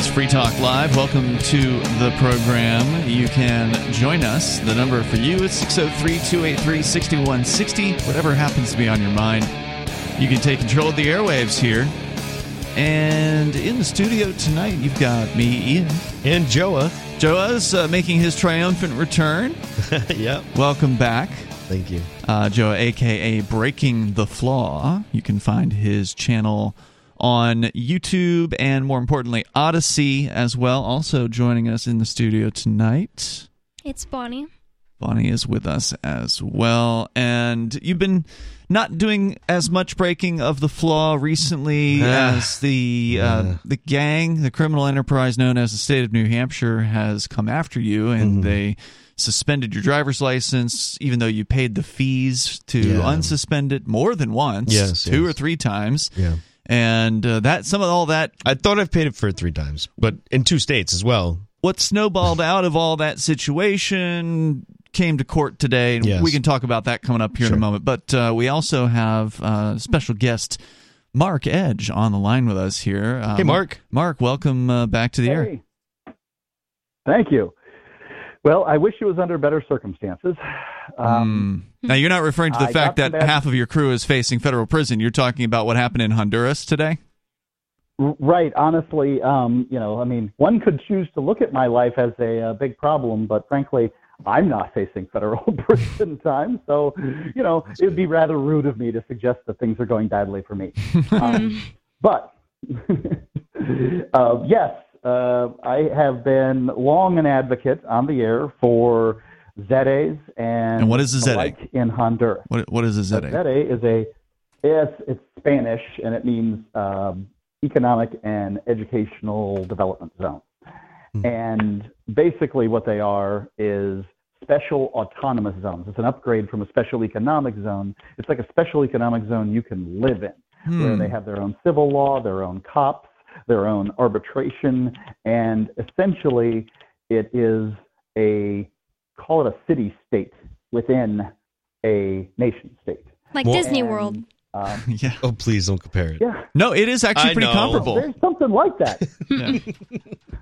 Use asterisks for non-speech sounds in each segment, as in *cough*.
Is Free Talk Live. Welcome to the program. You can join us. The number for you is 603 283 6160. Whatever happens to be on your mind, you can take control of the airwaves here. And in the studio tonight, you've got me, Ian. And Joa. Joa's uh, making his triumphant return. *laughs* yep. Welcome back. Thank you. Uh, Joa, aka Breaking the Flaw. You can find his channel on YouTube and more importantly, Odysee as well. Also joining us in the studio tonight. It's Bonnie. Bonnie is with us as well. And you've been not doing as much breaking of the flaw recently *sighs* as the uh, the gang, the criminal enterprise known as the state of New Hampshire, has come after you, and Mm-hmm. they suspended your driver's license, even though you paid the fees to Yeah. unsuspend it more than once, Yes, two yes. or three times. Yeah. And uh, that some of all that I thought I've paid it for it three times, but in two states as well. what snowballed *laughs* out of all that situation came to court today, and Yes. we can talk about that coming up here in a moment. But uh, we also have uh, special guest Mark Edge on the line with us here. Um, Hey, Mark. Mark, welcome uh, back to the air. Thank you. Well, I wish it was under better circumstances. Um, Mm. Now, you're not referring to the I fact that half of your crew is facing federal prison. You're talking about what happened in Honduras today. Right. Honestly, um, you know, I mean, one could choose to look at my life as a, uh big problem, but frankly, I'm not facing federal *laughs* prison time. So, you know, it would be rather rude of me to suggest that things are going badly for me. *laughs* Um, but *laughs* uh, yes, uh, I have been long an advocate on the air for ZEDEs and, And what is a like in Honduras. What, what is a A ZA? ZEDE is a it's it's Spanish and it means um, economic and educational development zone. And basically, what they are is special autonomous zones. It's an upgrade from a special economic zone. It's like a special economic zone you can live in, where Hmm. they have their own civil law, their own cops, their own arbitration, and essentially, it is a call it a city state within a nation state. Like Well- Disney And, World. um, *laughs* yeah. Oh, please don't compare it. yeah, No, it is actually I pretty know. comparable. there's something like that. *laughs* *laughs*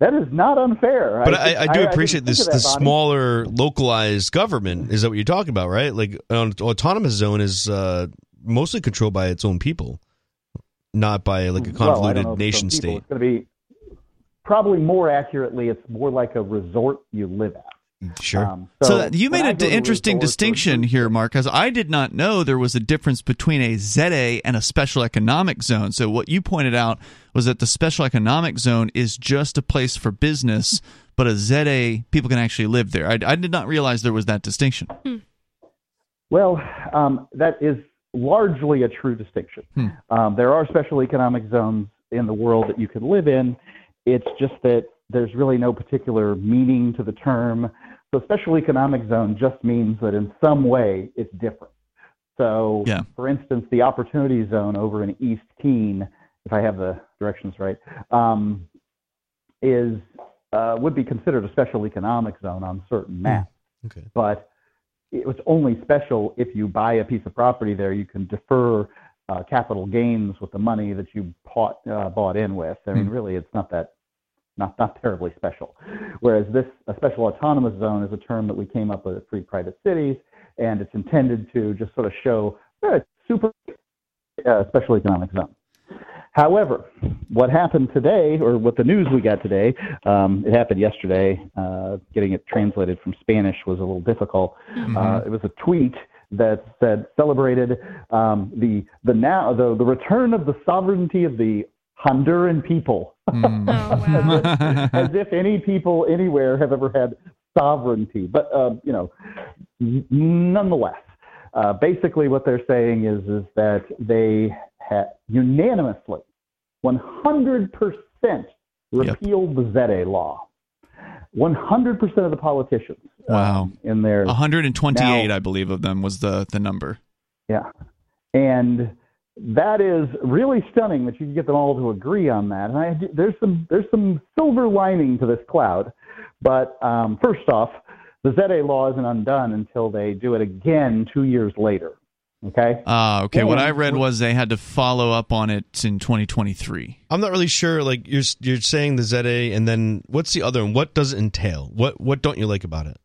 That is not unfair. But I, I, do didn't appreciate think this. The smaller localized government. Is that what you're talking about, right? Like an autonomous zone is uh, mostly controlled by its own people, not by like a Well, I don't convoluted know if nation people, state. It's going to be probably more accurately. It's more like a resort you live at. Sure. Um, So, so you made an go to a interesting resort or a distinction here, Mark, because I did not know there was a difference between a ZA and a special economic zone. So what you pointed out was that the special economic zone is just a place for business, but a ZA people can actually live there. I, I did not realize there was that distinction. Well, um, that is largely a true distinction. Hmm. Um, there are special economic zones in the world that you can live in. It's just that there's really no particular meaning to the term. So, special economic zone just means that in some way it's different. So, Yeah. for instance, the opportunity zone over in East Keene, if I have the directions right, um, is uh, would be considered a special economic zone on certain maps okay. but it was only special if you buy a piece of property there. You can defer uh, capital gains with the money that you bought uh, bought in with. I mean, Hmm. really, it's not that not not terribly special. Whereas this a special autonomous zone is a term that we came up with at Free Private Cities, and it's intended to just sort of show it's super uh, special economic zone. However, what happened today, or what the news we got today, um, it happened yesterday. Uh, getting it translated from Spanish was a little difficult. Uh, it was a tweet that said celebrated um, the the now the the return of the sovereignty of the Honduran people, Mm. *laughs* Oh, wow. as if any people anywhere have ever had sovereignty. But um, you know, n- nonetheless, uh, basically what they're saying is is that they had unanimously, 100% repealed the ZEDE law. 100% of the politicians. Wow. um, in there. 128, Now- I believe, of them was the, the number. yeah. And that is really stunning that you can get them all to agree on that. And I, there's some there's some silver lining to this cloud. But um, first off, the ZA law isn't undone until they do it again two years later. Okay. Ah, okay. What I read was they had to follow up on it in 2023. I'm not really sure. Like you're you're saying the ZA, and then what's the other one? What does it entail? What what don't you like about it?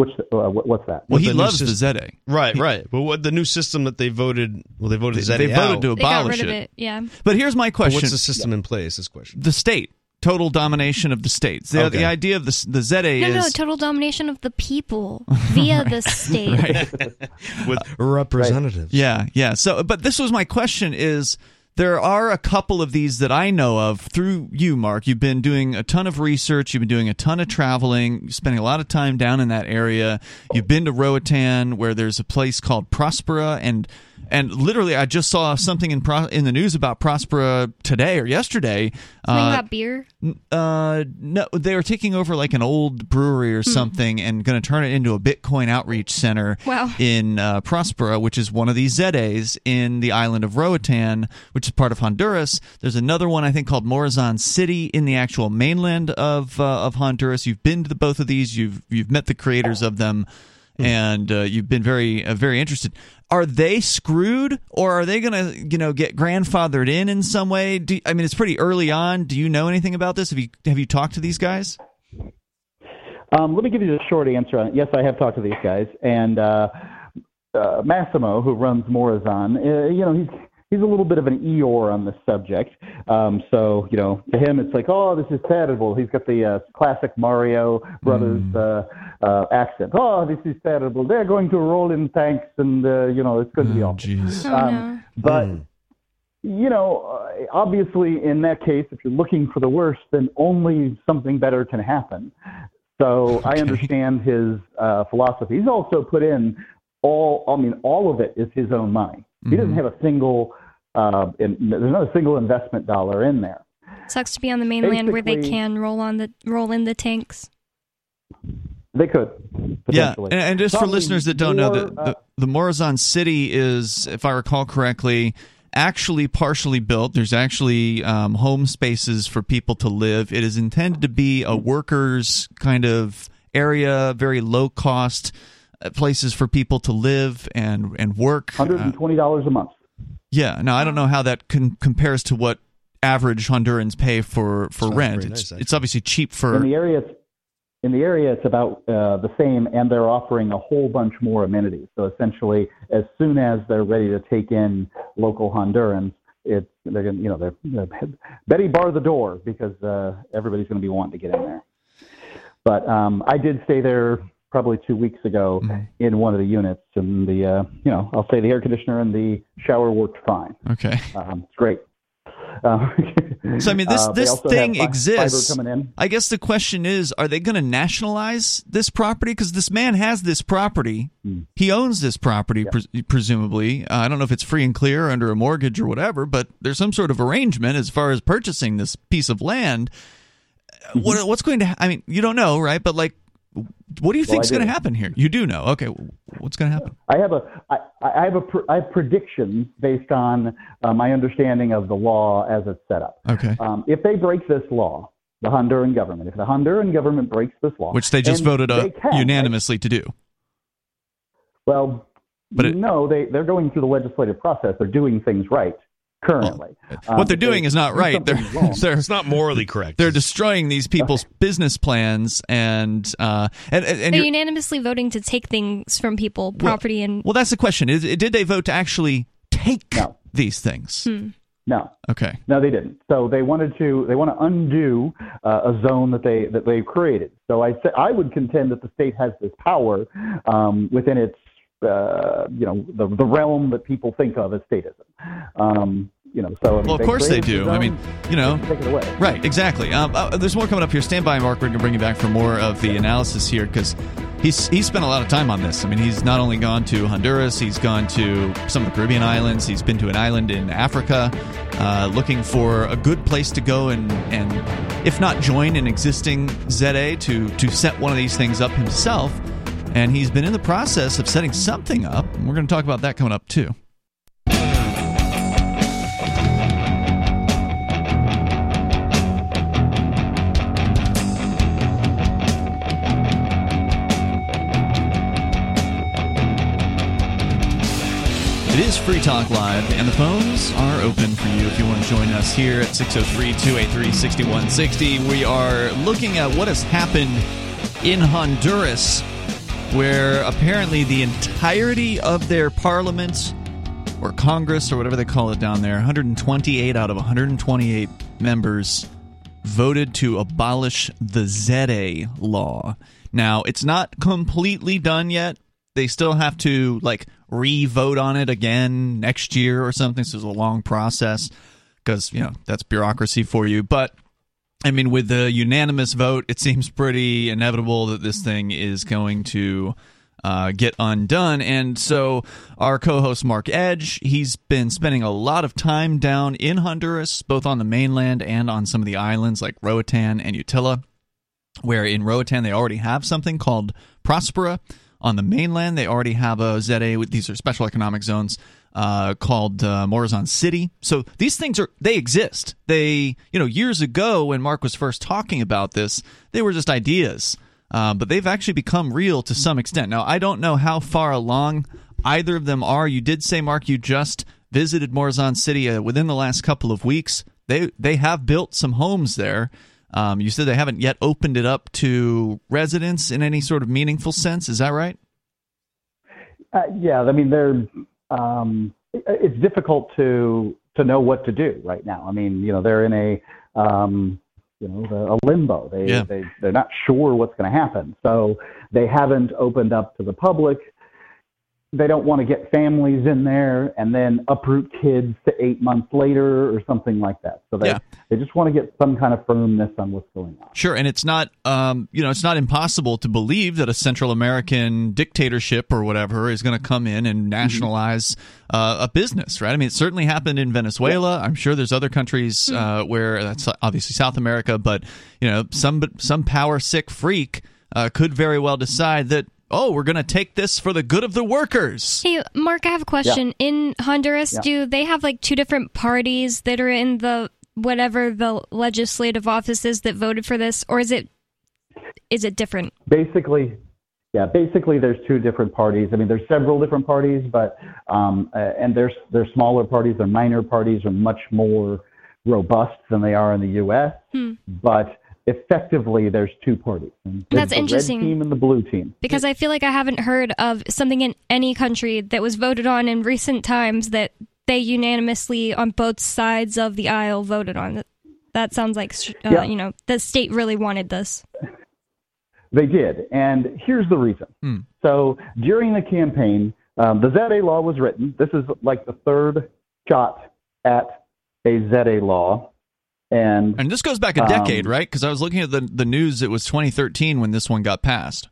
Which uh, what, what's that? Well, With he the new loves the system. ZA. Right, right. But what the new system that they voted? Well, they voted They, ZA they voted out. to They got abolish rid of it. it. Yeah. But here's my But question: what's the system in place? This question. the state, total domination of the states. The, Okay. the idea of the the ZA No, is no, total domination of the people *laughs* via the state. *laughs* with representatives. Yeah, yeah. So, but this was my question: is there are a couple of these that I know of through you, Mark. You've been doing a ton of research. You've been doing a ton of traveling. Spending a lot of time down in that area. You've been to Roatan, where there's a place called Prospera, and and literally, I just saw something in Pro- in the news about Prospera today or yesterday. Something Uh, about beer. uh, no, they were taking over like an old brewery or something and going to turn it into a Bitcoin outreach center Wow. in uh, Prospera, which is one of these ZAs in the island of Roatan, which is part of Honduras. There's another one I think called Morazan City in the actual mainland of uh, of Honduras. You've been to the, both of these. You've you've met the creators of them. And uh, you've been very, uh, very interested. Are they screwed, or are they going to, you know, get grandfathered in in some way? Do, I mean, it's pretty early on. Do you know anything about this? Have you have you talked to these guys? Um, let me give you the short answer on it. Yes, I have talked to these guys, and uh, uh, Massimo, who runs Morazan, uh, you know, he's he's a little bit of an Eeyore on this subject. Um, so, you know, to him, it's like, oh, this is terrible. He's got the uh, classic Mario Brothers uh, uh, accent. Oh, this is terrible. They're going to roll in tanks, and uh, you know, it's going to be Oh, awful. jeez. Oh Um, no. But Mm. you know, uh, obviously, in that case, if you're looking for the worst, then only something better can happen. So I understand his uh, philosophy. He's also put in all. I mean, all of it is his own money. He doesn't Mhm. have a single. Uh, in, there's not a single investment dollar in there. Sucks to be on the mainland where they can roll on the roll in the tanks. They could. Yeah, and, and just for listeners that don't know, the, uh, the, the Morazan City is, if I recall correctly, actually partially built. There's actually um, home spaces for people to live. It is intended to be a workers' kind of area, very low cost uh, places for people to live and and work. Hundred Uh, twenty dollars a month. yeah. Now I don't know how that con- compares to what average Hondurans pay for for Sounds rent. pretty It's it's obviously cheap for In the area, it's, in the area, it's about uh, the same, and they're offering a whole bunch more amenities. So essentially, as soon as they're ready to take in local Hondurans, it's they're gonna, you know, they're know, Betty bar the door because uh, everybody's going to be wanting to get in there. But um, I did stay there probably two weeks ago Mhm. in one of the units, and the uh, you know, I'll say the air conditioner and the shower worked fine. okay. Um, it's great. Uh, So I mean, this uh, this thing fi- exists. Fiber coming in. I guess the question is, are they going to nationalize this property? Because this man has this property. Hmm. He owns this property, Yeah. pres- presumably. Uh, I don't know if it's free and clear under a mortgage or whatever, but there's some sort of arrangement as far as purchasing this piece of land. Uh, Mm-hmm. What, what's going to? Ha- I mean, you don't know, right? But like, what do you Well, think's I going to happen here? You do know. Okay, what's going to happen? I have a I, I have a pr- I have predictions based on uh, my understanding of the law as it's set up. Okay, Um, if they break this law, the Honduran government, if the Honduran government breaks this law, which they just voted uh, they can, unanimously to do. Well, But it- no, they they're going through the legislative process. They're doing things right currently. Um, what they're if they doing is not right. They're they're It's not *laughs* morally correct. they're destroying these people's *laughs* business plans and uh and and, and They're unanimously voting to take things from people, property, and well that's the question is did they vote to actually take No. these things Hmm. no. okay No, they didn't. So they wanted to they want to undo uh, a zone that they that they created. So I say, I would contend that the state has this power um, within its uh, you know the the realm that people think of as statism. Um, you know, so I mean, well of course they do. I mean you know take it away. right exactly. Um, uh, there's more coming up here. Stand by mark. We're going to bring you back for more of the analysis here because he's he's spent a lot of time on this. I mean he's not only gone to honduras he's gone to some of the caribbean islands. He's been to an island in africa uh, looking for a good place to go and and if not join an existing za to to set one of these things up himself and he's been in the process of setting something up. We're going to talk about that coming up too. It is Free Talk Live, and the phones are open for you if you want to join us here at 603 283 6160. We are looking at what has happened in Honduras, where apparently the entirety of their parliament or Congress or whatever they call it down there, 128 out of 128 members voted to abolish the ZA law. Now, it's not completely done yet. They still have to like re-vote on it again next year or something. So it's a long process because you know that's bureaucracy for you. But I mean, with the unanimous vote, it seems pretty inevitable that this thing is going to uh, get undone. And so, our co host Mark Edge, he's been spending a lot of time down in Honduras, both on the mainland and on some of the islands like Roatan and Utila, where in Roatan they already have something called Prospera. On the mainland, they already have a ZA. These are special economic zones uh, called uh, Morazan City. So these things are they exist. They you know years ago when Mark was first talking about this, they were just ideas. Uh, but they've actually become real to some extent. Now, I don't know how far along either of them are. You did say, Mark, you just visited Morazan City uh, within the last couple of weeks. They they have built some homes there. Um, you said they haven't yet opened it up to residents in any sort of meaningful sense. Is that right? Uh, yeah, I mean, they're it's difficult to to know what to do right now. I mean, you know, they're in a um, you know a limbo. They yeah. they they're not sure what's going to happen, so they haven't opened up to the public they don't want to get families in there and then uproot kids to eight months later or something like that. So they Yeah. they just want to get some kind of firmness on what's going on. Sure, and it's not, um, you know, it's not impossible to believe that a Central American dictatorship or whatever is going to come in and nationalize uh, a business, right? I mean, it certainly happened in Venezuela. I'm sure there's other countries uh, where that's obviously South America, but you know, some some power sick freak uh, could very well decide that. Oh, we're going to take this for the good of the workers. Hey, Mark, I have a question. In Honduras, Yeah. do they have like two different parties that are in the whatever the legislative offices that voted for this, or is it is it different? Basically, yeah, basically there's two different parties. I mean, there's several different parties, but um, uh, and there's they're smaller parties. They're minor parties are much more robust than they are in the U.S. Hmm. But effectively, there's two parties. And there's That's the interesting. Red team and the blue team. Because I feel like I haven't heard of something in any country that was voted on in recent times that they unanimously on both sides of the aisle voted on. That- That sounds like uh, Yeah. you know the state really wanted this. *laughs* They did, and here's the reason. Hmm. So during the campaign, um, the ZA law was written. This is like the third shot at a ZA law, and And this goes back a Um, decade, right? Because I was looking at the, the news, it was 2013 when this one got passed.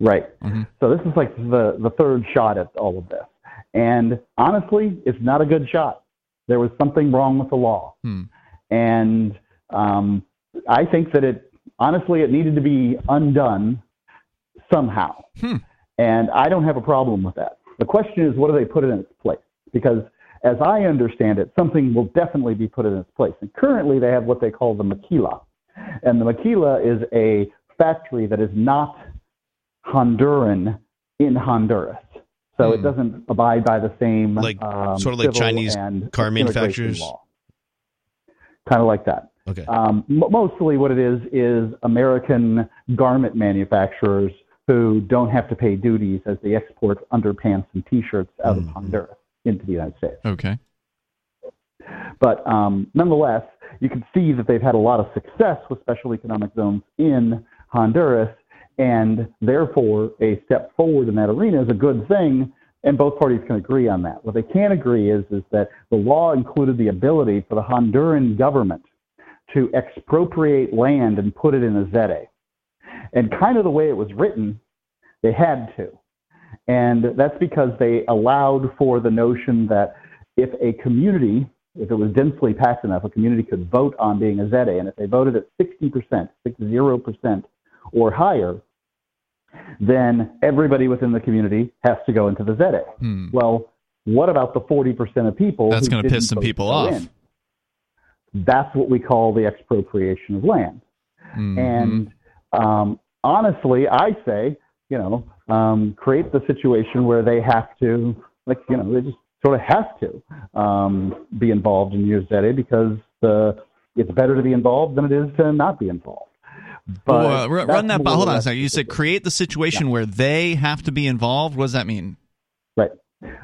right. Mhm. So this is like the the third shot at all of this, and honestly, it's not a good shot. There was something wrong with the law, Hmm. and um, I think that it honestly it needed to be undone somehow. Hmm. And I don't have a problem with that. The question is, what do they put it in its place? Because as I understand it, something will definitely be put in its place. And currently, they have what they call the maquila. And the maquila is a factory that is not Honduran in Honduras. So it Hmm. doesn't abide by the same Like- um, sort of like Chinese and car manufacturers? Kind of like that. Okay. Um, m- mostly what it is is American garment manufacturers who don't have to pay duties as they export underpants and T-shirts out of Mhm. Honduras into the United States. Okay. But um, nonetheless, you can see that they've had a lot of success with special economic zones in Honduras, and therefore a step forward in that arena is a good thing, and both parties can agree on that. What they can't agree is is that the law included the ability for the Honduran government to expropriate land and put it in a ZEDE. And kind of the way it was written, they had to. And that's because they allowed for the notion that if a community, if it was densely packed enough, a community could vote on being a ZEDE. And if they voted at 60%, 60% or higher, then everybody within the community has to go into the ZEDE. Hmm. Well, what about the 40% of people? That's gonna piss some people off. in? That's what we call the expropriation of land. Mhm. And um, honestly, I say, you know, um, create the situation where they have to like you know, they just sort of have to um, be involved in ZEDE because the it's better to be involved than it is to not be involved. But well, uh, run that. Hold on a second. You said create the situation yeah. where they have to be involved. What does that mean? Right.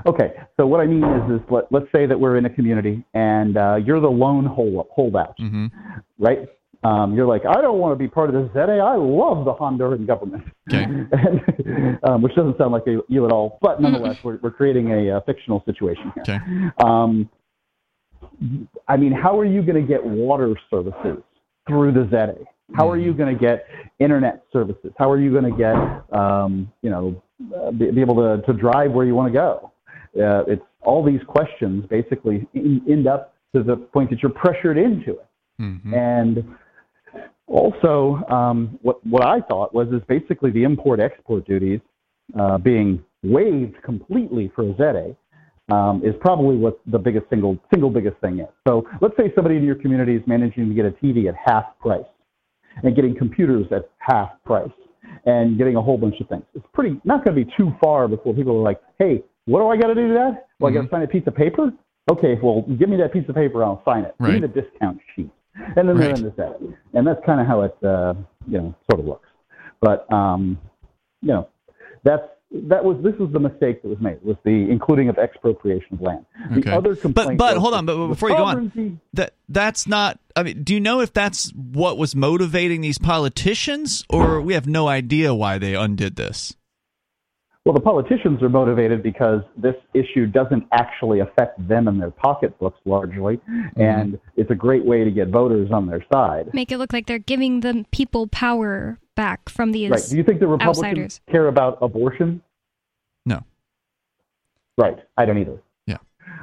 Okay. So what I mean is, is let, let's say that we're in a community and uh, you're the lone hold, holdout, mm-hmm. right? Um, you're like, I don't want to be part of this ZEDE. I love the Honduran government, okay. and, *laughs* um, which doesn't sound like a, you at all. But nonetheless, we're, we're creating a, a fictional situation here. Okay. Um, I mean, how are you going to get water services through the ZEDE? How are you mm-hmm. going to get internet services? How are you going to get, um, you know, uh, be, be, able to, to drive where you want to go? Uh, it's all these questions basically end up to the point that you're pressured into it. Mm-hmm. And also, um, what, what I thought was is basically the import-export duties uh, being waived completely for a ZEDE um, is probably what the biggest single single biggest thing is. So let's say somebody in your community is managing to get a TV at half price and getting computers at half price and getting a whole bunch of things. It's pretty not going to be too far before people are like, hey, what do I got to do to that? Well, mm-hmm. I got to sign a piece of paper. Okay, well, give me that piece of paper, I'll sign it. Right. Give me the discount sheet, and then right. they're in the set. And that's kind of how it, uh, you know, sort of looks. But um, you know, that's that was this was the mistake that was made was the including of expropriation of land. The okay. other complaint. But but hold on, but before you go on, that that's not. I mean, do you know if that's what was motivating these politicians, or we have no idea why they undid this? Well, the politicians are motivated because this issue doesn't actually affect them and their pocketbooks largely, mm-hmm. and it's a great way to get voters on their side. Make it look like they're giving the people power back from these right. Do you think the Republicans outsiders. care about abortion? No. Right. I don't either. Yeah.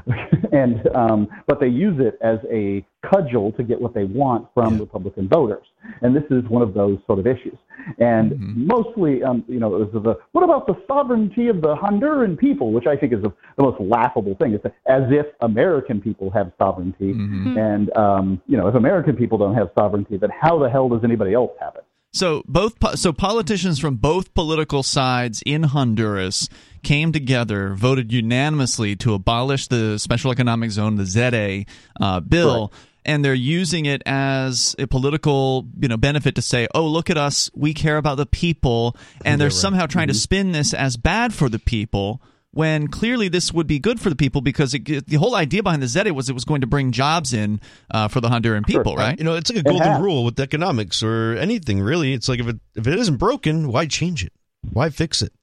*laughs* and um, but they use it as a cudgel to get what they want from yeah. Republican voters, and this is one of those sort of issues. And mm-hmm. mostly, um, you know, the what about the sovereignty of the Honduran people, which I think is a, the most laughable thing. It's as if American people have sovereignty, mm-hmm. and um, you know, if American people don't have sovereignty, then how the hell does anybody else have it? So both so politicians from both political sides in Honduras came together, voted unanimously to abolish the special economic zone, the ZEDE uh, bill. Right. And they're using it as a political, you know, benefit to say, "Oh, look at us, we care about the people," and they're right. somehow trying mm-hmm. to spin this as bad for the people when clearly this would be good for the people because it, the whole idea behind the ZEDE was it was going to bring jobs in uh, for the Honduran people, sure. right? You know, it's like a golden rule with economics or anything really. It's like if it if it isn't broken, why change it? Why fix it?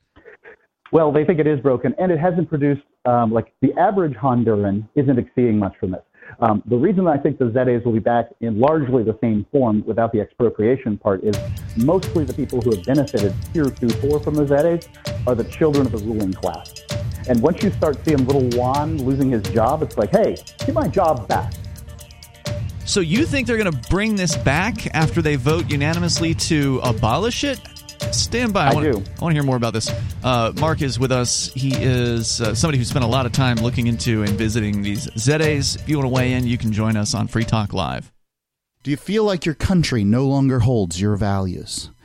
Well, they think it is broken, and it hasn't produced um, like the average Honduran isn't exceeding much from this. Um, the reason I think the ZEDEs will be back in largely the same form without the expropriation part is mostly the people who have benefited heretofore from the ZEDEs are the children of the ruling class. And once you start seeing little Juan losing his job, it's like, hey, get my job back. So you think they're going to bring this back after they vote unanimously to abolish it? Stand by. I, I want, do. I want to hear more about this. Uh, Mark is with us. He is uh, somebody who spent a lot of time looking into and visiting these ZEDEs. If you want to weigh in, you can join us on Free Talk Live. Do you feel like your country no longer holds your values?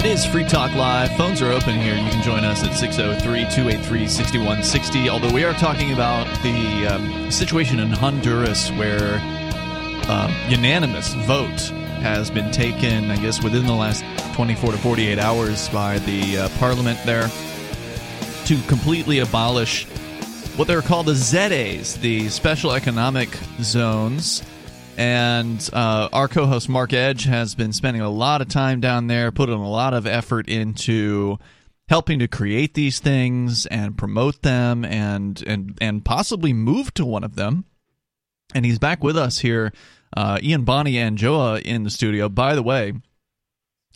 It is Free Talk Live. Phones are open here. You can join us at 603 283 6160. Although we are talking about the um, situation in Honduras where um, unanimous vote has been taken, I guess, within the last 24 to 48 hours by the uh, parliament there to completely abolish what they're called the ZEDEs, the special economic zones and uh, our co host Mark Edge has been spending a lot of time down there, putting a lot of effort into helping to create these things and promote them and and and possibly move to one of them. And he's back with us here. Uh, Ian Bonnie and Joa in the studio. By the way,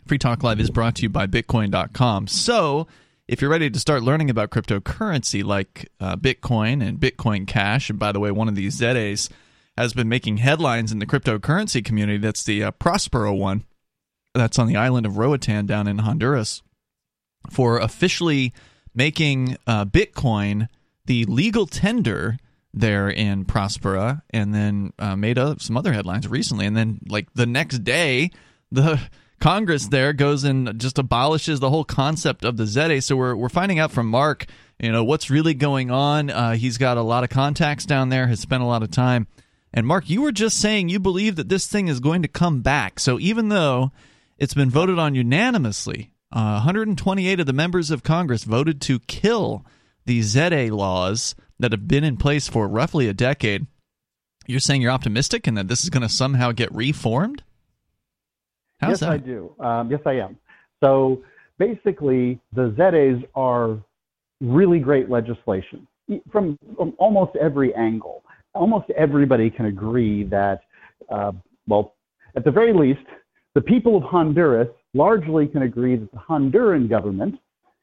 Free Talk Live is brought to you by Bitcoin.com. So, if you're ready to start learning about cryptocurrency like uh, Bitcoin and Bitcoin Cash, and by the way, one of these ZAs has been making headlines in the cryptocurrency community. That's the uh, Prospera one. That's on the island of Roatan down in Honduras for officially making uh, Bitcoin the legal tender there in Prospera, and then uh, made up some other headlines recently. And then, like the next day, the Congress there goes and just abolishes the whole concept of the ZA. So we're we're finding out from Mark, you know, what's really going on. Uh, he's got a lot of contacts down there. Has spent a lot of time. And Mark, you were just saying you believe that this thing is going to come back. So even though it's been voted on unanimously, uh, 128 of the members of Congress voted to kill the ZA laws that have been in place for roughly a decade. You're saying you're optimistic and that this is going to somehow get reformed? How's yes, that? I do. Um, yes, I am. So basically, the ZAs are really great legislation from, from almost every angle. Almost everybody can agree that, uh, well, at the very least, the people of Honduras largely can agree that the Honduran government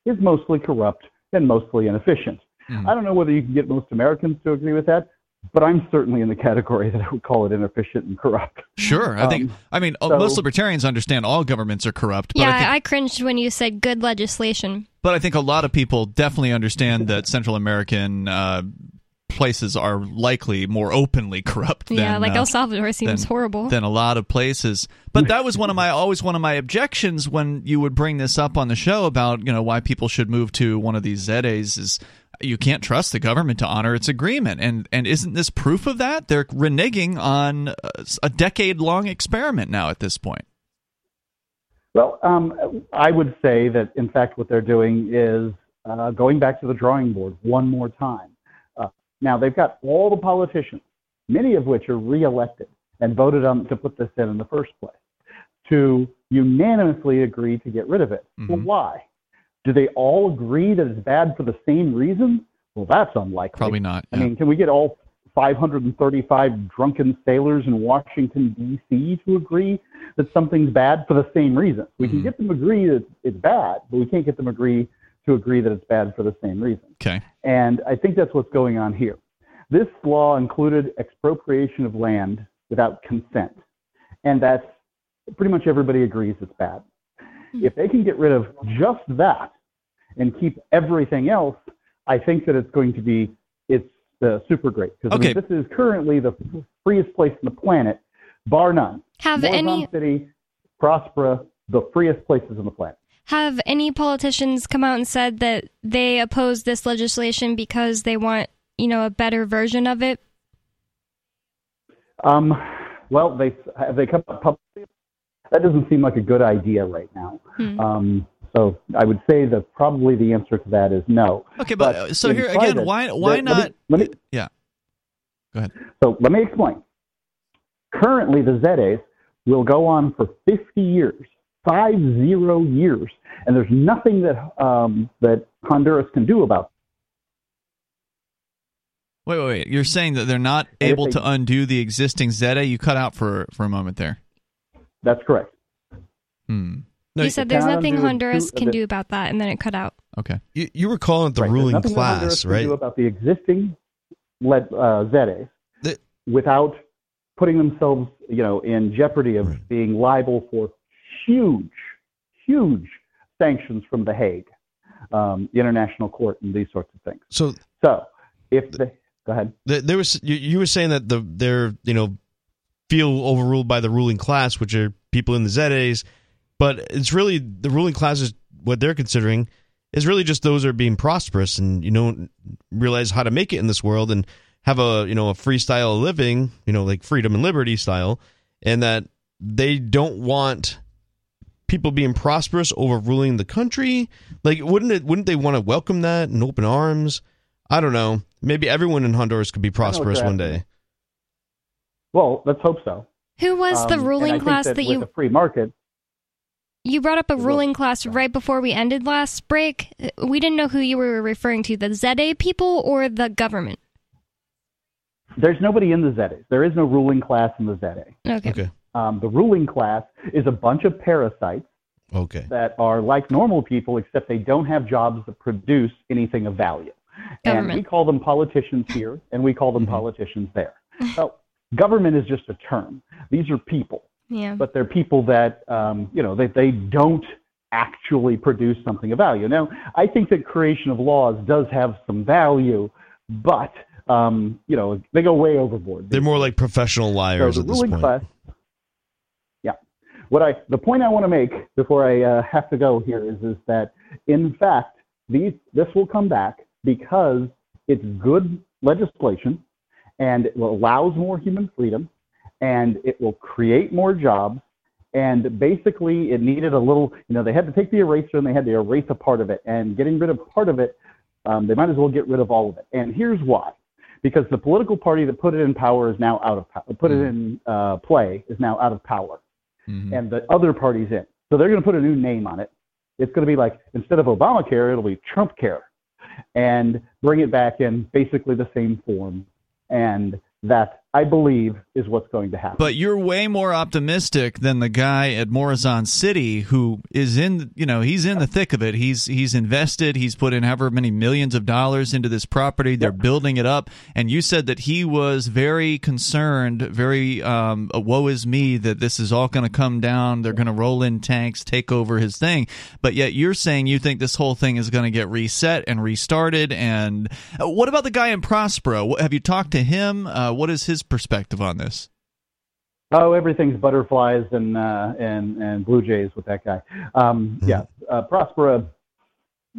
is mostly corrupt and mostly inefficient. Mm. I don't know whether you can get most Americans to agree with that, but I'm certainly in the category *laughs* that I would call it inefficient and corrupt. Sure, I think. Um, I mean, so, most libertarians understand all governments are corrupt. yeah, I, think, I, cringed when you said good legislation. But I think a lot of people definitely understand that Central American uh, places are likely more openly corrupt. Than, yeah, like uh, El Salvador seems than, horrible than a lot of places. But that was one of my always one of my objections when you would bring this up on the show about you know why people should move to one of these ZAs is you can't trust the government to honor its agreement. And and isn't this proof of that? They're reneging on a decade long experiment now at this point. Well, um, I would say that in fact what they're doing is uh, going back to the drawing board one more time. Now they've got all the politicians, many of which are reelected and voted on to put this in in the first place, to unanimously agree to get rid of it. Mm-hmm. Well, why? Do they all agree that it's bad for the same reason? Well, that's unlikely. Probably not. Yeah. I mean, can we get all 535 drunken sailors in Washington, D.C. to agree that something's bad for the same reason? We mm-hmm. can get them agree that it's bad, but we can't get them agree to agree that it's bad for the same reason. Okay. And I think that's what's going on here. This law included expropriation of land without consent. And that's pretty much everybody agrees it's bad. Hmm. If they can get rid of just that and keep everything else, I think that it's going to be it's uh, super great because okay. I mean, this is currently the freest place on the planet, bar none. Have any city, Prospera, the freest places on the planet. Have any politicians come out and said that they oppose this legislation because they want, you know, a better version of it? Um, well, they have they come up publicly that doesn't seem like a good idea right now. Hmm. Um, so I would say that probably the answer to that is no. Okay, but, but uh, so here again, why why not? Let me, let me, yeah, go ahead. So let me explain. Currently, the ZAs will go on for 50 years, five zero years, and there's nothing that um, that Honduras can do about. Wait, wait, wait! You're saying that they're not able they, to undo the existing ZA? You cut out for for a moment there. That's correct. Hmm. No, you said there's nothing Honduras can do about that, and then it cut out. Okay. You, you were calling it the right. ruling class, right? do about the existing led, uh, ZAs the, without putting themselves, you know, in jeopardy of right. being liable for huge, huge sanctions from The Hague, um, the International Court, and these sorts of things. So, so if the go ahead, the, there was you, you were saying that the they're you know feel overruled by the ruling class, which are people in the ZAs. But it's really the ruling class is what they're considering is really just those are being prosperous and you don't realize how to make it in this world and have a you know a free style of living, you know, like freedom and liberty style, and that they don't want people being prosperous overruling the country. Like, wouldn't it? Wouldn't they want to welcome that in open arms? I don't know. Maybe everyone in Honduras could be prosperous one day. Well, let's hope so. Who was the um, ruling class that, that you? The free market. You brought up a ruling class right before we ended last break. We didn't know who you were referring to: the ZA people or the government. There's nobody in the ZAs. There is no ruling class in the ZA. Okay. okay. Um, the ruling class is a bunch of parasites Okay. that are like normal people, except they don't have jobs that produce anything of value. And we call them politicians here, *laughs* and we call them politicians there. *laughs* Well, government is just a term. These are people, Yeah. but they're people that um, you know they they don't actually produce something of value. Now, I think that creation of laws does have some value, but um, you know they go way overboard. They're more like professional liars So at this point. class. What I the point I want to make before I uh, have to go here is is that in fact these this will come back because it's good legislation and it allows more human freedom and it will create more jobs. And basically it needed a little you know they had to take the eraser and they had to erase a part of it. And getting rid of part of it um, they might as well get rid of all of it. And here's why. Because the political party that put it in power is now out of power, put it in uh, play is now out of power, Mhm. and the other party's in. So they're going to put a new name on it. It's going to be like instead of Obamacare, it'll be Trump Care, and bring it back in basically the same form, and that I believe is what's going to happen. But you're way more optimistic than the guy at Morazan City who is in, you know, he's in the thick of it. He's he's invested, he's put in however many millions of dollars into this property. They're building it up, and you said that he was very concerned, very um, woe is me that this is all going to come down. They're going to roll in tanks, take over his thing. But yet you're saying you think this whole thing is going to get reset and restarted. And uh, what about the guy in Prospera? Have you talked to him? Uh, what is his perspective on this? Oh, everything's butterflies and uh, and and blue jays with that guy. Um, yeah, uh, Prospera.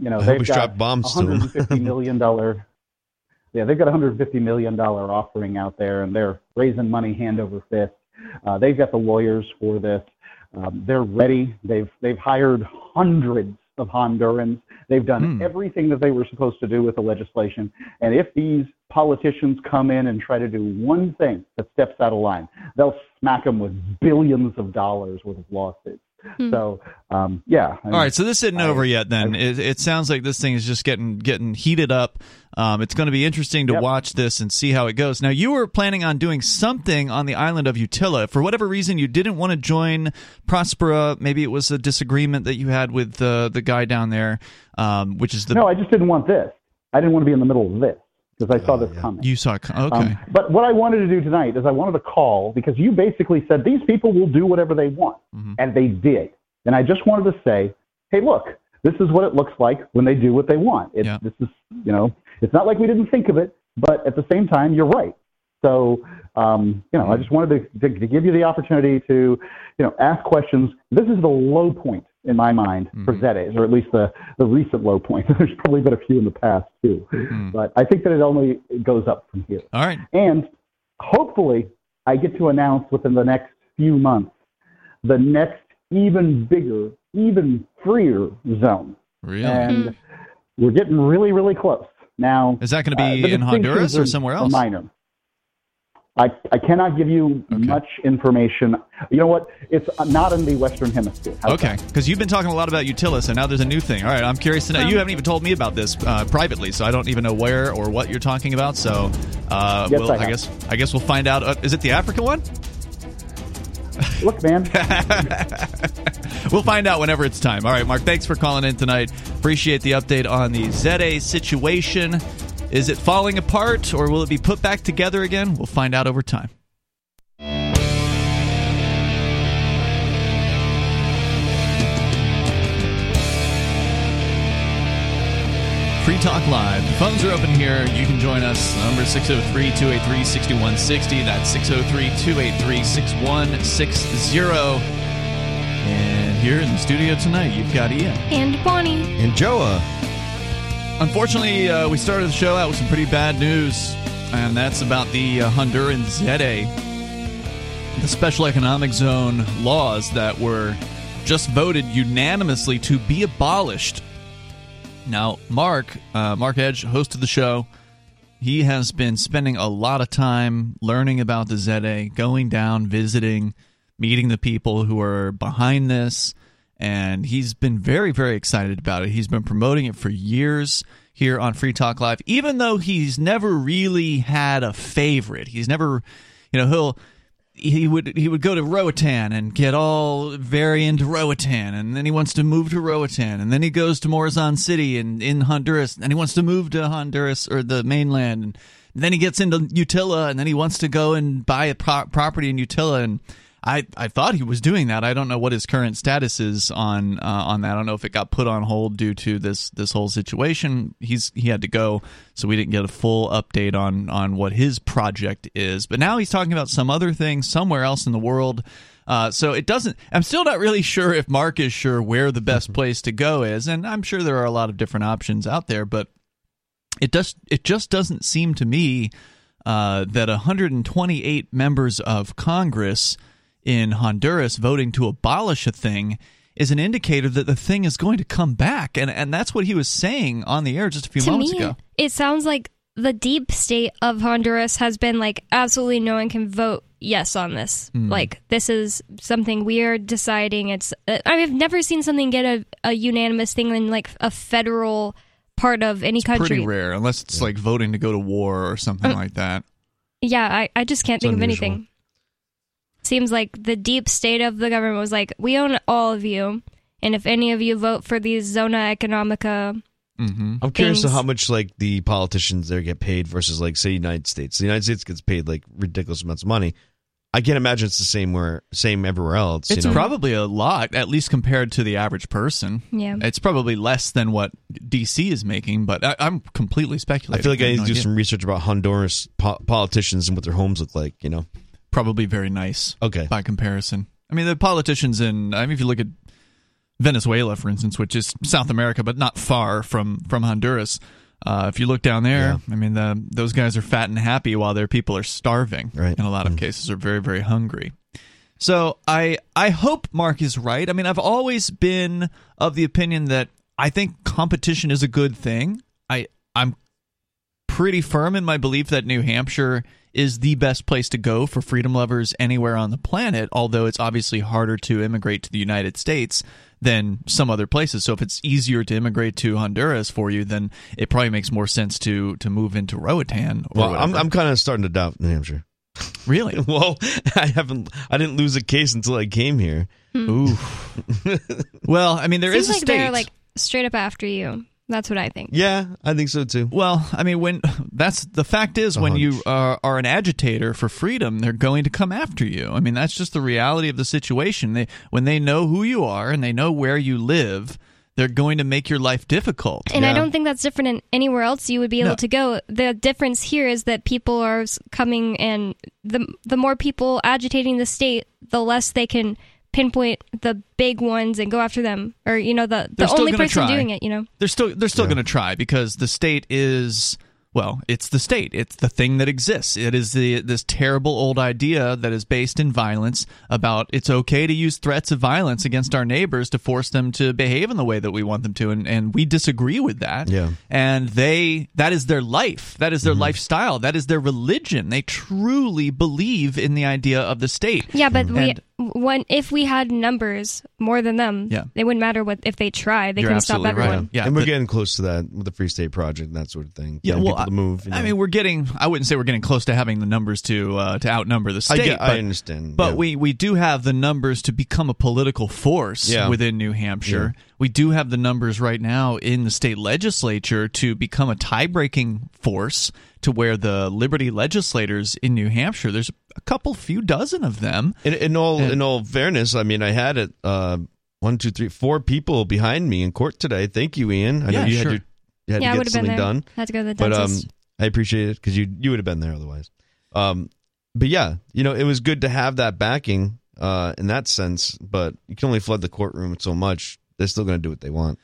You know, I they've we got strap bombs to 'em. 150 *laughs* million dollar. Yeah, they've got 150 million dollar offering out there, and they're raising money hand over fist. Uh, they've got the lawyers for this. Um, they're ready. They've they've hired hundreds of Hondurans. They've done Hmm. everything that they were supposed to do with the legislation. And if these politicians come in and try to do one thing that steps out of line, they'll smack them with billions of dollars worth of lawsuits. So, um, yeah. I All right, so this isn't I- over yet. Then it, it sounds like this thing is just getting getting heated up. Um, it's going to be interesting to Yep. watch this and see how it goes. Now, you were planning on doing something on the island of Utila. For whatever reason, you didn't want to join Prospera. Maybe it was a disagreement that you had with the the guy down there, um, which is the No, I just didn't want this. I didn't want to be in the middle of this because I saw this yeah. coming. you saw. It coming. Okay, Um, but what I wanted to do tonight is I wanted to call because you basically said these people will do whatever they want, Mhm. and they did. And I just wanted to say, hey, look, this is what it looks like when they do what they want. It's, Yeah. This is, you know, it's not like we didn't think of it, but at the same time, you're right. So, um, you know, I just wanted to, to, to give you the opportunity to, you know, ask questions. This is the low point in my mind for Mhm. ZEDEs, or at least the, the recent low point. *laughs* There's probably been a few in the past too, Mhm. but I think that it only goes up from here. all right. And hopefully, I get to announce within the next few months the next even bigger, even freer zone. Really? And we're getting really, really close. Now, is that going to uh, be the in Honduras or somewhere else? minor. I, I cannot give you Okay. much information. You know what? It's not in the Western Hemisphere. How's Okay, because you've been talking a lot about Utilis, and now there's a new thing. All right, I'm curious to know. You haven't even told me about this uh, privately, so I don't even know where or what you're talking about. So, uh, Yes, we'll, I I, guess I guess we'll find out. Uh, is it the African one? Look, man. *laughs* We'll find out whenever it's time. All right, Mark. Thanks for calling in tonight. Appreciate the update on the ZA situation. Is it falling apart, or will it be put back together again? We'll find out over time. Free Talk Live. The phones are open here. You can join us. Number 603 283 6160. That's 603 283 6160. And here in the studio tonight, you've got Ian. And Bonnie. And Joa. Unfortunately, uh, we started the show out with some pretty bad news, and that's about the uh, Honduran ZEDE, the special economic zone laws that were just voted unanimously to be abolished. Now, Mark, uh, Mark Edge, host of the show, he has been spending a lot of time learning about the ZEDE, going down, visiting, meeting the people who are behind this, and he's been very, very excited about it. He's been promoting it for years here on Free Talk Live, even though he's never really had a favorite. He's never, you know, he'll he would he would go to Roatan and get all very into Roatan, and then he wants to move to Roatan, and then he goes to Morazan City and in Honduras, and he wants to move to Honduras or the mainland, and then he gets into Utila, and then he wants to go and buy a pro- property in Utila, and I, I thought he was doing that. I don't know what his current status is on uh, on that. I don't know if it got put on hold due to this this whole situation. He's he had to go, so we didn't get a full update on on what his project is. But now he's talking about some other thing somewhere else in the world. Uh, so it doesn't. I'm still not really sure if Mark is sure where the best *laughs* place to go is, and I'm sure there are a lot of different options out there. But it does. It just doesn't seem to me uh, that 128 members of Congress in Honduras voting to abolish a thing is an indicator that the thing is going to come back. And and that's what he was saying on the air just a few to moments me, ago. it sounds like the deep state of Honduras has been like absolutely no one can vote yes on this. Hmm. Like this is something we are deciding. It's uh, I mean, I've never seen something get a, a unanimous thing in like a federal part of any country. Pretty rare, unless it's like voting to go to war or something Uh, like that. Yeah, I, I just can't It's think unusual. of anything. Seems like the deep state of the government was like, we own all of you, and if any of you vote for these zona economica, hmm I'm curious to how much like the politicians there get paid versus like say United States. The United States gets paid like ridiculous amounts of money. I can't imagine it's the same where same everywhere else. It's you know? probably a lot, at least compared to the average person. yeah. It's probably less than what DC is making, but I, I'm completely speculating. I feel like I have need no to do idea. some research about Honduras po- politicians and what their homes look like. You know. Probably very nice. Okay. by comparison. I mean, the politicians in, I mean, if you look at Venezuela, for instance, which is South America, but not far from from Honduras. Uh, if you look down there, I mean, the, those guys are fat and happy while their people are starving. Right. In a lot of cases, are very very hungry. So I I hope Mark is right. I mean, I've always been of the opinion that I think competition is a good thing. I I'm pretty firm in my belief that New Hampshire is the best place to go for freedom lovers anywhere on the planet, although it's obviously harder to immigrate to the United States than some other places. So if it's easier to immigrate to Honduras for you, then it probably makes more sense to to move into Roatan or Well, I'm. I'm kind of starting to doubt New Hampshire. really *laughs* well, I haven't. I didn't lose a case until I came here. Hmm. Ooh. *laughs* well, I mean, there is Seems a like state. they're like straight up after you. That's what I think. Yeah, I think so too. Well, I mean, when that's the fact is, when you are, uh, are an agitator for freedom, they're going to come after you. I mean, that's just the reality of the situation. They when they know who you are and they know where you live, they're going to make your life difficult. And I don't think that's different in anywhere else you would be able No. to go. The difference here is that people are coming and the the more people agitating the state, the less they can pinpoint the big ones and go after them or you know the They're the only person try. doing it, you know. they're still they're still Yeah. going to try because the state is well, it's the state. It's the thing that exists. It is the this terrible old idea that is based in violence about it's okay to use threats of violence against our neighbors to force them to behave in the way that we want them to and and we disagree with that. Yeah. And they that is their life. That is their mm-hmm. lifestyle. That is their religion. They truly believe in the idea of the state. Yeah, but we And- when if we had numbers more than them, Yeah. it wouldn't matter what if they try. They You're couldn't stop absolutely right. everyone. Yeah, and we're the- getting close to that with the Free State Project and that sort of thing. Yeah, Getting well, people to move. you I mean, we're getting. I wouldn't say we're getting close to having the numbers to uh, to outnumber the state. I state. get, but, I understand, But yeah. we we do have the numbers to become a political force Yeah. within New Hampshire. We do have the numbers right now in the state legislature to become a tie-breaking force to where the Liberty legislators in New Hampshire. There's a couple, few dozen of them. In, in all And- in all fairness, I mean, I had it uh, one, two, three, four people behind me in court today. Thank you, Ian. I Yeah, know you sure. had, your, you had yeah, to would get have been something there. done, Had to go to the dentist. but um. I appreciate it because you you would have been there otherwise. Um, but yeah, you know, it was good to have that backing uh, in that sense. But you can only flood the courtroom so much. They're still going to do what they want.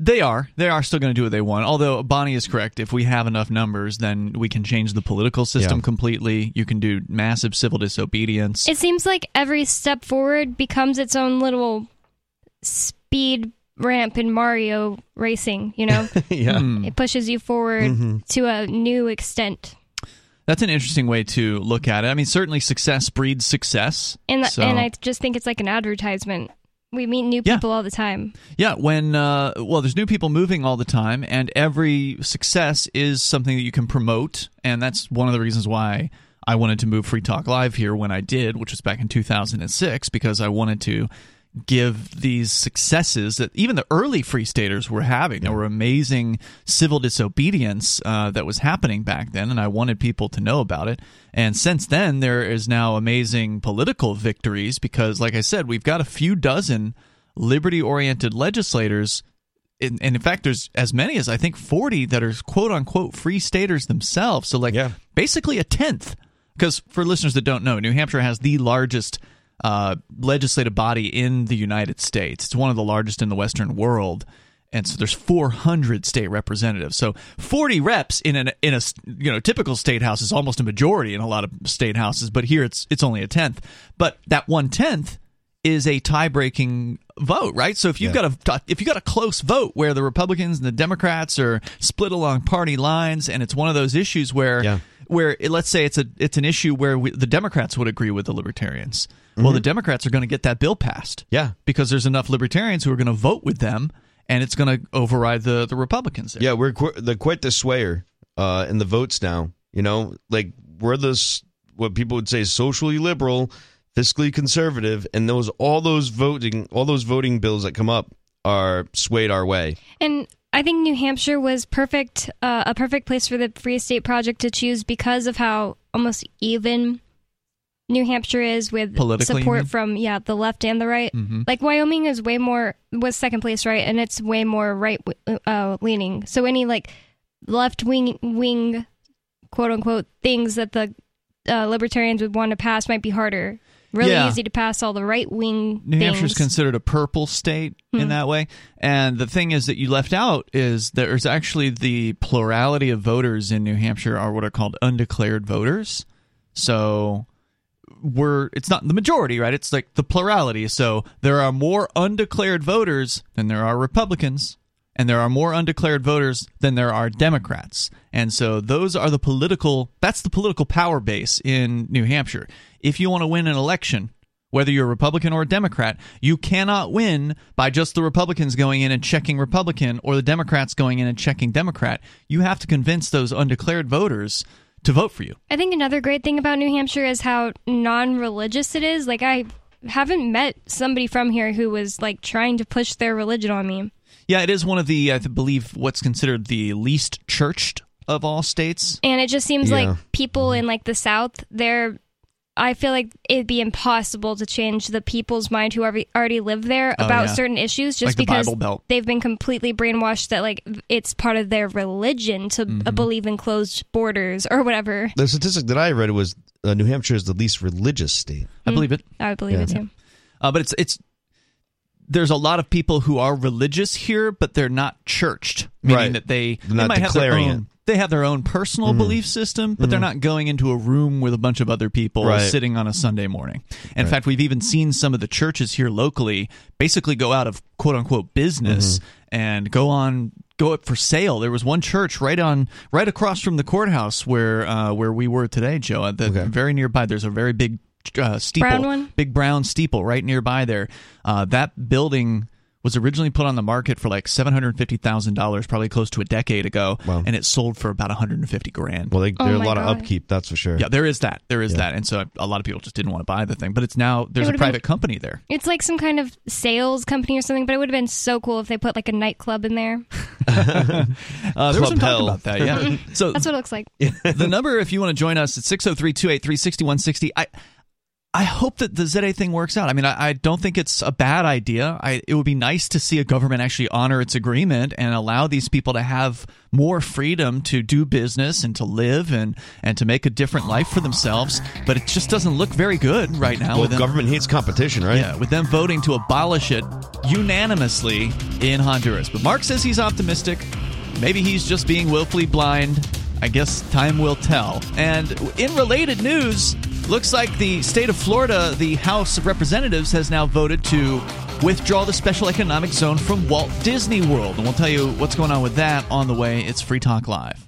They are. They are still going to do what they want. Although Bonnie is correct. If we have enough numbers, then we can change the political system Yeah. completely. You can do massive civil disobedience. It seems like every step forward becomes its own little speed ramp in Mario racing, you know? *laughs* yeah. Hmm. it pushes you forward Mhm. to a new extent. That's an interesting way to look at it. I mean, certainly success breeds success. And So- and I just think it's like an advertisement. We meet new Yeah. people all the time. Yeah, when uh, well, there's new people moving all the time, and every success is something that you can promote, and that's one of the reasons why I wanted to move Free Talk Live here when I did, which was back in 2006, because I wanted to give these successes that even the early free staters were having. There were amazing civil disobedience uh, that was happening back then, and I wanted people to know about it. And since then, there is now amazing political victories because, like I said, we've got a few dozen liberty oriented legislators. And in, fact, there's as many as I think 40 that are quote unquote free staters themselves. So, like, Yeah. basically a tenth. Because for listeners that don't know, New Hampshire has the largest uh, legislative body in the United States. It's one of the largest in the Western world, and so there's 400 state representatives. So 40 reps in an in a you know typical state house is almost a majority in a lot of state houses, but here it's it's only a tenth. But that one tenth is a tie-breaking vote, right? So if you've Yeah. got a if you got a close vote where the Republicans and the Democrats are split along party lines, and it's one of those issues where Yeah. where it- let's say it's a it's an issue where we, the Democrats would agree with the Libertarians. Mm-hmm. Well, the Democrats are going to get that bill passed. Yeah. because there's enough Libertarians who are going to vote with them, and it's going to override the the Republicans. There. Yeah, we're qu- the quite the swayer uh, in the votes now. You know, like we're this what people would say socially liberal, fiscally conservative, and those all those voting all those voting bills that come up are swayed our way. And I think New Hampshire was perfect, uh, a perfect place for the Free State Project to choose because of how almost even New Hampshire is with support from yeah the left and the right. Mhm. Like Wyoming is way more was second place right, and it's way more right uh, leaning. So any like left wing wing quote unquote things that the uh, libertarians would want to pass might be harder. Really Yeah. easy to pass all the right wing. New Hampshire is considered a purple state Hmm. in that way. And the thing is that you left out is there's actually the plurality of voters in New Hampshire are what are called undeclared voters. So we're it's not the majority, right? It's like the plurality. So there are more undeclared voters than there are Republicans. And there are more undeclared voters than there are Democrats. And so those are the political that's the political power base in New Hampshire. If you want to win an election, whether you're a Republican or a Democrat, you cannot win by just the Republicans going in and checking Republican or the Democrats going in and checking Democrat. You have to convince those undeclared voters to vote for you. I think another great thing about New Hampshire is how non-religious it is. Like I haven't met somebody from here who was like trying to push their religion on me. Yeah, it is one of the, I believe, what's considered the least churched of all states. And it just seems Yeah. like people mm-hmm. in like the South, they're I feel like it'd be impossible to change the people's mind who already already live there Oh, about yeah. certain issues just Like the because Bible they've been completely brainwashed that like it's part of their religion to Mm-hmm. uh, believe in closed borders or whatever. The statistic that I read was uh, New Hampshire is the least religious state. I believe it. I would believe it Yeah. too. Uh, but it's it's there's a lot of people who are religious here, but they're not churched, meaning Right. that they, They're they not might have their declaring own. it. They have their own personal belief system, but they're not going into a room with a bunch of other people Right. sitting on a Sunday morning. In fact, we've even seen some of the churches here locally basically go out of quote unquote business and go on go up for sale. There was one church right on right across from the courthouse where uh, where we were today, Joe. At the Okay. very nearby, there's a very big uh, steeple, Brown one? big brown steeple right nearby there. Uh, that building was originally put on the market for like seven hundred fifty thousand dollars, probably close to a decade ago, Wow. and it sold for about one hundred and fifty grand. Well, they, Oh there are a my lot of upkeep, that's for sure. yeah, there is that. There is that, and so a lot of people just didn't want to buy the thing. But it's now there's a would've been- private company there. It's like some kind of sales company or something, but it would have been so cool if they put like a nightclub in there. *laughs* Uh, there was some Club talk Hell. about that. Yeah. so That's what it looks like. *laughs* the number, if you want to join us, it's 603-283-6160. I I hope that the ZA thing works out. I mean, I, I don't think it's a bad idea. I, it would be nice to see a government actually honor its agreement and allow these people to have more freedom to do business and to live and, and to make a different life for themselves. But it just doesn't look very good right now. Well, with them, government hates competition, right? yeah, with them voting to abolish it unanimously in Honduras. But Mark says he's optimistic. Maybe he's just being willfully blind. I guess time will tell. And in related news, looks like the state of Florida, the House of Representatives, has now voted to withdraw the special economic zone from Walt Disney World. And we'll tell you what's going on with that on the way. It's Free Talk Live.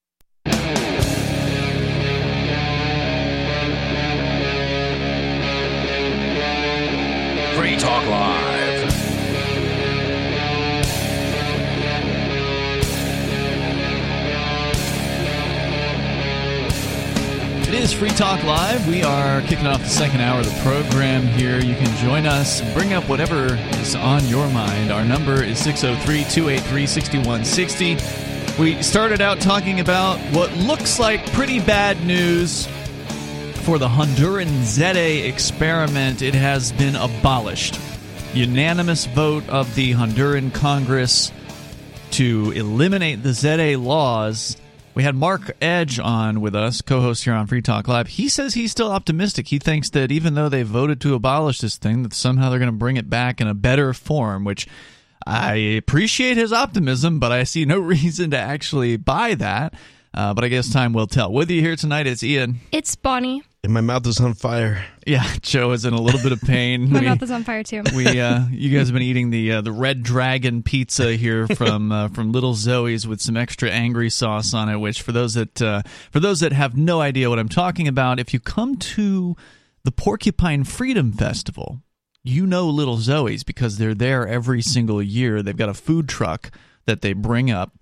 Free Talk Live. It is Free Talk Live. We are kicking off the second hour of the program here. You can join us, bring up whatever is on your mind. Our number is 603 283 6160. We started out talking about what looks like pretty bad news for the Honduran ZEDE experiment. It has been abolished. Unanimous vote of the Honduran Congress to eliminate the ZEDE laws. We had Mark Edge on with us, co host here on Free Talk Live. He says he's still optimistic. He thinks that even though they voted to abolish this thing, that somehow they're going to bring it back in a better form, which I appreciate his optimism, but I see no *laughs* reason to actually buy that. Uh, but I guess time will tell. With you here tonight, it's Ian. It's Bonnie. And my mouth is on fire. Yeah, *laughs* Joe is in a little bit of pain. *laughs* My We- mouth is on fire too. we uh, you guys have been eating the uh, the red dragon pizza here *laughs* from uh, from Little Zoe's with some extra angry sauce on it. Which for those that uh, for those that have no idea what I'm talking about, if you come to the Porcupine Freedom Festival, you know Little Zoe's because they're there every single year. They've got a food truck that they bring up.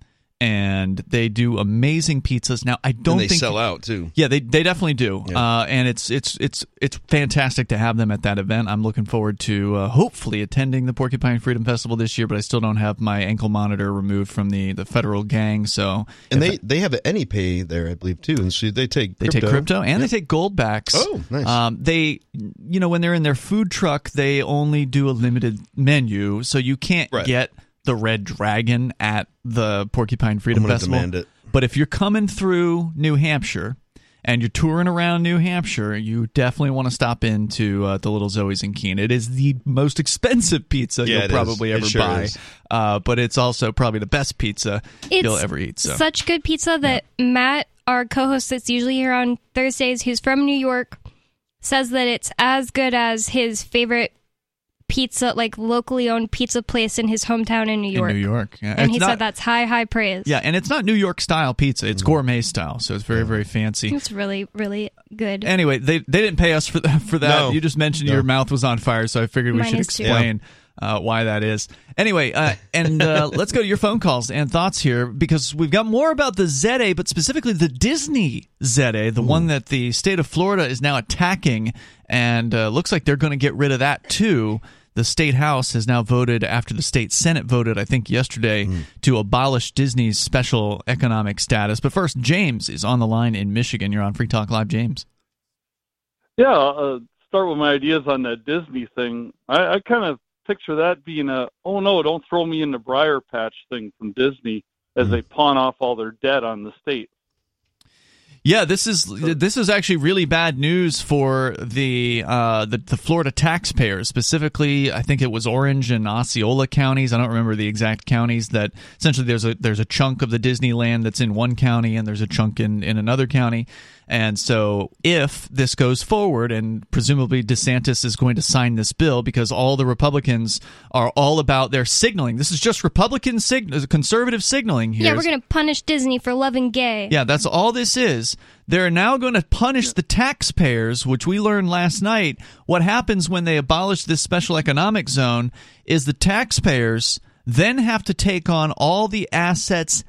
And they do amazing pizzas. Now, I don't and they think sell out too. yeah, they they definitely do, Yeah. uh, and it's it's it's it's fantastic to have them at that event. I'm looking forward to uh, hopefully attending the Porcupine Freedom Festival this year, but I still don't have my ankle monitor removed from the the federal gang. So And they they have any pay there, I believe, too. And so they take they take crypto and they take Goldbacks. Oh, nice. Um, they, you know, when they're in their food truck, they only do a limited menu, so you can't Right. get the Red Dragon at the Porcupine Freedom I'm Festival. demand it. But if you're coming through New Hampshire and you're touring around New Hampshire, you definitely want to stop into uh, the Little Zoe's in Keene. It is the most expensive pizza Yeah, you'll probably It ever sure buy, uh, but it's also probably the best pizza It's you'll ever eat. So. Such good pizza that Matt, our co-host that's usually here on Thursdays, who's from New York, says that it's as good as his favorite pizza, like locally owned pizza place in his hometown in New York. in New York, yeah. And It's he not- said that's high, high praise. Yeah, and it's not New York style pizza; it's gourmet style, so it's very, very fancy. It's really, really good. Anyway, they they didn't pay us for that. For that, No. you just mentioned No. your mouth was on fire, so I figured we Mine should is too. explain uh, why that is. Anyway, uh, and uh, *laughs* let's go to your phone calls and thoughts here because we've got more about the ZEDE, but specifically the Disney ZEDE, the one that the state of Florida is now attacking, and uh, looks like they're going to get rid of that too. The state house has now voted after the state senate voted, I think yesterday, to abolish Disney's special economic status. But first, James is on the line in Michigan. You're on Free Talk Live, James. Yeah, uh, start with my ideas on that Disney thing. I, I kind of picture that being a, oh no, don't throw me in the briar patch thing from Disney as they pawn off all their debt on the state. Yeah, this is this is actually really bad news for the uh, the, the Florida taxpayers. Specifically, I think it was Orange and Osceola counties. I don't remember the exact counties. That essentially there's a there's a chunk of the Disneyland that's in one county, and there's a chunk in in another county. And so, if this goes forward, and presumably DeSantis is going to sign this bill because all the Republicans are all about their signaling. This is just Republican sig- conservative signaling here. yeah, we're gonna punish Disney for loving gay. Yeah, that's all this is. They're now going to punish the taxpayers, which we learned last night. What happens when they abolish this special economic zone is the taxpayers then have to take on all the assets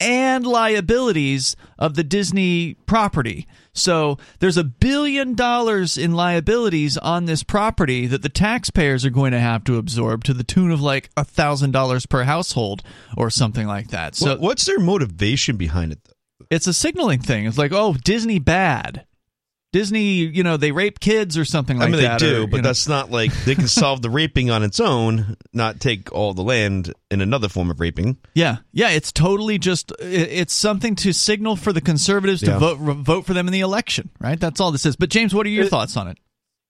and liabilities of the Disney property. So there's a billion dollars in liabilities on this property that the taxpayers are going to have to absorb to the tune of like a thousand dollars per household or something like that. So what's their motivation behind it? Though? it's a signaling thing. It's like, oh, Disney bad. Disney, you know, they rape kids or something like that. I mean, they do, or, but know- that's not like they can solve the raping on its own, not take all the land in another form of raping. Yeah, yeah, it's totally just it's something to signal for the conservatives to vote vote for them in the election, right? That's all this is. But James, what are your It- thoughts on it?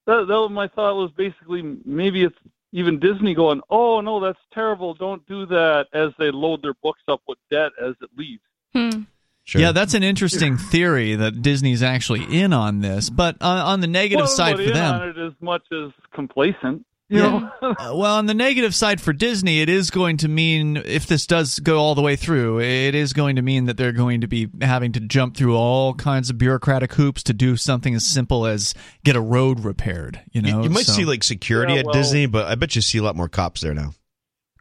That, that was my thought was basically maybe it's even Disney going, oh no, that's terrible, don't do that, as they load their books up with debt as it leaves. Hmm. Sure. Yeah, that's an interesting theory that Disney's actually in on this. But on, on the negative well, side for in them, on it as much as complacent. You Yeah. know? Uh, *laughs* well, on the negative side for Disney, it is going to mean if this does go all the way through, it is going to mean that they're going to be having to jump through all kinds of bureaucratic hoops to do something as simple as get a road repaired. You You, know, you might So, see like security Yeah, at Disney, but I bet you see a lot more cops there now.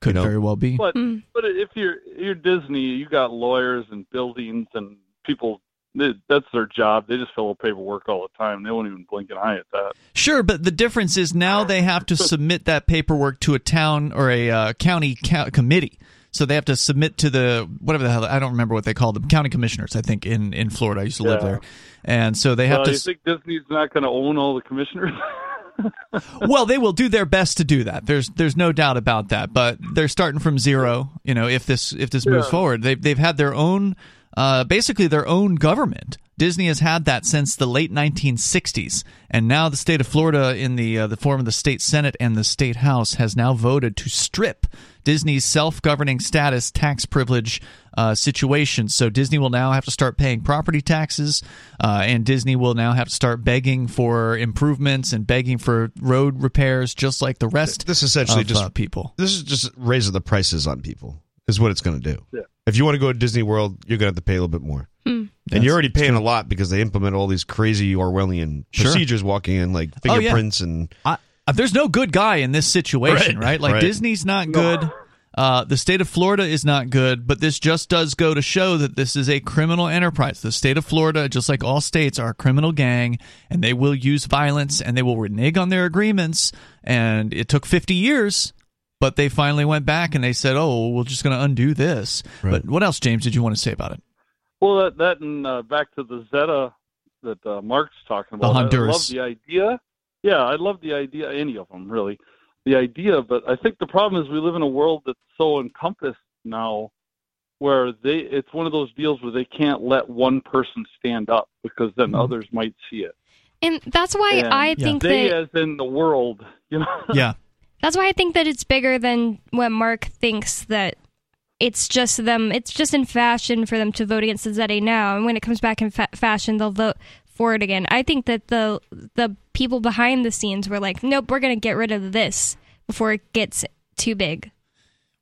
Could you know. very well be. But Hmm. but if you're you're Disney, you got lawyers and buildings and people. they- That's their job. They just fill out paperwork all the time. They won't even blink an eye at that. Sure, but the difference is now they have to submit that paperwork to a town or a uh, county co- committee. So they have to submit to the whatever the hell I don't remember what they call them county commissioners. I think in in Florida, I used to live there, and so they have Well, to. you think Disney's not going to own all the commissioners? *laughs* *laughs* well, they will do their best to do that. There's there's no doubt about that. But they're starting from zero. You know, if this if this moves forward, they've they've had their own, uh, basically their own government. Disney has had that since the late 1960s, and now the state of Florida, in the uh, the form of the state senate and the state house, has now voted to strip Disney's self-governing status, tax privilege uh, situation. So Disney will now have to start paying property taxes, uh, and Disney will now have to start begging for improvements and begging for road repairs, just like the rest This essentially of just uh, people. this is just raising the prices on people is what it's going to do. Yeah. If you want to go to Disney World, you're going to have to pay a little bit more. and you're already paying a lot because they implement all these crazy Orwellian Sure. procedures walking in, like Oh, yeah. fingerprints and I, uh, there's no good guy in this situation, Right, right? Like right. Disney's not good. Uh, the state of Florida is not good, but this just does go to show that this is a criminal enterprise. The state of Florida, just like all states, are a criminal gang, and they will use violence and they will renege on their agreements. And it took 50 years, but they finally went back and they said, "Oh, we're just going to undo this." Right. But what else, James? Did you want to say about it? Well, that that and uh, back to the ZEDE that uh, Mark's talking about. The Honduras. I love the idea. Yeah, I love the idea. Any of them, really, the idea. But I think the problem is we live in a world that's so encompassed now, where they it's one of those deals where they can't let one person stand up because then Mhm. others might see it. And that's why And I think they, that as in the world, you know. Yeah. That's why I think that it's bigger than what Mark thinks that it's just them. It's just in fashion for them to vote against the ZA now, and when it comes back in fa- fashion, they'll vote for it again. I think that the the people behind the scenes were like, nope, we're gonna get rid of this before it gets too big.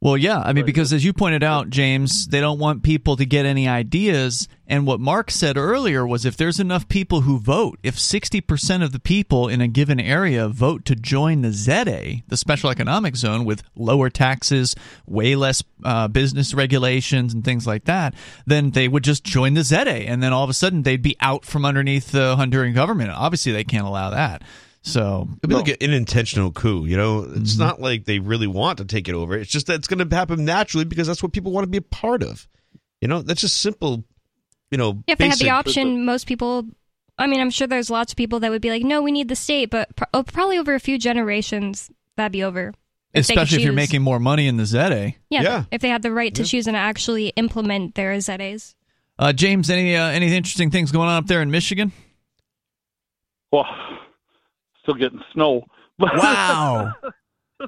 Well, yeah. I mean, because as you pointed out, James, they don't want people to get any ideas. And what Mark said earlier was if there's enough people who vote, if 60% of the people in a given area vote to join the ZA, the special economic zone, with lower taxes, way less uh, business regulations, and things like that, then they would just join the ZA. And then all of a sudden they'd be out from underneath the Honduran government. Obviously, they can't allow that. So, It'd be like an unintentional coup, you know? It's Mm-hmm. not like they really want to take it over. It's just that it's going to happen naturally because that's what people want to be a part of. You know, that's just simple, you know, If they had the basic- option, most people. I mean, I'm sure there's lots of people that would be like, no, we need the state, but pro- oh, probably over a few generations, that'd be over. If especially if you're making more money in the ZA. Yeah, Yeah. if they had the right to choose and actually implement their ZAs. Uh, James, any uh, any interesting things going on up there in Michigan? Well, still getting snow. *laughs* Wow,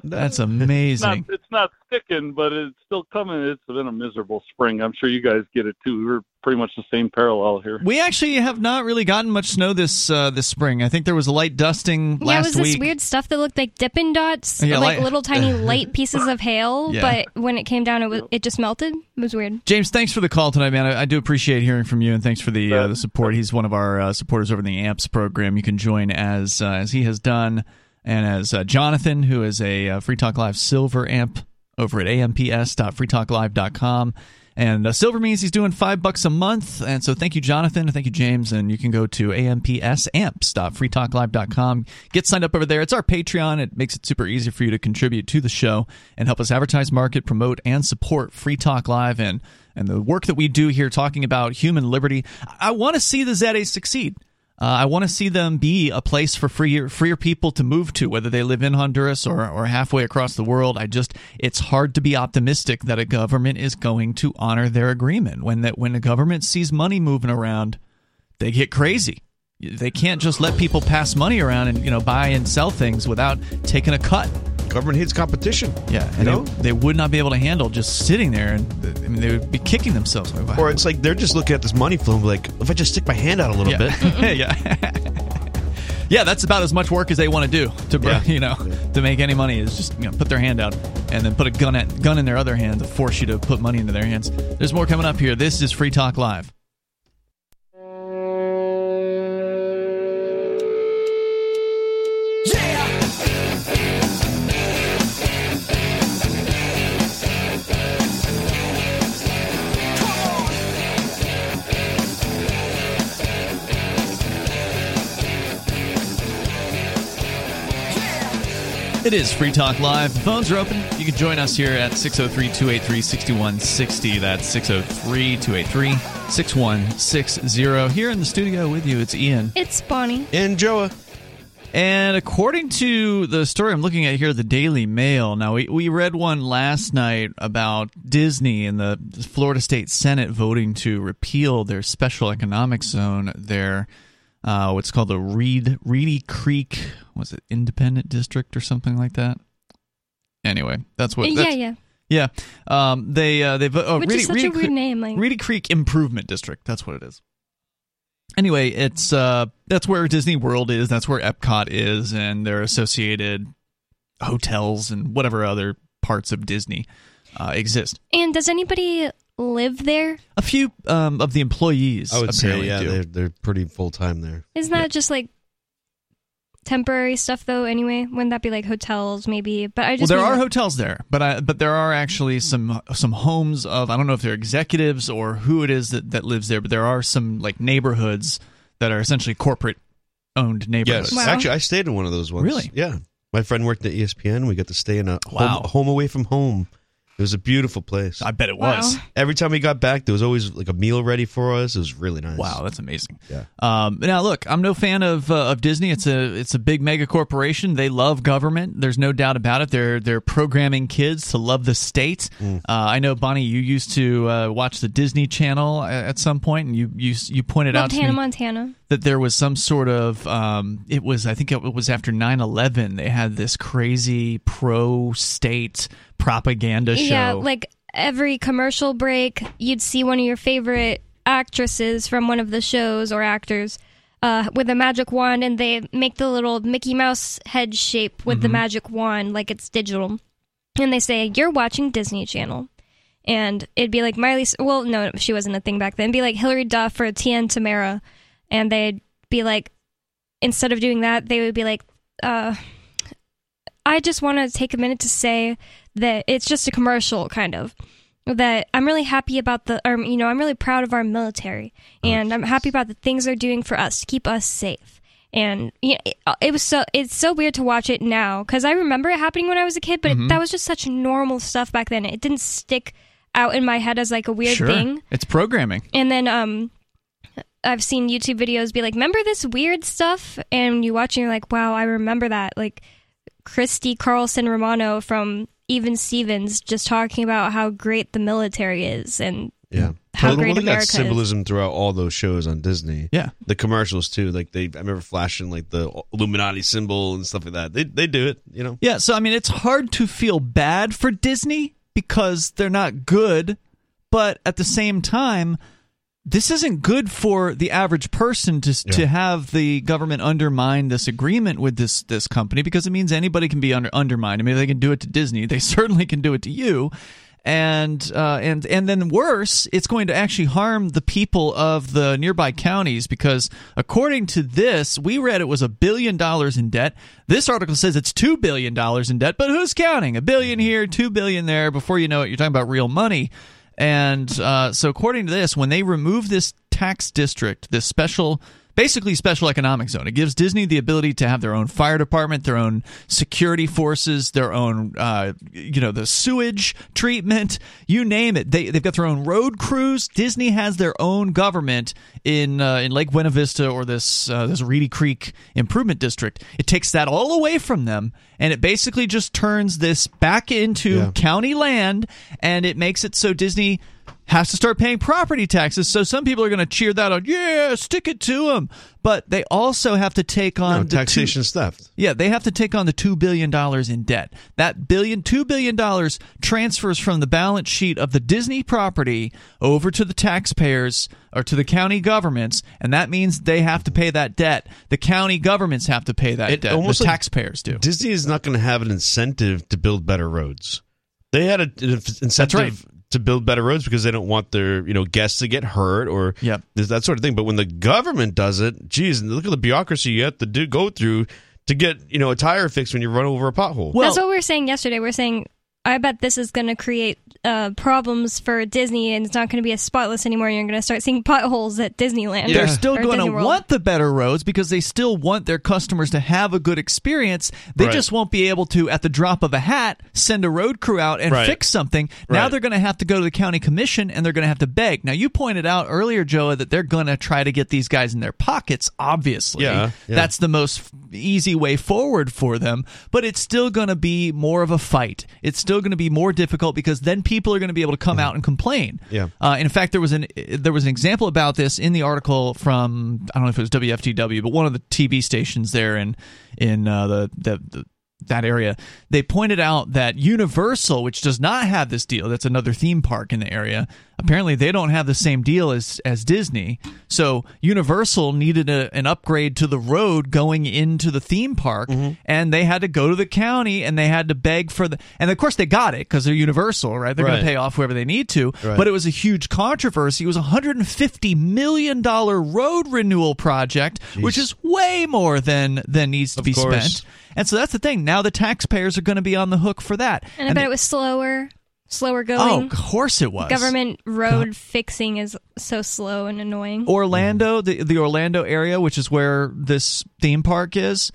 that's *laughs* it's not amazing. it's not sticking, but it's still coming. It's been a miserable spring. I'm sure you guys get it too. We're pretty much the same parallel here. We actually have not really gotten much snow this uh, this spring. I think there was a light dusting yeah, it last was this week. weird stuff that looked like Dippin' Dots, Yeah, like like- little tiny *laughs* light pieces of hail. *laughs* Yeah. But when it came down, it was it just melted. It was weird. James, thanks for the call tonight, man. I, I do appreciate hearing from you, and thanks for the uh, the support. He's one of our uh, supporters over in the AMPS program. You can join as uh, as he has done, and as uh, Jonathan, who is a uh, Free Talk Live Silver Amp over at amps.freetalklive.com. And uh, silver means he's doing five bucks a month. And so thank you, Jonathan. Thank you, James. And you can go to ampsamps.freetalklive.com. Get signed up over there. It's our Patreon. It makes it super easy for you to contribute to the show and help us advertise, market, promote, and support Free Talk Live and, and the work that we do here talking about human liberty. I want to see the ZAs succeed. Uh, I want to see them be a place for freer freer people to move to, whether they live in Honduras or, or halfway across the world. I just it's hard to be optimistic that a government is going to honor their agreement. When that when a government sees money moving around, they get crazy. They can't just let people pass money around and you know buy and sell things without taking a cut. Government hates competition. Yeah, and know? they, they would not be able to handle just sitting there, and I mean they would be kicking themselves. Like, Or it's like they're just looking at this money flow and be like, if I just stick my hand out a little bit. yeah. *laughs* yeah. Yeah, that's about as much work as they want to do to Yeah. you know to make any money is just you know put their hand out and then put a gun at gun in their other hand to force you to put money into their hands. There's more coming up here. This is Free Talk Live. It is Free Talk Live. The phones are open. You can join us here at 603 283 6160. That's 603 283 6160. Here in the studio with you, it's Ian. It's Bonnie. And Joa. And according to the story I'm looking at here, the Daily Mail. Now, we, we read one last night about Disney and the Florida State Senate voting to repeal their special economic zone there. Uh, what's called the Reed Reedy Creek, was it Independent District or something like that? Anyway, that's what. yeah, That's, yeah. yeah. Um, they uh, they've oh, Which Reedy, is such Reedy a weird Cre- name. Like, Reedy Creek Improvement District. That's what it is. Anyway, it's uh that's where Disney World is, that's where Epcot is, and their associated hotels and whatever other parts of Disney uh, exist. and does anybody live there? A few um, of the employees I would say, apparently yeah, do. they're, they're pretty full time there. Isn't that just like temporary stuff though? Anyway, wouldn't that be like hotels maybe? But I Well, just there mean, are like- hotels there, but I, but there are actually some some homes of I don't know if they're executives or who it is that, that lives there, but there are some like neighborhoods that are essentially corporate owned neighborhoods. Yes. Wow. Actually, I stayed in one of those ones. Really? Yeah. My friend worked at ESPN. We got to stay in a Wow. home, home away from home. It was a beautiful place. I bet it Wow. was. Every time we got back, there was always like a meal ready for us. It was really nice. Wow, that's amazing. Yeah. Um, now, look, I'm no fan of uh, of Disney. It's a it's a big mega corporation. They love government. There's no doubt about it. They're they're programming kids to love the state. Mm. Uh, I know Bonnie, you used to uh, watch the Disney Channel a- at some point, and you you you pointed out Loved to Hannah me Montana. That there was some sort of um, it was I think it was after 9/11. They had this crazy pro state propaganda show. Yeah, like every commercial break, you'd see one of your favorite actresses from one of the shows or actors uh, with a magic wand, and they make the little Mickey Mouse head shape with Mm-hmm. the magic wand, like it's digital. And they say, You're watching Disney Channel. And it'd be like Miley, well, no, she wasn't a thing back then. It'd be like Hilary Duff or Tien Tamara. And they'd be like, instead of doing that, they would be like, uh, I just want to take a minute to say that it's just a commercial, kind of. That I'm really happy about the, um, you know, I'm really proud of our military, and I'm happy about the things they're doing for us to keep us safe. And you know, it, it was so it's so weird to watch it now because I remember it happening when I was a kid, but it, that was just such normal stuff back then. It didn't stick out in my head as like a weird sure, thing. it's programming. And then um I've seen YouTube videos be like, "Remember this weird stuff?" And you watch and you're like, "Wow, I remember that." Like Christy Carlson Romano from Even Stevens just talking about how great the military is and Yeah. How well, great well, they America got is. symbolism throughout all those shows on Disney. Yeah. The commercials too. Like they, I remember flashing like the Illuminati symbol and stuff like that. They they do it. You know. Yeah, so I mean, it's hard to feel bad for Disney because they're not good, but at the same time, this isn't good for the average person to to have the government undermine this agreement with this this company because it means anybody can be under, undermined. I mean, they can do it to Disney. They *laughs* certainly can do it to you. And uh, and and then worse, it's going to actually harm the people of the nearby counties because according to this, we read it was a billion dollars in debt. This article says it's two billion dollars in debt, but who's counting? A billion here, two billion there. Before you know it, you're talking about real money. And uh, so, according to this, when they remove this tax district, this special basically special economic zone. It gives Disney the ability to have their own fire department, their own security forces, their own, uh, you know, the sewage treatment, you name it. They, they've got their own road crews. Disney has their own government in uh, in Lake Buena Vista or this uh, this Reedy Creek Improvement District. It takes that all away from them, and it basically just turns this back into Yeah. county land, and it makes it so Disney has to start paying property taxes. So some people are going to cheer that on. Yeah, stick it to them. But they also have to take on No, the two- taxation is theft. yeah, they have to take on the two billion dollars in debt. That billion, two billion dollars transfers from the balance sheet of the Disney property over to the taxpayers or to the county governments, and that means they have to pay that debt. The county governments have to pay that It debt. almost the like taxpayers do. Disney is not going to have an incentive to build better roads. They had a- an incentive right. To build better roads because they don't want their you know guests to get hurt or Yep. th- that sort of thing. But when the government does it, geez, look at the bureaucracy you have to do go through to get you know a tire fixed when you run over a pothole. Well- That's what we were saying yesterday. We are saying, I bet this is going to create uh, problems for Disney, and it's not going to be as spotless anymore. You're going to start seeing *laughs* potholes at Disneyland. They're still going to want the better roads because they still want their customers to have a good experience. They Right. just won't be able to, at the drop of a hat, send a road crew out and Right. fix something. Now Right. they're going to have to go to the county commission and they're going to have to beg. Now, you pointed out earlier, Joa, that they're going to try to get these guys in their pockets, obviously. Yeah, yeah. That's the most easy way forward for them, but it's still going to be more of a fight. It's still going to be more difficult because then people are going to be able to come out and complain. Yeah. Uh, in fact, there was an there was an example about this in the article from I don't know if it was WFTW, but one of the TV stations there in in uh, the, the the that area. They pointed out that Universal, which does not have this deal, that's another theme park in the area. Apparently, they don't have the same deal as as Disney. So Universal needed a, an upgrade to the road going into the theme park, mm-hmm. and they had to go to the county and they had to beg for the. And of course, they got it because they're Universal, right? They're going to pay off whoever they need to. Right. But it was a huge controversy. It was a hundred and fifty million dollar road renewal project, which is way more than than needs to Of be course. spent. And so that's the thing. Now the taxpayers are going to be on the hook for that. And I bet they- it was slower, slower going. Oh, going. of course it was. Government *laughs* road fixing is so slow and annoying. Orlando, the the Orlando area, which is where this theme park is.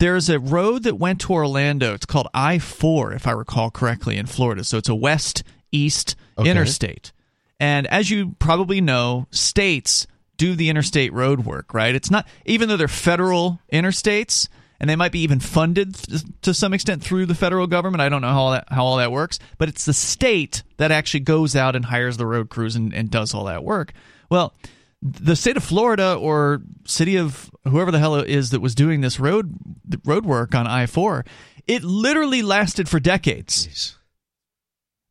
There's a road that went to Orlando. It's called I four, if I recall correctly, in Florida. So it's a west east Okay. interstate. And as you probably know, states do the interstate road work, right? It's not even though they're federal interstates and they might be even funded th- to some extent through the federal government. I don't know how all that how all that works, but it's the state that actually goes out and hires the road crews and, and does all that work. Well, the state of Florida or city of whoever the hell it is that was doing this road road work on I four, it literally lasted for decades. Jeez.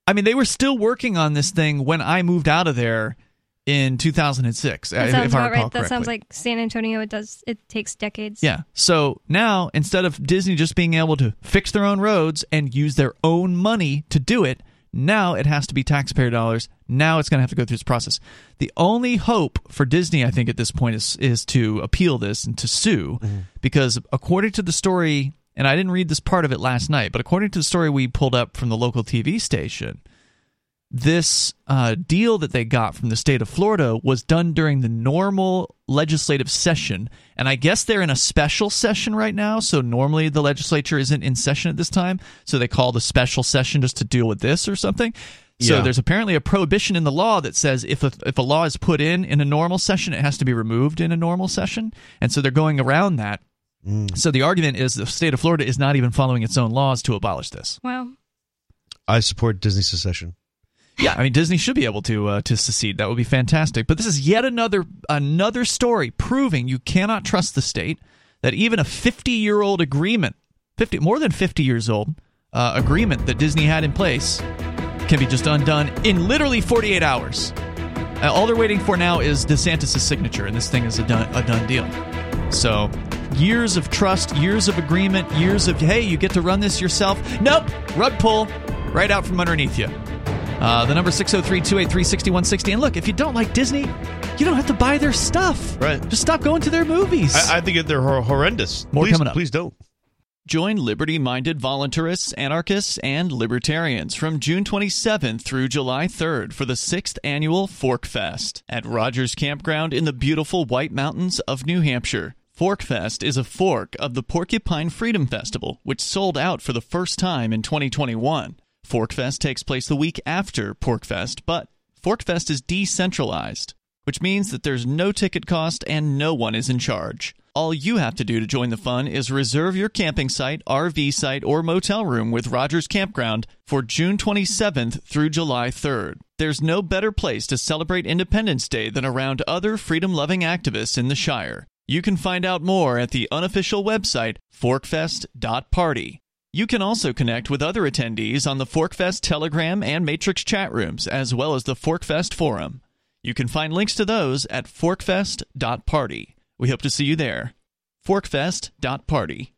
I mean, they were still working on this thing when I moved out of there in 2006. That if- sounds if I about recall right. That sounds like San Antonio. It does. It takes decades. Yeah. So now, instead of Disney just being able to fix their own roads and use their own money to do it, now it has to be taxpayer dollars. Now it's going to have to go through this process. The only hope for Disney, I think, at this point is is to appeal this and to sue, mm-hmm. because according to the story, and I didn't read this part of it last night, but according to the story we pulled up from the local TV station, this uh, deal that they got from the state of Florida was done during the normal legislative session. And I guess they're in a special session right now. So normally the legislature isn't in session at this time. So they called a special session just to deal with this or something. So Yeah. there's apparently a prohibition in the law that says if a, if a law is put in in a normal session, it has to be removed in a normal session. And so they're going around that. So the argument is the state of Florida is not even following its own laws to abolish this. Well, I support Disney secession. Yeah, I mean Disney should be able to uh, to secede. That would be fantastic. But this is yet another another story proving you cannot trust the state. That even a 50 year old agreement, 50 more than 50 years old uh, agreement that Disney had in place, can be just undone in literally 48 hours. Uh, all they're waiting for now is DeSantis' signature, and this thing is a done a done deal. So. Years of trust, years of agreement, years of hey, you get to run this yourself. Nope, rug pull right out from underneath you. Uh, the number 603 283 6160. And look, if you don't like Disney, you don't have to buy their stuff. Right. Just stop going to their movies. I, I think they're hor- horrendous. More please, coming up. Please don't. Join liberty minded voluntarists, anarchists, and libertarians from June 27th through July 3rd for the sixth annual Fork Fest at Rogers Campground in the beautiful White Mountains of New Hampshire. Fork Fest is a fork of the Porcupine Freedom Festival, which sold out for the first time in 2021. Fork Fest takes place the week after Porkfest, but Forkfest is decentralized, which means that there's no ticket cost and no one is in charge. All you have to do to join the fun is reserve your camping site, RV site, or motel room with Rogers Campground for June 27th through July 3rd. There's no better place to celebrate Independence Day than around other freedom loving activists in the Shire. You can find out more at the unofficial website forkfest.party. You can also connect with other attendees on the Forkfest Telegram and Matrix chat rooms, as well as the Forkfest forum. You can find links to those at forkfest.party. We hope to see you there. Forkfest.party.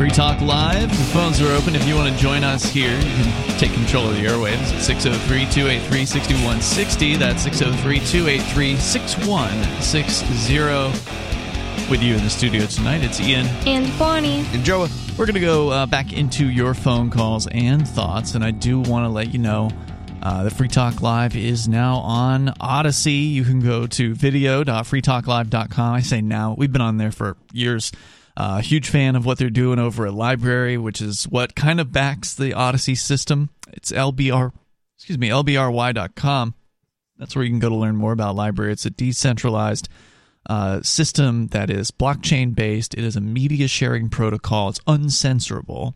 Free Talk Live. The phones are open if you want to join us here. You can take control of the airwaves at 603 283 6160. That's 603 283 6160. With you in the studio tonight, it's Ian. And Bonnie. And Joe, We're going to go uh, back into your phone calls and thoughts, and I do want to let you know uh, that Free Talk Live is now on Odysee. You can go to video.freetalklive.com. I say now, we've been on there for years. Uh, huge fan of what they're doing over at LBRY, which is what kind of backs the Odysee system. It's LBR, excuse me, lbry.com. That's where you can go to learn more about LBRY. It's a decentralized uh, system that is blockchain based. It is a media sharing protocol. It's uncensorable.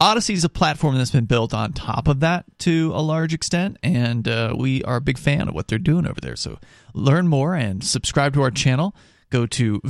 Odysee is a platform that's been built on top of that to a large extent, and uh, we are a big fan of what they're doing over there. So learn more and subscribe to our channel. Go to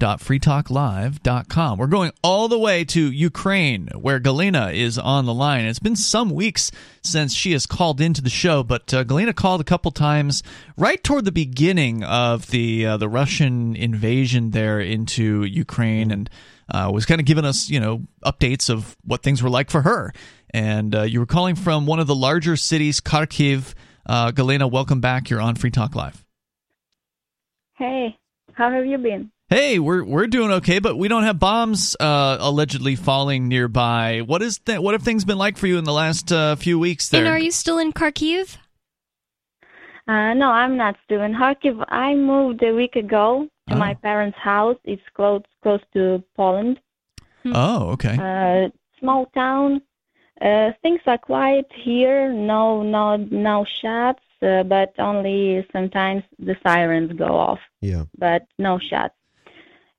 video.freetalklive.com. We're going all the way to Ukraine, where Galena is on the line. It's been some weeks since she has called into the show, but uh, Galena called a couple times right toward the beginning of the uh, the Russian invasion there into Ukraine, and uh, was kind of giving us you know updates of what things were like for her. And uh, you were calling from one of the larger cities, Kharkiv. Uh, Galena, welcome back. You're on Free Talk Live. Hey, how have you been? Hey, we're we're doing okay, but we don't have bombs uh, allegedly falling nearby. What is that? What have things been like for you in the last uh, few weeks? There, And are you still in Kharkiv? Uh, no, I'm not still in Kharkiv. I moved a week ago to Oh. my parents' house. It's close close to Poland. Oh, okay. Uh, small town. Uh, things are quiet here. No, no, no shots, uh, but only sometimes the sirens go off. yeah. but no shots.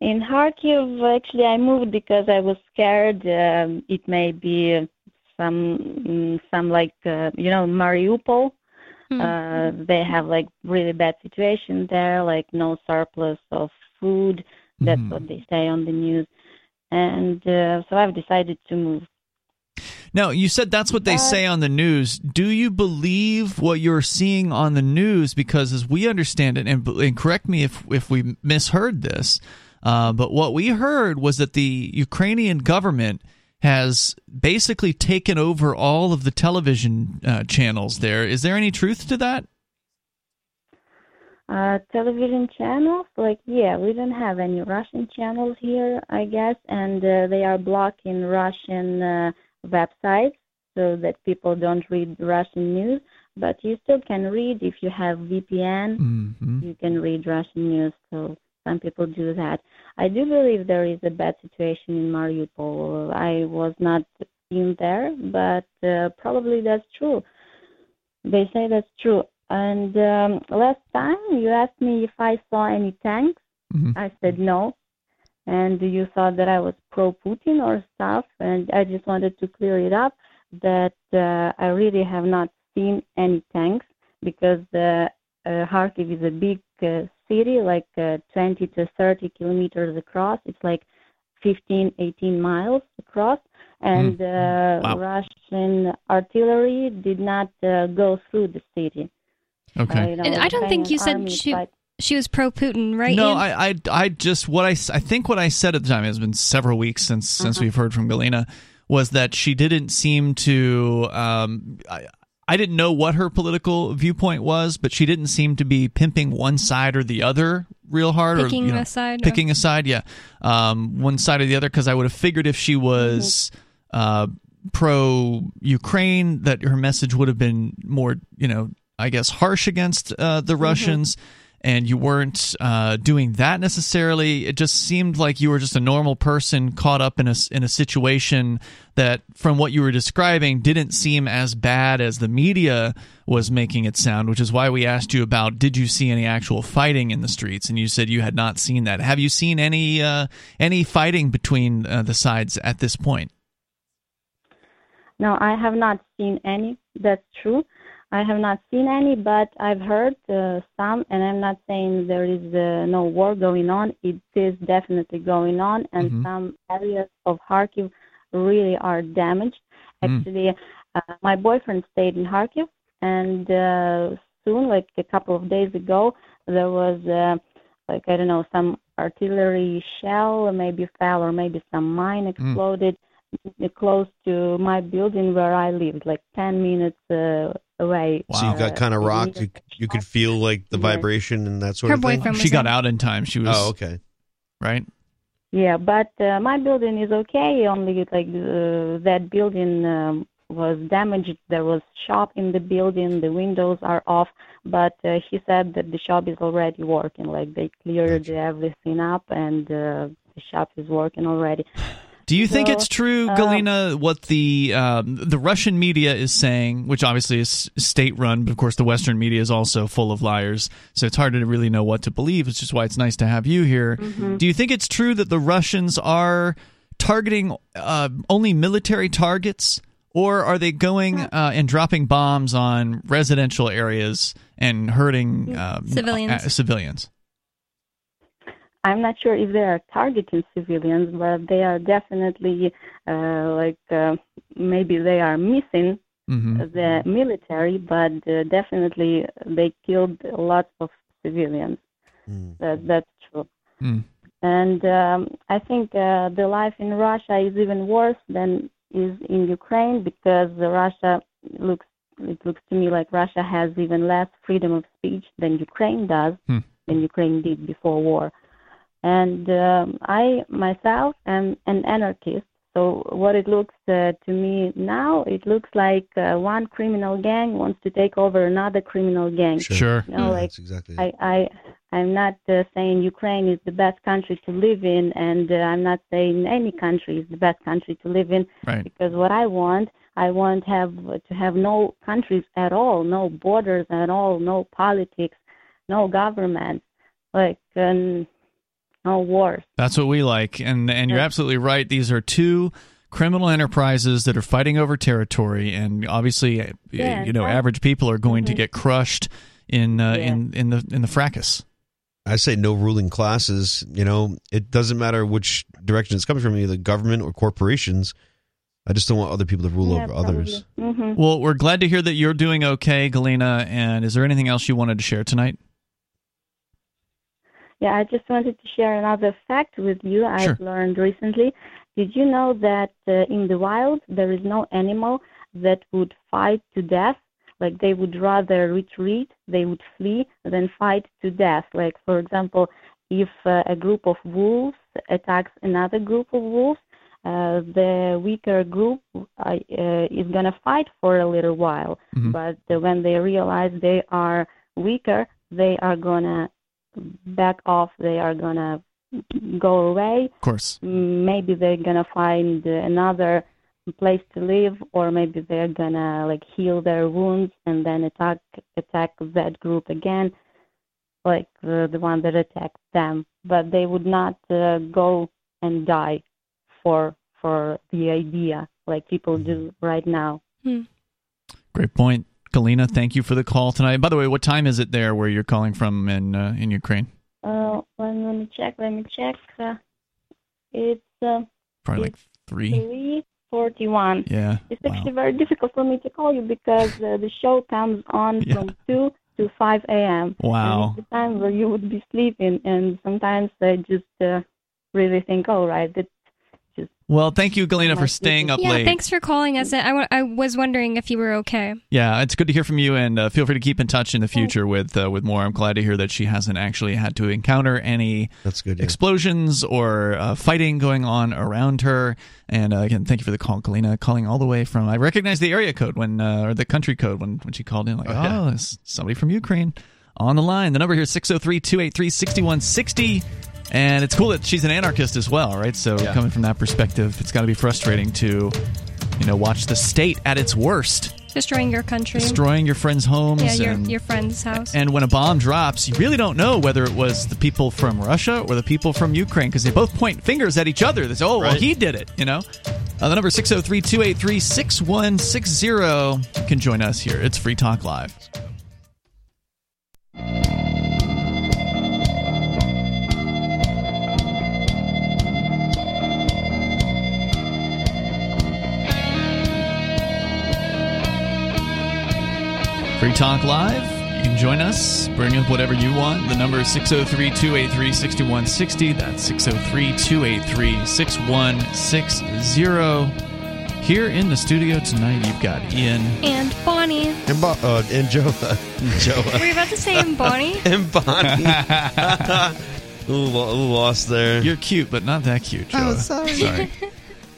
In Kharkiv, actually, I moved because I was scared. Um, it may be some, mm, some like uh, you know, Mariupol. Hmm. Uh, they have like really bad situation there, like no surplus of food. That's Mhm. what they say on the news. And uh, so I've decided to move. Now, you said that's what they say on the news. Do you believe what you're seeing on the news? Because as we understand it, and, and correct me if if we misheard this, uh, but what we heard was that the Ukrainian government has basically taken over all of the television uh, channels there. Is there any truth to that? Uh, television channels, like yeah, we don't have any Russian channels here, I guess, and uh, they are blocking Russian uh, websites so that people don't read Russian news. But you still can read if you have VPN. Mm-hmm. You can read Russian news, so some people do that. I do believe there is a bad situation in Mariupol. I was not in there, but uh, probably that's true. They say that's true. And um, last time you asked me if I saw any tanks. Mhm. I said no. And you thought that I was pro Putin or stuff. And I just wanted to clear it up that uh, I really have not seen any tanks because the uh, Kharkiv is a big uh, city, like uh, 20 to 30 kilometers across. It's like 15, 18 miles across. And uh, Wow. Russian artillery did not uh, go through the city. Okay. Uh, you know, And I don't think you said army she- fight- She was pro Putin, right? No, I, I, I just what I I think what I said at the time it has been several weeks since since Uh-huh. we've heard from Galena was that she didn't seem to. Um, I, I didn't know what her political viewpoint was, but she didn't seem to be pimping one side or the other real hard, Picking or you know, a side, picking a side. Yeah, um, one side or the other. Because I would have figured if she was uh, pro Ukraine, that her message would have been more, you know, I guess harsh against uh, the Russians. And you weren't uh, doing that necessarily. It just seemed like you were just a normal person caught up in a in a situation that, from what you were describing, didn't seem as bad as the media was making it sound. Which is why we asked you about did you see any actual fighting in the streets, and you said you had not seen that. Have you seen any uh, any fighting between uh, the sides at this point? No, I have not seen any. That's true. I have not seen any, but I've heard uh, some, and I'm not saying there is uh, no war going on. It is definitely going on, and Mhm. some areas of Kharkiv really are damaged. Mm. Actually, uh, my boyfriend stayed in Kharkiv, and uh, soon, like a couple of days ago, there was uh, like I don't know some artillery shell maybe fell or maybe some mine exploded close to my building where I lived, like 10 minutes uh, away. So you got kind of rocked. You, you could feel like the Yes. vibration and that sort Her of thing. boyfriend She was got in. out in time. She was Oh, okay. right. Yeah, but uh, my building is okay. Only like uh, that building um, was damaged. There was shop in the building. The windows are off. But uh, he said that the shop is already working. Like they cleared Gotcha. everything up, and uh, the shop is working already. Do you think it's true, uh, Galena, what the um, the Russian media is saying, which obviously is state run, but of course the Western media is also full of liars, so it's hard to really know what to believe. It's just why it's nice to have you here. Mm-hmm. Do you think it's true that the Russians are targeting uh, only military targets, or are they going uh, and dropping bombs on residential areas and hurting um, Civilians. uh, civilians? I'm not sure if they are targeting civilians, but they are definitely uh, like uh, maybe they are missing hmm the military, but uh, definitely they killed lots of civilians. Mm. That that's true. Mm. And um, I think uh, the life in Russia is even worse than is in Ukraine because Russia looks it looks to me like Russia has even less freedom of speech than Ukraine does, Hmm. than Ukraine did before war. And um, I myself am an anarchist. So what it looks uh, to me now, it looks like uh, one criminal gang wants to take over another criminal gang. Sure. Sure. You know, like That's exactly it. I, I I'm not uh, saying Ukraine is the best country to live in, and uh, I'm not saying any country is the best country to live in. Right. Because what I want, I want have to have no countries at all, no borders at all, no politics, no government, like um, no wars. That's what we like, and and you're absolutely right. These are two criminal enterprises that are fighting over territory, and obviously, uh, Yeah, you know, I- average people are going to Mhm. get crushed in uh, Yeah. in in the in the fracas. I say no ruling classes. You know, it doesn't matter which direction it's coming from, either government or corporations. I just don't want other people to rule over others. hmm Well, we're glad to hear that you're doing okay, Galena. And is there anything else you wanted to share tonight? Yeah, I just wanted to share another fact with you I've Sure. learned recently. Did you know that uh, in the wild there is no animal that would fight to death? Like they would rather retreat, they would flee than fight to death. Like for example, if uh, a group of wolves attacks another group of wolves, uh, the weaker group uh, uh, is gonna fight for a little while. Mhm. But uh, when they realize they are weaker, they are gonna back off. They are gonna go away. Of course. Maybe they're gonna find another place to live, or maybe they're gonna like heal their wounds and then attack attack that group again, like the the one that attacked them. But they would not uh, go and die for for the idea like people do right now. Great point, Galena. Thank you for the call tonight. By the way, what time is it there where you're calling from in uh, in Ukraine? Uh, let, let me check. Let me check. Uh, it's uh, Probably like three. three forty-one. Yeah. It's Wow. actually very difficult for me to call you because uh, the show comes on *laughs* Yeah. from two to five a.m. Wow. And it's the time where you would be sleeping, and sometimes I just uh, really think, all right, just Well, thank you, Galena, for staying up yeah, late. thanks for calling us. I, I was wondering if you were okay. Yeah, it's good to hear from you, and uh, feel free to keep in touch in the future with uh, with more. I'm glad to hear that she hasn't actually had to encounter any That's good. Yeah. explosions or uh, fighting going on around her. And uh, again, thank you for the call, Kalina, calling all the way from. I recognize the area code when uh, or the country code when when she called in. Like, oh, yeah. it's somebody from Ukraine on the line. The number here is 603-283-6160. And it's cool that she's an anarchist as well, right? So Yeah. coming from that perspective, it's got to be frustrating to, you know, watch the state at its worst, Destroying your country. destroying your friends' homes. yeah, your, and, your friend's house. and when a bomb drops, you really don't know whether it was the people from Russia or the people from Ukraine because they both point fingers at each other. They say, oh, well, he did it, you know? Uh, the number 603 283 6160. You can join us here. It's Free Talk Live. Free Talk Live. You can join us. Bring up whatever you want. The number is 603 283 6160. That's 603 283 6160. Here in the studio tonight, you've got Ian. and Bonnie. And, Bo- uh, and Joe. *laughs* Joe. Were you about to say and Bonnie? *laughs* and Bonnie. *laughs* ooh, lo- ooh, lost there. You're cute, but not that cute, Joe. Oh, sorry. Sorry.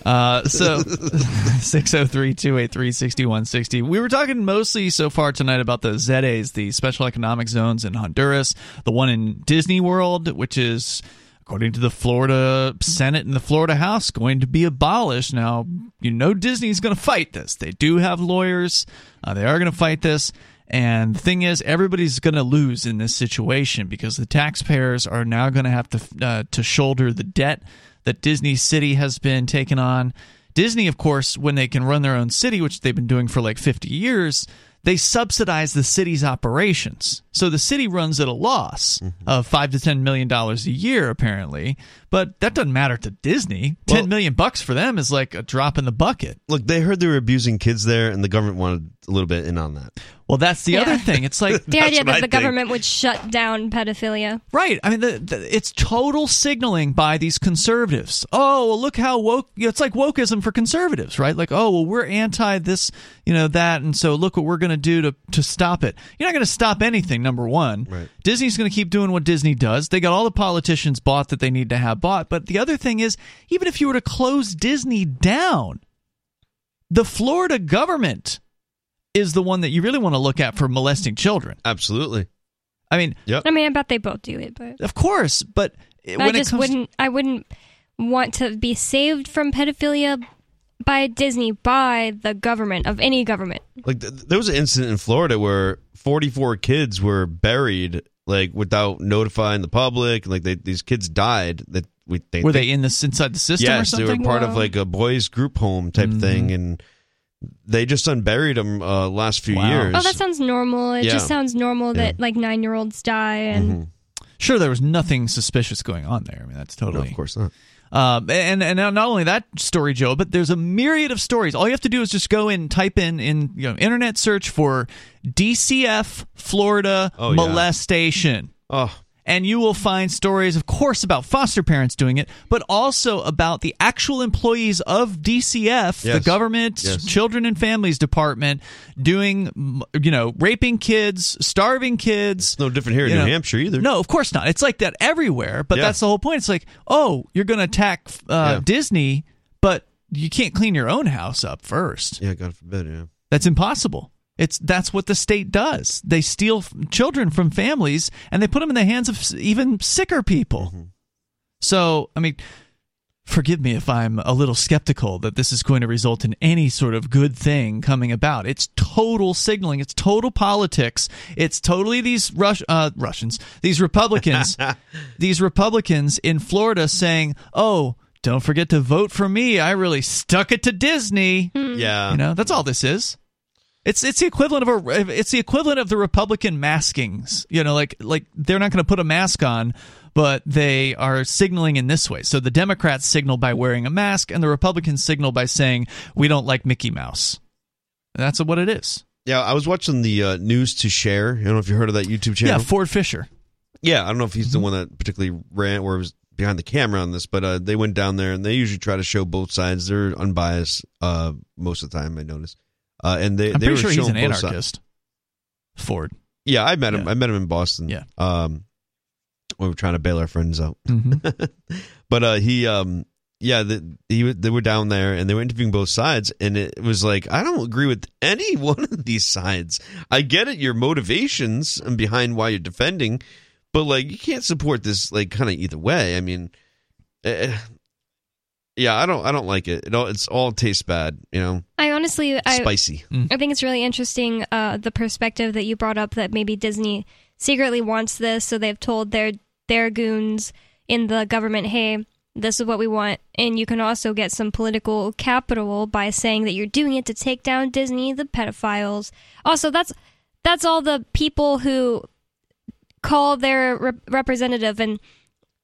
Uh, so *laughs* 603 283 6160. We were talking mostly so far tonight about the ZEDEs, the special economic zones in Honduras, the one in Disney World, which is, according to the Florida Senate and the Florida House, going to be abolished. Now, you know, Disney's going to fight this. They do have lawyers, uh, they are going to fight this. And the thing is, everybody's going to lose in this situation because the taxpayers are now going to have to uh, to shoulder the debt that Disney City has been taken on. Disney, of course, when they can run their own city, which they've been doing for like 50 years, they subsidize the city's operations. So the city runs at a loss mm-hmm. of five to ten million dollars a year, apparently. But that doesn't matter to Disney. Well- Ten million bucks for them is like a drop in the bucket. Look, they heard they were abusing kids there, and the government wanted a little bit in on that. Well, that's the Yeah. other thing. It's like *laughs* The idea that the think. government would shut down pedophilia. Right. I mean, the, the, it's total signaling by these conservatives. Oh, well, look how woke. It's like wokeism for conservatives, right? Like, oh, well, we're anti this, you know, that, and so look what we're going to do to to stop it. You're not going to stop anything. Number one, Right. Disney's going to keep doing what Disney does. They got all the politicians bought that they need to have bought. But the other thing is, even if you were to close Disney down, the Florida government is the one that you really want to look at for molesting children. Absolutely. I mean, Yep. I mean, I bet they both do it, but of course, but when I it just comes wouldn't. I wouldn't want to be saved from pedophilia by Disney by the government of any government. Like th- there was an incident in Florida where 44 kids were buried like without notifying the public. Like they, these kids died. That we they were think- they in this inside the system or Yes, they were part of like a boys group home type Mhm. thing, and they just unburied him uh, last few Wow. years. Oh, that sounds normal. It Yeah. just sounds normal that like nine year olds die and Mhm. Sure, there was nothing suspicious going on there. I mean, that's No, totally. of course not. Um, and and not only that story, Joe, but there's a myriad of stories. All you have to do is just go and type in in you know internet search for DCF Florida Oh, yeah. molestation. Oh, And you will find stories, of course, about foster parents doing it, but also about the actual employees of DCF, the Yes. government Yes. Children and Families Department, doing, you know, raping kids, starving kids. it's no different here in You New know, Hampshire either. No, of course not. It's like that everywhere, but Yeah. that's the whole point. It's like, oh, you're going to attack uh, Yeah. Disney, but you can't clean your own house up first. Yeah, God forbid. Yeah. That's impossible. It's that's what the state does. They steal f- children from families and they put them in the hands of even sicker people. Mm-hmm. So, I mean, forgive me if I'm a little skeptical that this is going to result in any sort of good thing coming about. It's total signaling. It's total politics. It's totally these Rus- uh, Russians, these Republicans, *laughs* these Republicans in Florida saying, "Oh, don't forget to vote for me. I really stuck it to Disney." Yeah. You know, that's all this is. It's it's the equivalent of a it's the equivalent of the Republican maskings. You know, like like they're not going to put a mask on, but they are signaling in this way. So the Democrats signal by wearing a mask, and the Republicans signal by saying we don't like Mickey Mouse. That's what it is. Yeah, I was watching the uh, News2Share. I don't know if you heard of that YouTube channel. Yeah, Ford Fischer. Yeah, I don't know if he's the one that particularly ran or was behind the camera on this, but uh, they went down there and they usually try to show both sides. They're unbiased uh, most of the time. I noticed, uh, and they I'm they pretty were sure he's an both sides. Ford. Yeah, I met him. Yeah. I met him in Boston. Yeah. Um, we were trying to bail our friends out, Mhm. *laughs* but uh, he, um, yeah, the, he they were down there and they were interviewing both sides, and it was like I don't agree with any *laughs* one of these sides. I get it, your motivations and behind why you're defending, but like you can't support this like kind of either way. I mean, eh, yeah, I don't, I don't like it. It all, it's all tastes bad, you know, I honestly, I, spicy. I think it's really interesting uh, the perspective that you brought up that maybe Disney secretly wants this, so they've told their their goons in the government, "Hey, this is what we want," and you can also get some political capital by saying that you're doing it to take down Disney, the pedophiles. Also, that's that's all the people who call their rep- representative and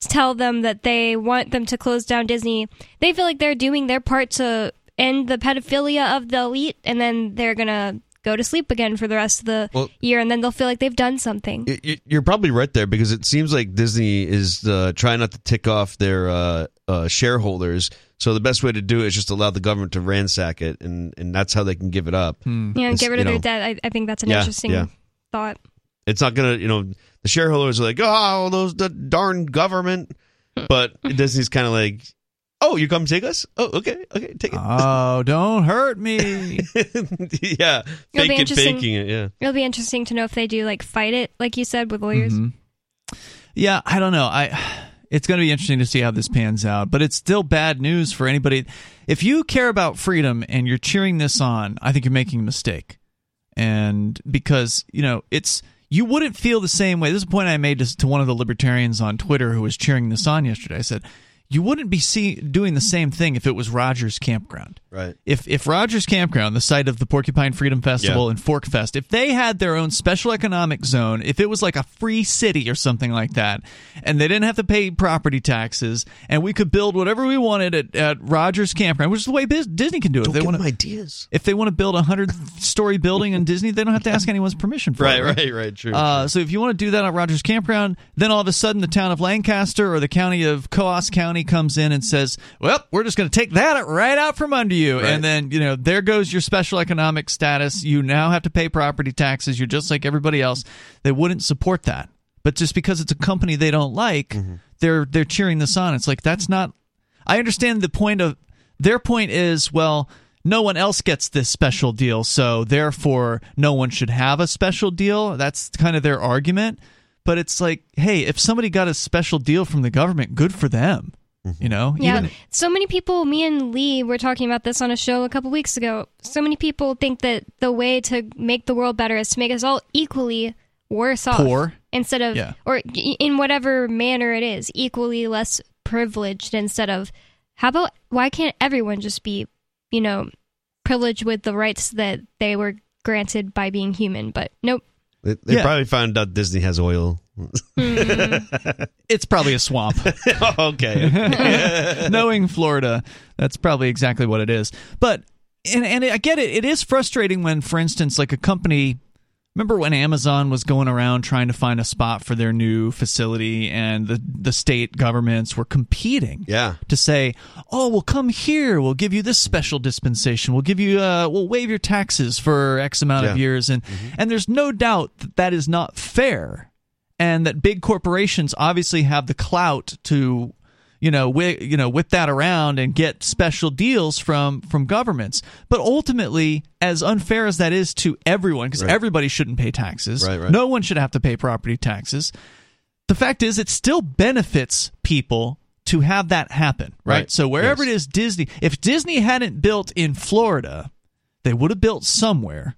tell them that they want them to close down Disney. They feel like they're doing their part to end the pedophilia of the elite, and then they're gonna go to sleep again for the rest of the Well- year, and then they'll feel like they've done something. Y- y- You're probably right there because it seems like Disney is uh, trying not to tick off their uh, uh, shareholders. So the best way to do it is just allow the government to ransack it, and, and that's how they can give it up. yeah, and It's, get rid of you their know, debt. I, I think that's an Yeah, interesting yeah. thought. It's not gonna, you know, the shareholders are like, oh, those the darn government, but Disney's kind of like, oh, you come take us? Oh, okay, okay, take it. Oh, *laughs* don't hurt me. *laughs* yeah, be fake it, interesting. faking it. Yeah, It'll be interesting to know if they do like fight it, like you said, with lawyers. Mhm. Yeah, I don't know. I it's going to be interesting to see how this pans out, but it's still bad news for anybody. If you care about freedom and you're cheering this on, I think you're making a mistake. And because, you know, it's you wouldn't feel the same way. This is a point I made to, to one of the libertarians on Twitter who was cheering this on yesterday. I said, you wouldn't be see, doing the same thing if it was Rogers Campground right. if if Rogers Campground, the site of the Porcupine Freedom Festival Yeah. and Fork Fest, if they had their own special economic zone, if it was like a free city or something like that, and they didn't have to pay property taxes, and we could build whatever we wanted at, at Rogers Campground, which is the way Disney can do it. Don't if they want to, ideas. if they want to build a hundred story building in Disney, they don't have to ask anyone's permission for Right, it. right, right. right. True. Uh, so if you want to do that at Rogers Campground, then all of a sudden the town of Lancaster or the county of Coos County comes in and says, "Well, we're just going to take that right out from under you," Right. and then you know there goes your special economic status. You now have to pay property taxes. You're just like everybody else. They wouldn't support that, but just because it's a company they don't like, Mm-hmm. they're they're cheering this on. It's like that's not. I understand the point of their point is well. No one else gets this special deal, so therefore no one should have a special deal. That's kind of their argument. But it's like, hey, if somebody got a special deal from the government, good for them. Mm-hmm. You know, Yeah, Even- so many people. Me and Lee were talking about this on a show a couple weeks ago. So many people think that the way to make the world better is to make us all equally worse off, Poor. instead of, Yeah. or in whatever manner it is, equally less privileged. Instead of, how about why can't everyone just be, you know, privileged with the rights that they were granted by being human? But nope. they they yeah. probably found out Disney has oil. It's probably a swamp. *laughs* *laughs* okay. Knowing Florida, that's probably exactly what it is. But and and I get it. It is frustrating when, for instance, like a company. Remember when Amazon was going around trying to find a spot for their new facility, and the the state governments were competing. yeah. to say, "Oh, we'll come here. We'll give you this special dispensation. We'll give you, uh, we'll waive your taxes for X amount of years." And and there's no doubt that that is not fair, and that big corporations obviously have the clout to, you know, wi- you know, whip that around and get special deals from from governments. But ultimately, as unfair as that is to everyone, because Right. everybody shouldn't pay taxes, Right, right. no one should have to pay property taxes the fact is it still benefits people to have that happen right, Right. so wherever Yes. it is disney if disney hadn't built in florida they would have built somewhere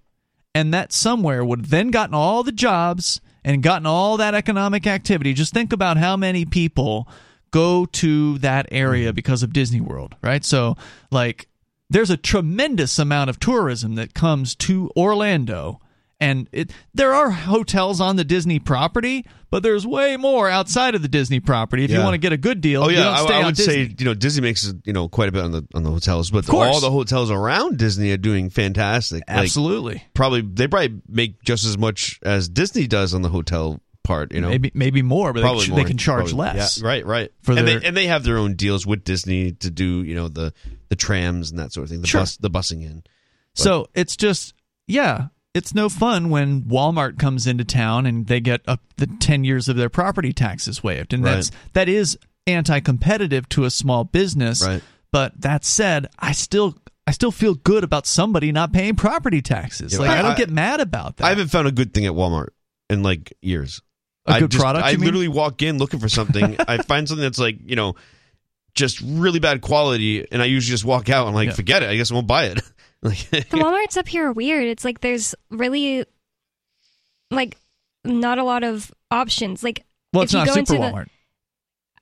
and that somewhere would have then gotten all the jobs and gotten all that economic activity just think about how many people go to that area mm-hmm. because of disney world right so like there's a tremendous amount of tourism that comes to Orlando. And it, there are hotels on the Disney property, but there's way more outside of the Disney property. If you want to get a good deal, Oh you yeah, I, I would say you know Disney makes you know quite a bit on the on the hotels, but course. all the hotels around Disney are doing fantastic. Like, Absolutely. probably they probably make just as much as Disney does on the hotel part. You know, maybe maybe more, but they, Probably can- more. they can charge Probably. less. Yeah, right, right. For and their- they and they have their own deals with Disney to do you know the the trams and that sort of thing. The Sure. bus the busing in. So it's just, yeah, it's no fun when Walmart comes into town and they get up the 10 years of their property taxes waived. And Right. that's, that is anti competitive to a small business. Right. But that said, I still. I still feel good about somebody not paying property taxes. Yeah, like I, I- don't I- get mad about that. I haven't found a good thing at Walmart in like years. A I good product, I mean? literally walk in looking for something. *laughs* I find something that's like you know, just really bad quality, and I usually just walk out and like Yeah. forget it. I guess I won't buy it. Like, *laughs* The Walmarts up here are weird. It's like there's really like not a lot of options. Like well, if it's you not go super into the-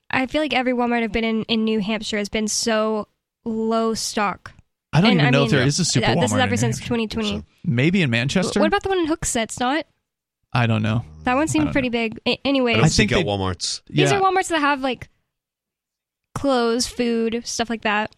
I feel like every Walmart I've been in in New Hampshire has been so low stock. I don't and even I know mean, if there is a super uh, Walmart. This is ever since New Hampshire. 2020. Maybe in Manchester. What about the one in Hooksett? It's not. I don't know. That one seemed don't pretty big. A- anyways, I don't I think seek out they- WalMarts. these yeah. are Walmarts that have like clothes, food, stuff like that.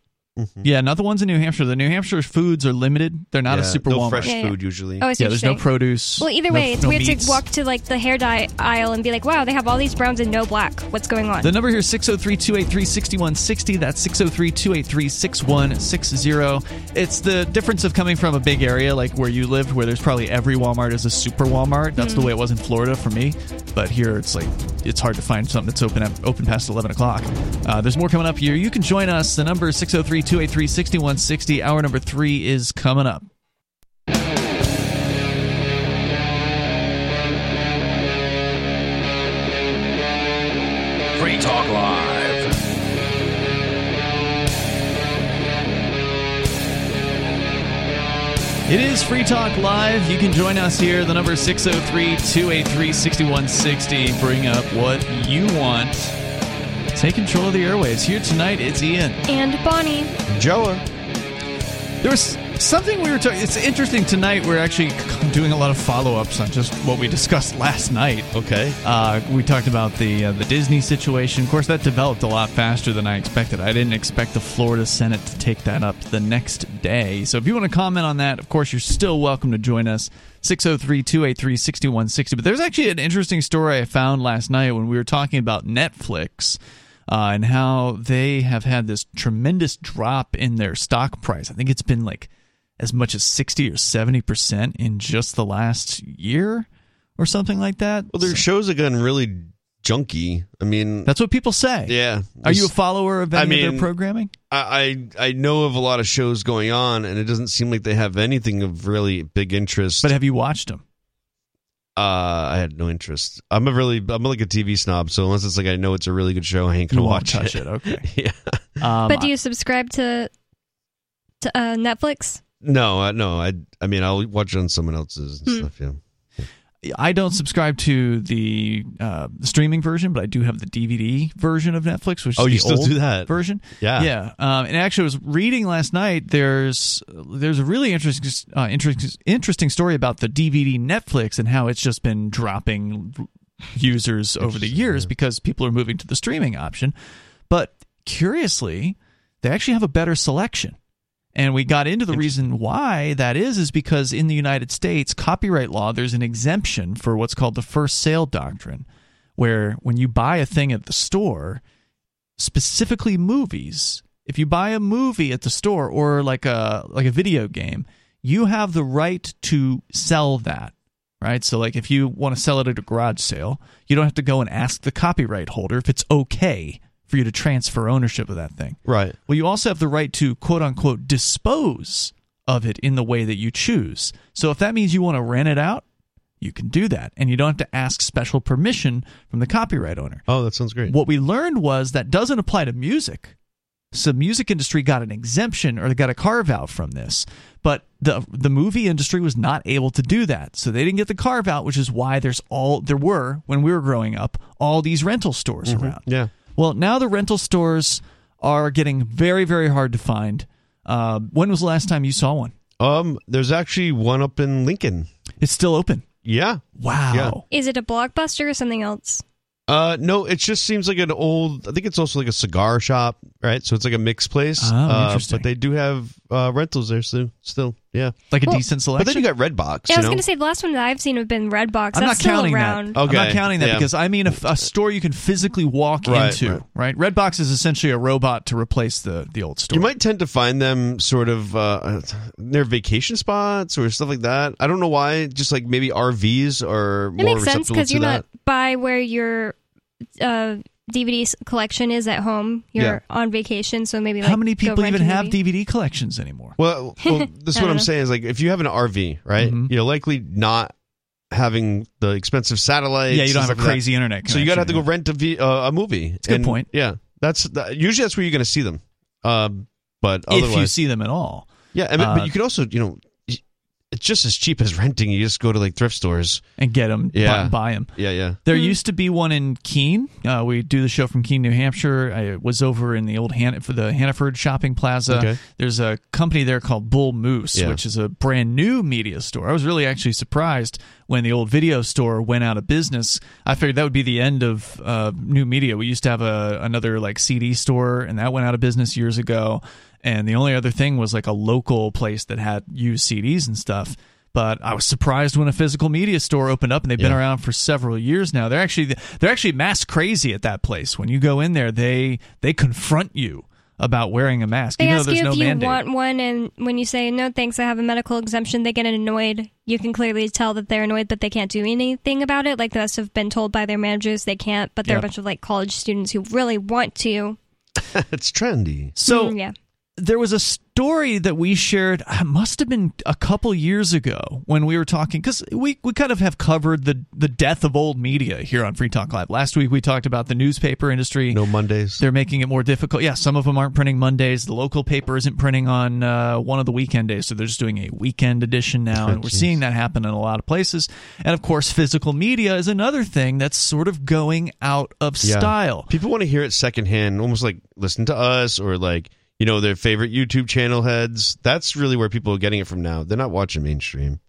Yeah, not the ones in New Hampshire. The New Hampshire foods are limited. They're not a super no Walmart. fresh Yeah, yeah. food usually. Oh, I see yeah, there's no produce. Well, either no- way, it's no weird meats. to walk to like the hair dye aisle and be like, "Wow, they have all these browns and no black. What's going on?" The number here is 603 283 6160. That's 603 283 6160. It's the difference of coming from a big area like where you lived, where there's probably every Walmart is a super Walmart. That's the way it was in Florida for me. But here it's like, it's hard to find something that's open, at, open past 11 o'clock. Uh, there's more coming up here. You can join us. The number is 603 283 6160. Hour number three is coming up. Free Talk Live. It is Free Talk Live. You can join us here. The number is 603 283 6160. Bring up what you want. Take control of the airways. Here tonight, it's Ian. and Bonnie. Joa. There was something we were talking. It's interesting tonight. We're actually *laughs* doing a lot of follow ups on just what we discussed last night. Okay. Uh, we talked about the uh, the Disney situation. Of course, that developed a lot faster than I expected. I didn't expect the Florida Senate to take that up the next day. So if you want to comment on that, of course, you're still welcome to join us. 603 283 6160. But there's actually an interesting story I found last night when we were talking about Netflix. Uh, and how they have had this tremendous drop in their stock price. I think it's been like as much as 60 or 70% in just the last year or something like that. Well, their So- shows have gotten really junky. I mean, that's what people say. yeah. Are you a follower of any I of their programming? I, I I know of a lot of shows going on, and it doesn't seem like they have anything of really big interest. But have you watched them? Uh, I had no interest. I'm a really I'm like a TV snob, so unless it's like I know it's a really good show, I ain't gonna You won't watch touch it. *laughs* Okay. yeah. Um, but do you subscribe to to uh, Netflix? No, I, no. I I mean I'll watch it on someone else's and Hmm. stuff. Yeah. I don't subscribe to the uh, streaming version, but I do have the DVD version of Netflix, which is Oh, the you still old do that? version. Yeah. yeah. Um, and actually, I was reading last night. There's there's a really interesting uh, interesting interesting story about the DVD Netflix and how it's just been dropping users over the years because people are moving to the streaming option. But curiously, they actually have a better selection. And we got into the reason why that is, is because in the United States, copyright law, there's an exemption for what's called the first sale doctrine, where when you buy a thing at the store, specifically movies, if you buy a movie at the store or like a like a video game, you have the right to sell that. Right? So like if you want to sell it at a garage sale, you don't have to go and ask the copyright holder if it's okay for you to transfer ownership of that thing. Right. Well, you also have the right to quote unquote dispose of it in the way that you choose. So if that means you want to rent it out, you can do that. And you don't have to ask special permission from the copyright owner. Oh, that sounds great. What we learned was that doesn't apply to music. So music industry got an exemption or they got a carve out from this. But the the movie industry was not able to do that. So they didn't get the carve out, which is why there's all there were when we were growing up, all these rental stores mm-hmm. around. Yeah. Well, now the rental stores are getting very, very hard to find. Uh, when was the last time you saw one? Um, there's actually one up in Lincoln. It's still open. Yeah. Wow. Yeah. Is it a blockbuster or something else? Uh, no, it just seems like an old. I think it's also like a cigar shop, right? So it's like a mixed place. Oh, uh, interesting. But they do have uh, rentals there still. Still. Yeah, like a Well- decent selection. but selection. then you got Redbox. Yeah, I you was know? going to say the last one that I've seen have been Redbox. I'm That's not still counting around. that. I'm not counting that yeah. because I mean a, a store you can physically walk Right, into. Right. Redbox is essentially a robot to replace the the old store. You might tend to find them sort of uh, near vacation spots or stuff like that. I don't know why. Just like maybe RVs are It more makes sense because you're that. not by where your uh, DVD collection is at home. You're Yeah. on vacation, so maybe like How many people rent even have. DVD collections anymore? Well, well *laughs* this is what I'm know. saying is like if you have an RV, right? Mhm. You're likely not having the expensive satellites. Yeah, you don't have a stuff like that. crazy internet. So you gotta have to go connection, rent a, v, uh, a movie. It's a good point. Yeah, that's that, usually that's where you're going to see them. Um, but yeah. if you see them at all. yeah, I mean, uh, but you could also, you know, it's just as cheap as renting. You just go to like thrift stores. and get them, Yeah. buy them. Yeah, yeah. There used to be one in Keene. Uh, we do the show from Keene, New Hampshire. I was over in the old Han- for the Hannaford Shopping Plaza. Okay. There's a company there called Bull Moose, Yeah. which is a brand new media store. I was really actually surprised when the old video store went out of business. I figured that would be the end of uh, new media. We used to have a another like CD store, and that went out of business years ago. And the only other thing was like a local place that had used CDs and stuff. But I was surprised when a physical media store opened up, and they've been around for several years now. They're actually they're actually mask crazy at that place. When you go in there, they they confront you about wearing a mask, They even ask though there's you no if you mandate. want one, and when you say no, thanks, I have a medical exemption, they get annoyed. You can clearly tell that they're annoyed, but they can't do anything about it. Like they must have been told by their managers they can't, but they're Yeah. a bunch of like college students who really want to. *laughs* it's trendy. so Mm, yeah, there was a story that we shared must have been a couple years ago when we were talking because we, we kind of have covered the, the death of old media here on free talk live. Last week we talked about the newspaper industry. No Mondays. they're making it more difficult. Yeah some of them aren't printing mondays. The local paper isn't printing on uh, one of the weekend days so they're just doing a weekend edition now and we're *laughs* seeing that happen in a lot of places. And of course physical media is another thing that's sort of going out of Yeah. style. People want to hear it secondhand, almost like listen to us or like you know their favorite YouTube channel heads. That's really where people are getting it from now. They're not watching mainstream.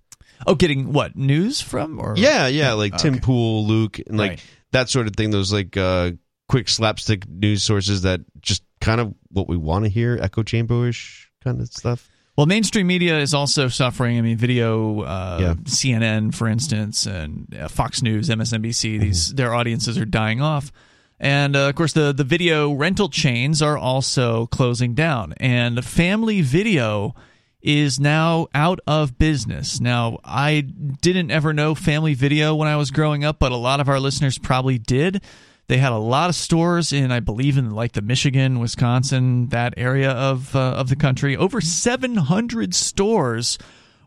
oh getting what news from or Yeah, yeah, like Tim Okay. Pool, Luke, and like Right. that sort of thing. Those like uh, quick slapstick news sources that just kind of what we want to hear, echo chamberish kind of stuff. Well, mainstream media is also suffering. I mean, video, uh, Yeah. CNN, for instance, and uh, Fox News, MSNBC. These their audiences are dying off, and uh, of course, the the video rental chains are also closing down. And Family Video is now out of business. Now, I didn't ever know Family Video when I was growing up, but a lot of our listeners probably did. They had a lot of stores in, I believe, in like the Michigan, Wisconsin, that area of uh, of the country. Over 700 stores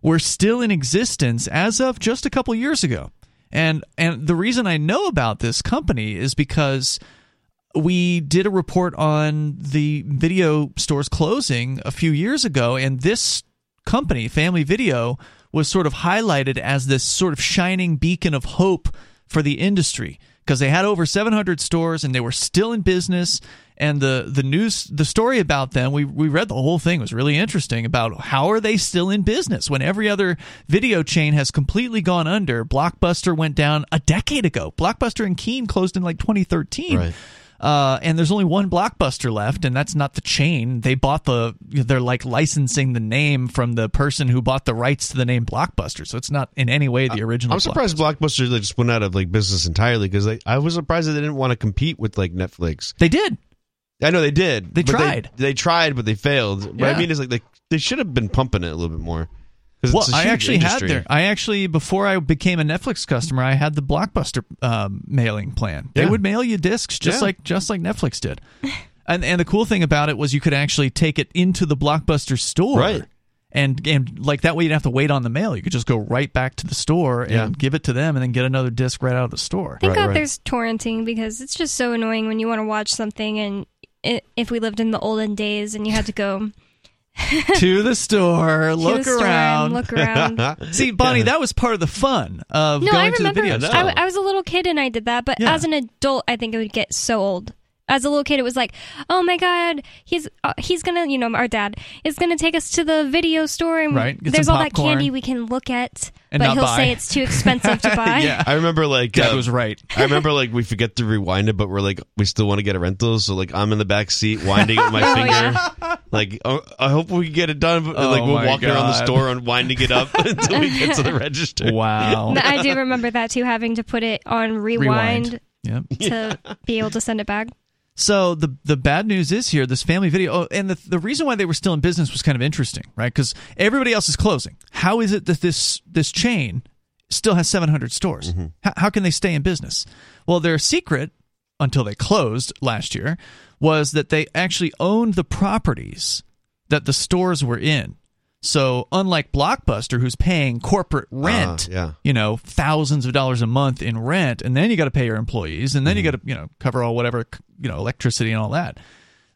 were still in existence as of just a couple years ago. And and the reason I know about this company is because we did a report on the video stores closing a few years ago, and this company, Family Video, was sort of highlighted as this sort of shining beacon of hope for the industry because they had over 700 stores and they were still in business. And the the news, the story about them, we we read the whole thing was really interesting about how are they still in business when every other video chain has completely gone under. Blockbuster went down a decade ago. Blockbuster and Keene closed in like 2013. Right. Uh, and there's only one blockbuster left, and that's not the chain. They bought the, they're like licensing the name from the person who bought the rights to the name Blockbuster. So it's not in any way the original. I'm surprised Blockbuster like, just went out of like business entirely because I was surprised that they didn't want to compete with like Netflix. They did. I know they did. They tried. They, tried, but they failed. What Yeah. I mean is like they, they should have been pumping it a little bit more. 'Cause Well, it's a I huge actually industry. had there. I actually before I became a Netflix customer, I had the Blockbuster um, mailing plan. They would mail you discs just Yeah. like just like Netflix did. *laughs* and and the cool thing about it was you could actually take it into the Blockbuster store. Right. And and like that way you didn't have to wait on the mail. You could just go right back to the store and Yeah. give it to them and then get another disc right out of the store. thank Right, God right. there's torrenting because it's just so annoying when you want to watch something and. i if we lived in the olden days and you had to go *laughs* to the store, to look the store around. and look around. *laughs* See, Bonnie, that was part of the fun of No, going I to the remember. video I, store. w- I was a little kid and I did that, but Yeah. as an adult, I think it would get so old as a little kid, it was like, oh my god, he's uh, he's gonna, you know, our dad is gonna take us to the video store and Right, get there's some all that popcorn. candy we can look at, And but not he'll buy. say it's too expensive to *laughs* buy. yeah. I remember like Dad uh, was right. I remember like we forget to rewind it, but we're like we still want to get a rental, so like I'm in the back seat winding it with my *laughs* Oh, finger. yeah. *laughs* Like oh, I hope we can get it done. But, Oh, like we're my walking around the God. store and winding it up until we get to the register. Wow. I do remember that too, having to put it on rewind, Yep. to be able to send it back. So the the bad news is here this family video. Oh, and the the reason why they were still in business was kind of interesting, right? Because everybody else is closing. How is it that this this chain still has 700 stores? Mm-hmm. How, how can they stay in business? Well, their secret until they closed last year was that they actually owned the properties that the stores were in. So unlike Blockbuster, who's paying corporate ah, rent, yeah. you know, thousands of dollars a month in rent, and then you got to pay your employees, and then you mm-hmm. got to, you know, cover all whatever, you know, electricity and all that.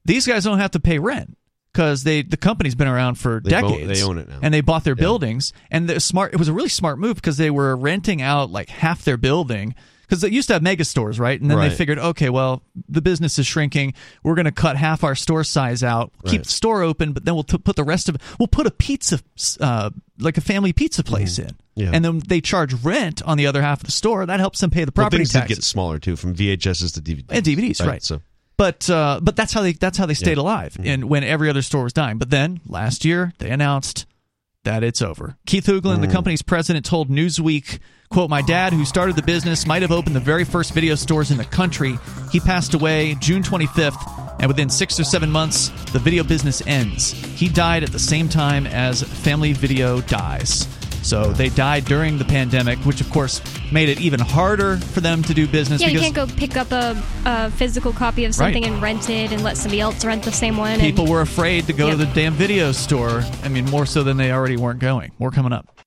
These guys don't have to pay rent because they the company's been around for They bo- decades. they own it now. and they bought their Yeah. buildings. And the smart, it was a really smart move because they were renting out like half their building. Because they used to have mega stores, right? And then they figured, okay, well, the business is shrinking. We're going to cut half our store size out, keep the store open, but then we'll t- put the rest of it. We'll put a pizza, uh, like a family pizza place in, Mm-hmm. Yeah. and then they charge rent on the other half of the store. That helps them pay the Well, property things did taxes get smaller too, from VHSs to DVDs and DVDs, right? So But uh, but that's how they that's how they stayed Yeah. alive, Mm-hmm. and when every other store was dying. But then last year they announced that it's over. Keith Hoogland, Mm. the company's president, told Newsweek, "quote My dad, who started the business, might have opened the very first video stores in the country. He passed away June 25th, and within six or seven months, the video business ends. He died at the same time as Family Video dies." So they died during the pandemic, which of course made it even harder for them to do business. Yeah, you can't go pick up a, a physical copy of something and rent it and let somebody else rent the same one. People and, were afraid to go to the damn video store. I mean, more so than they already weren't going. More coming up.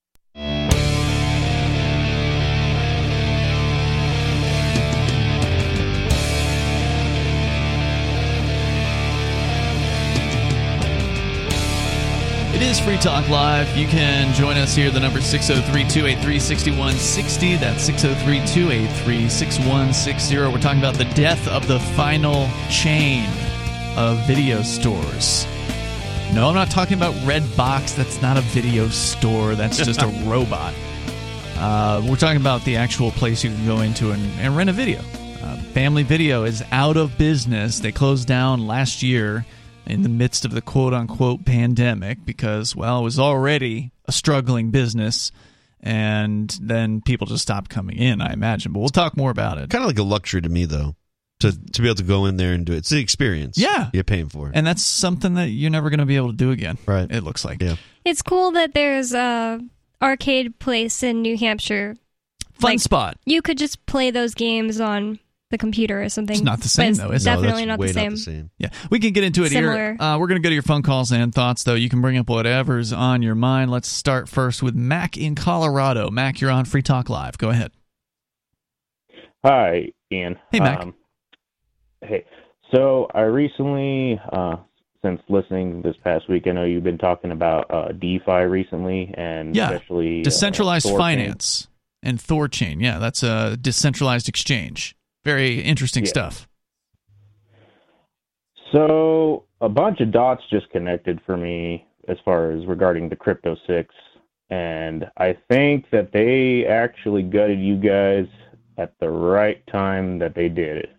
It is Free Talk Live. You can join us here. The number 603 283 6160. That's 603 283 6160. We're talking about the death of the final chain of video stores. No, I'm not talking about Redbox. That's not a video store. That's just a *laughs* robot. Uh, we're talking about the actual place you can go into and, and rent a video. Uh, Family Video is out of business. They closed down last year in the midst of the quote unquote pandemic because, well, it was already a struggling business. And then people just stopped coming in, I imagine. But we'll talk more about it. kind of like a luxury to me though, to to be able to go in there and do it. It's the experience. Yeah. you're paying for. it, And that's something that you're never going to be able to do again. Right. It looks like. Yeah. It's cool that there's a arcade place in New Hampshire. Fun Like, spot. You could just play those games on the computer or something. It's not the but same, it's though, is it? no, Definitely that's not way the same. not the same. Yeah, we can get into it Similar. here. Uh, we're going to go to your phone calls and thoughts, though. You can bring up whatever's on your mind. Let's start first with Mac in Colorado. Mac, you're on Free Talk Live. Go ahead. Hi, Ian. Hey, Mac. Um, hey, so I recently, uh, since listening this past week, I know you've been talking about uh, DeFi recently, and Yeah, especially uh, Decentralized Thorchain. finance and Thorchain. Yeah, that's a decentralized exchange. Very interesting Yeah. stuff. So a bunch of dots just connected for me as far as regarding the Crypto Six, and I think that they actually gutted you guys at the right time that they did it.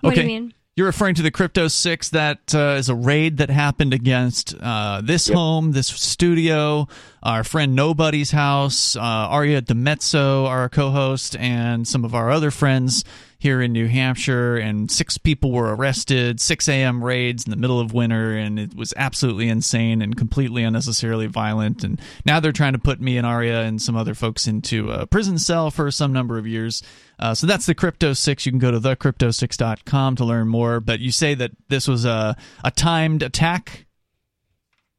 What do you mean? You're referring to the Crypto Six. That uh, is a raid that happened against uh, this Yep. home, this studio, our friend Nobody's house, uh, Aria DeMezzo, our co-host, and some of our other friends here in New Hampshire. And six people were arrested. 6 a.m. raids in the middle of winter, and it was absolutely insane and completely unnecessarily violent. And now they're trying to put me and Aria and some other folks into a prison cell for some number of years. Uh, so that's the Crypto Six. You can go to thecrypto6.com to learn more. But you say that this was a, a timed attack?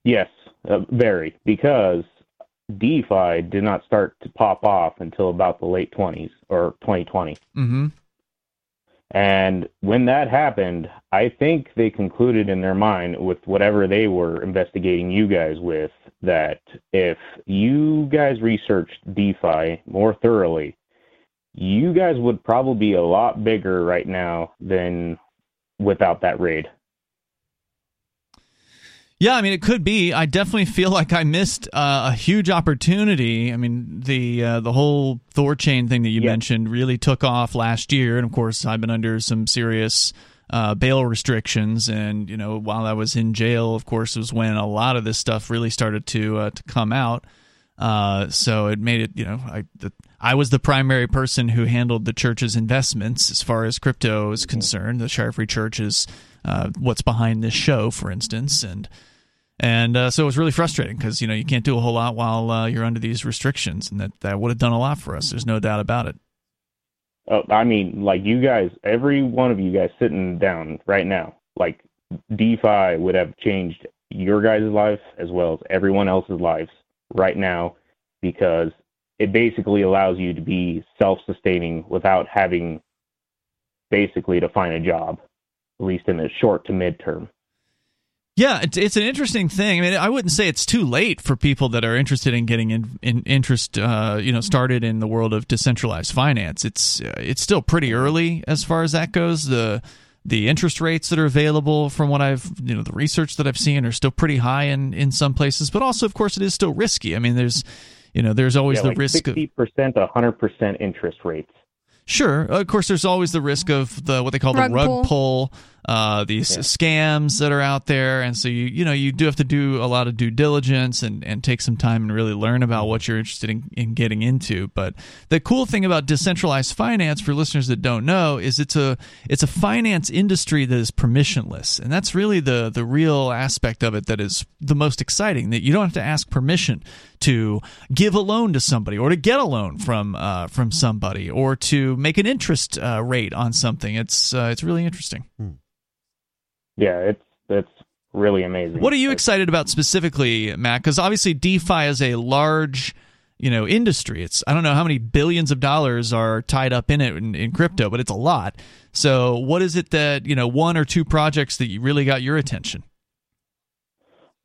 Yes, uh, very, because DeFi did not start to pop off until about the late 20s or 2020. Mm-hmm. And when that happened, I think they concluded in their mind with whatever they were investigating you guys with that if you guys researched DeFi more thoroughly, you guys would probably be a lot bigger right now than without that raid. Yeah, I mean, it could be. I definitely feel like I missed uh, a huge opportunity. I mean, the uh, the whole Thorchain thing that you Yeah. mentioned really took off last year, and of course, I've been under some serious uh, bail restrictions. And you know, while I was in jail, of course, was when a lot of this stuff really started to uh, to come out. Uh, so it made it, you know, I the, I was the primary person who handled the church's investments as far as crypto is concerned. The Shire Free Church is uh, what's behind this show, for instance, and and uh, so it was really frustrating because you know you can't do a whole lot while uh, you're under these restrictions, and that that would have done a lot for us. There's no doubt about it. Uh, I mean, like you guys, every one of you guys sitting down right now, like DeFi would have changed your guys' life as well as everyone else's lives right now because it basically allows you to be self-sustaining without having basically to find a job, at least in the short to mid-term. Yeah, it's, it's an interesting thing. I mean, I wouldn't say it's too late for people that are interested in getting in, in interest, uh, you know, started in the world of decentralized finance. It's uh, it's still pretty early as far as that goes. The the interest rates that are available, from what I've you know, the research that I've seen, are still pretty high in in some places. But also, of course, it is still risky. I mean, there's you know, there's always yeah, the like risk of 60%, 100% interest rates. Sure. Of course, there's always the risk of the what they call Rug the rug pull. pull, uh, these scams that are out there, and so you you know you do have to do a lot of due diligence and, and take some time and really learn about what you're interested in, in getting into. But the cool thing about decentralized finance, for listeners that don't know, is it's a it's a finance industry that is permissionless, and that's really the the real aspect of it that is the most exciting. That you don't have to ask permission to give a loan to somebody or to get a loan from uh, from somebody or to make an interest uh, rate on something. It's uh, it's really interesting. Yeah, it's it's really amazing. What are you excited about specifically, Matt? Because obviously DeFi is a large you know industry. It's I don't know how many billions of dollars are tied up in it in, in crypto, but it's a lot. So what is it that you know one or two projects that you really got your attention?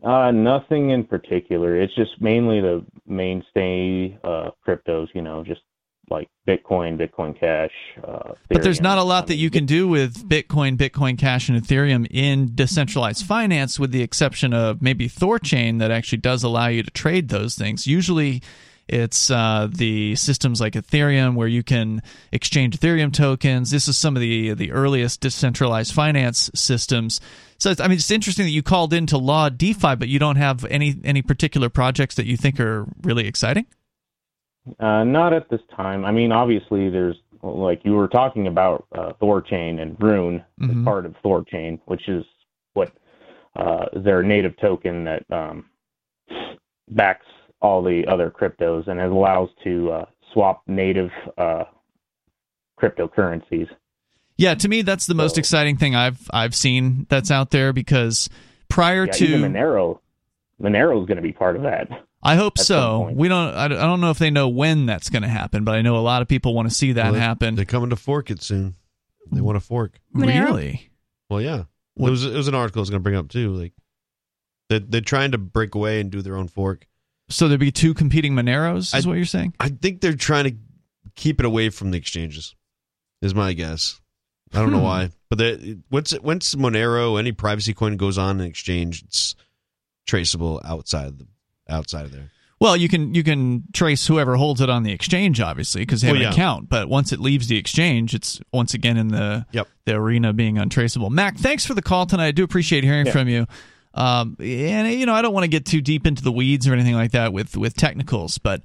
Uh, nothing in particular. It's just mainly the mainstay uh, cryptos. You know, just like Bitcoin, Bitcoin Cash. Uh, But there's not a lot that you can do with Bitcoin, Bitcoin Cash, and Ethereum in decentralized finance, with the exception of maybe Thorchain that actually does allow you to trade those things. Usually, it's uh, the systems like Ethereum where you can exchange Ethereum tokens. This is some of the the earliest decentralized finance systems. So it's, I mean, it's interesting that you called into law DeFi, but you don't have any any particular projects that you think are really exciting. Uh, not at this time. I mean, obviously, there's like you were talking about uh, Thorchain and Rune Mhm. as part of Thorchain, which is what uh, their native token that um, backs all the other cryptos and it allows to uh, swap native uh, cryptocurrencies. Yeah, to me, that's the most exciting thing I've I've seen that's out there because prior Yeah, to Monero, Monero is going to be part of that. I hope so. We don't. I don't know if they know when that's going to happen, but I know a lot of people want to see that Well, they- happen. They're coming to fork it soon. They want to fork. Really? Well, yeah. What- It was it was an article I was going to bring up too. Like they they're trying to break away and do their own fork. So there'd be two competing Moneros, is I- what you're saying? I think they're trying to keep it away from the exchanges. Is my guess. I don't know Hmm. why, but they, once once Monero any privacy coin goes on an exchange, it's traceable outside of the outside of there. Well, you can you can trace whoever holds it on the exchange, obviously, because they have Well, an yeah. account. But once it leaves the exchange, it's once again in the Yep. the arena being untraceable. Mac, thanks for the call tonight. I do appreciate hearing Yeah. from you. Um, and you know, I don't want to get too deep into the weeds or anything like that with with technicals, but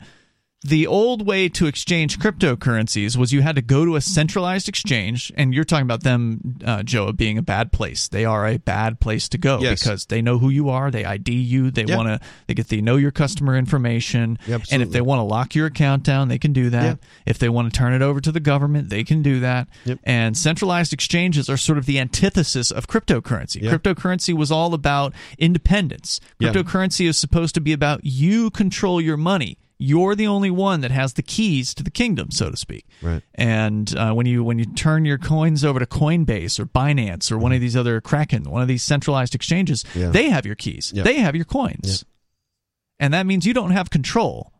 the old way to exchange cryptocurrencies was you had to go to a centralized exchange, and you're talking about them, uh, Joe, being a bad place. They are a bad place to go Yes. because they know who you are, they ID you, they Yeah. want to, they get the know your customer information, Yeah, and if they want to lock your account down, they can do that. Yeah. If they want to turn it over to the government, they can do that. Yep. And centralized exchanges are sort of the antithesis of cryptocurrency. Cryptocurrency was all about independence. Cryptocurrency is supposed to be about you control your money. You're the only one that has the keys to the kingdom, so to speak. Right. And uh, when you when you turn your coins over to Coinbase or Binance or one of these other Kraken, one of these centralized exchanges, Yeah. they have your keys. Yep. They have your coins. And that means you don't have control.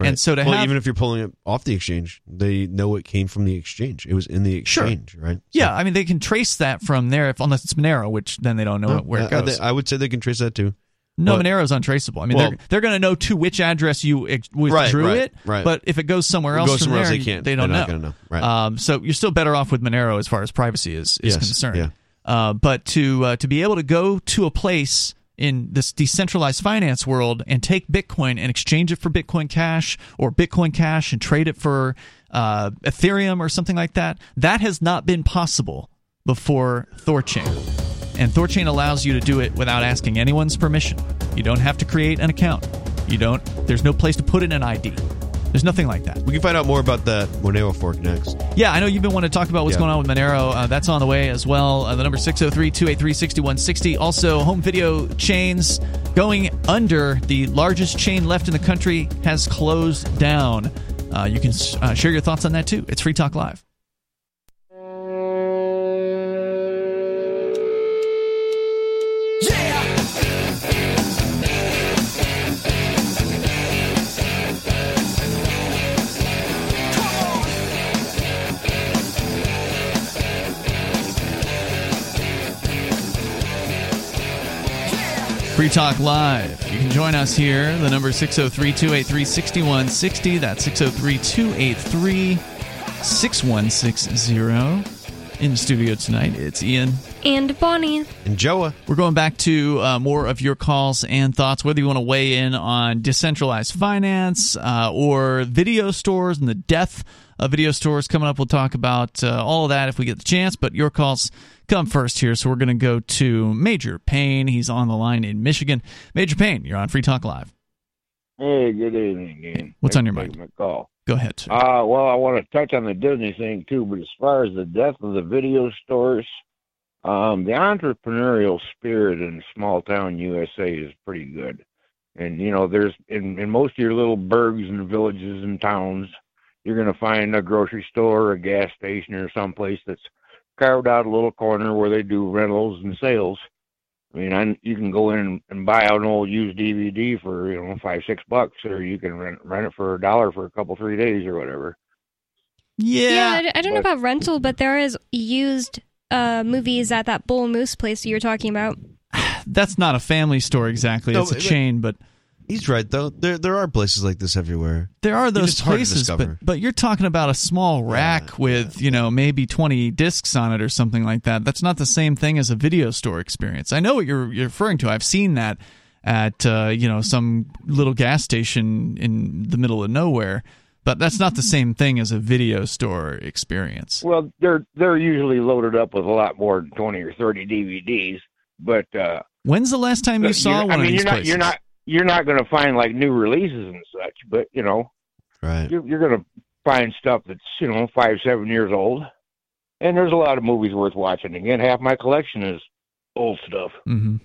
And so to well, have even if you're pulling it off the exchange, they know it came from the exchange. It was in the Sure. exchange, right? yeah, I mean they can trace that from there, if, unless it's Monero, which then they don't know No, where it goes. I would say they can trace that too. No, But- Monero's untraceable. I mean, Well- they're they're going to know to which address you ex- withdrew right, it, right. but if it goes somewhere else, goes from somewhere else, they can't. They don't They're know. know. Right. Um, so you're still better off with Monero as far as privacy is, is Yes, concerned. yeah. Uh, but to uh, to be able to go to a place in this decentralized finance world and take Bitcoin and exchange it for Bitcoin Cash or Bitcoin Cash and trade it for uh, Ethereum or something like that, that has not been possible before Thorchain. And Thorchain allows you to do it without asking anyone's permission. You don't have to create an account. You don't. There's no place to put in an ID. There's nothing like that. We can find out more about that Monero fork next. Yeah, I know you've been wanting to talk about what's Yeah. going on with Monero. Uh, that's on the way as well. Uh, the number 603 283 6160. Also, home video chains going under. The largest chain left in the country has closed down. Uh, you can uh, share your thoughts on that too. It's Free Talk Live. Free Talk Live. You can join us here. The number 603 283 6160. That's 603 283 6160. In the studio tonight, it's Ian. And Bonnie. And Joa. We're going back to uh, more of your calls and thoughts, whether you want to weigh in on decentralized finance uh, or video stores and the death of video stores. Coming up, we'll talk about uh, all of that if we get the chance, but your calls come first here. So we're going to go to Major Payne. He's on the line in Michigan. Major Payne, you're on Free Talk Live. Hey, good evening, Ian. What's on your mind? my call. Go ahead. Sir. Uh, well, I want to touch on the Disney thing too, but as far as the death of the video stores, um, the entrepreneurial spirit in small town USA is pretty good. And you know, there's in in most of your little burgs and villages and towns, you're going to find a grocery store, or a gas station, or someplace that's carved out a little corner where they do rentals and sales. I mean, I, you can go in and, and buy out an old used DVD for you know five six bucks, or you can rent rent it for a dollar for a couple three days or whatever. Yeah, yeah. I don't know about rental, but there is used uh, movies at that Bull Moose place you were talking about. *sighs* That's not a family store exactly. No, it's a but- chain, but He's right though. There there are places like this everywhere. There are those hard to places, but discover. but you're talking about a small rack with you know maybe 20 discs on it or something like that. That's not the same thing as a video store experience. I know what you're, you're referring to. I've seen that at uh, you know some little gas station in the middle of nowhere, but that's not the same thing as a video store experience. Well, they're they're usually loaded up with a lot more than twenty or thirty DVDs. But uh, When's the last time you saw one I mean, of these you're not places? you're not you're not going to find like new releases and such. But you know, Right. you're, you're going to find stuff that's you know five seven years old. And there's a lot of movies worth watching. Again, half my collection is old stuff. hmm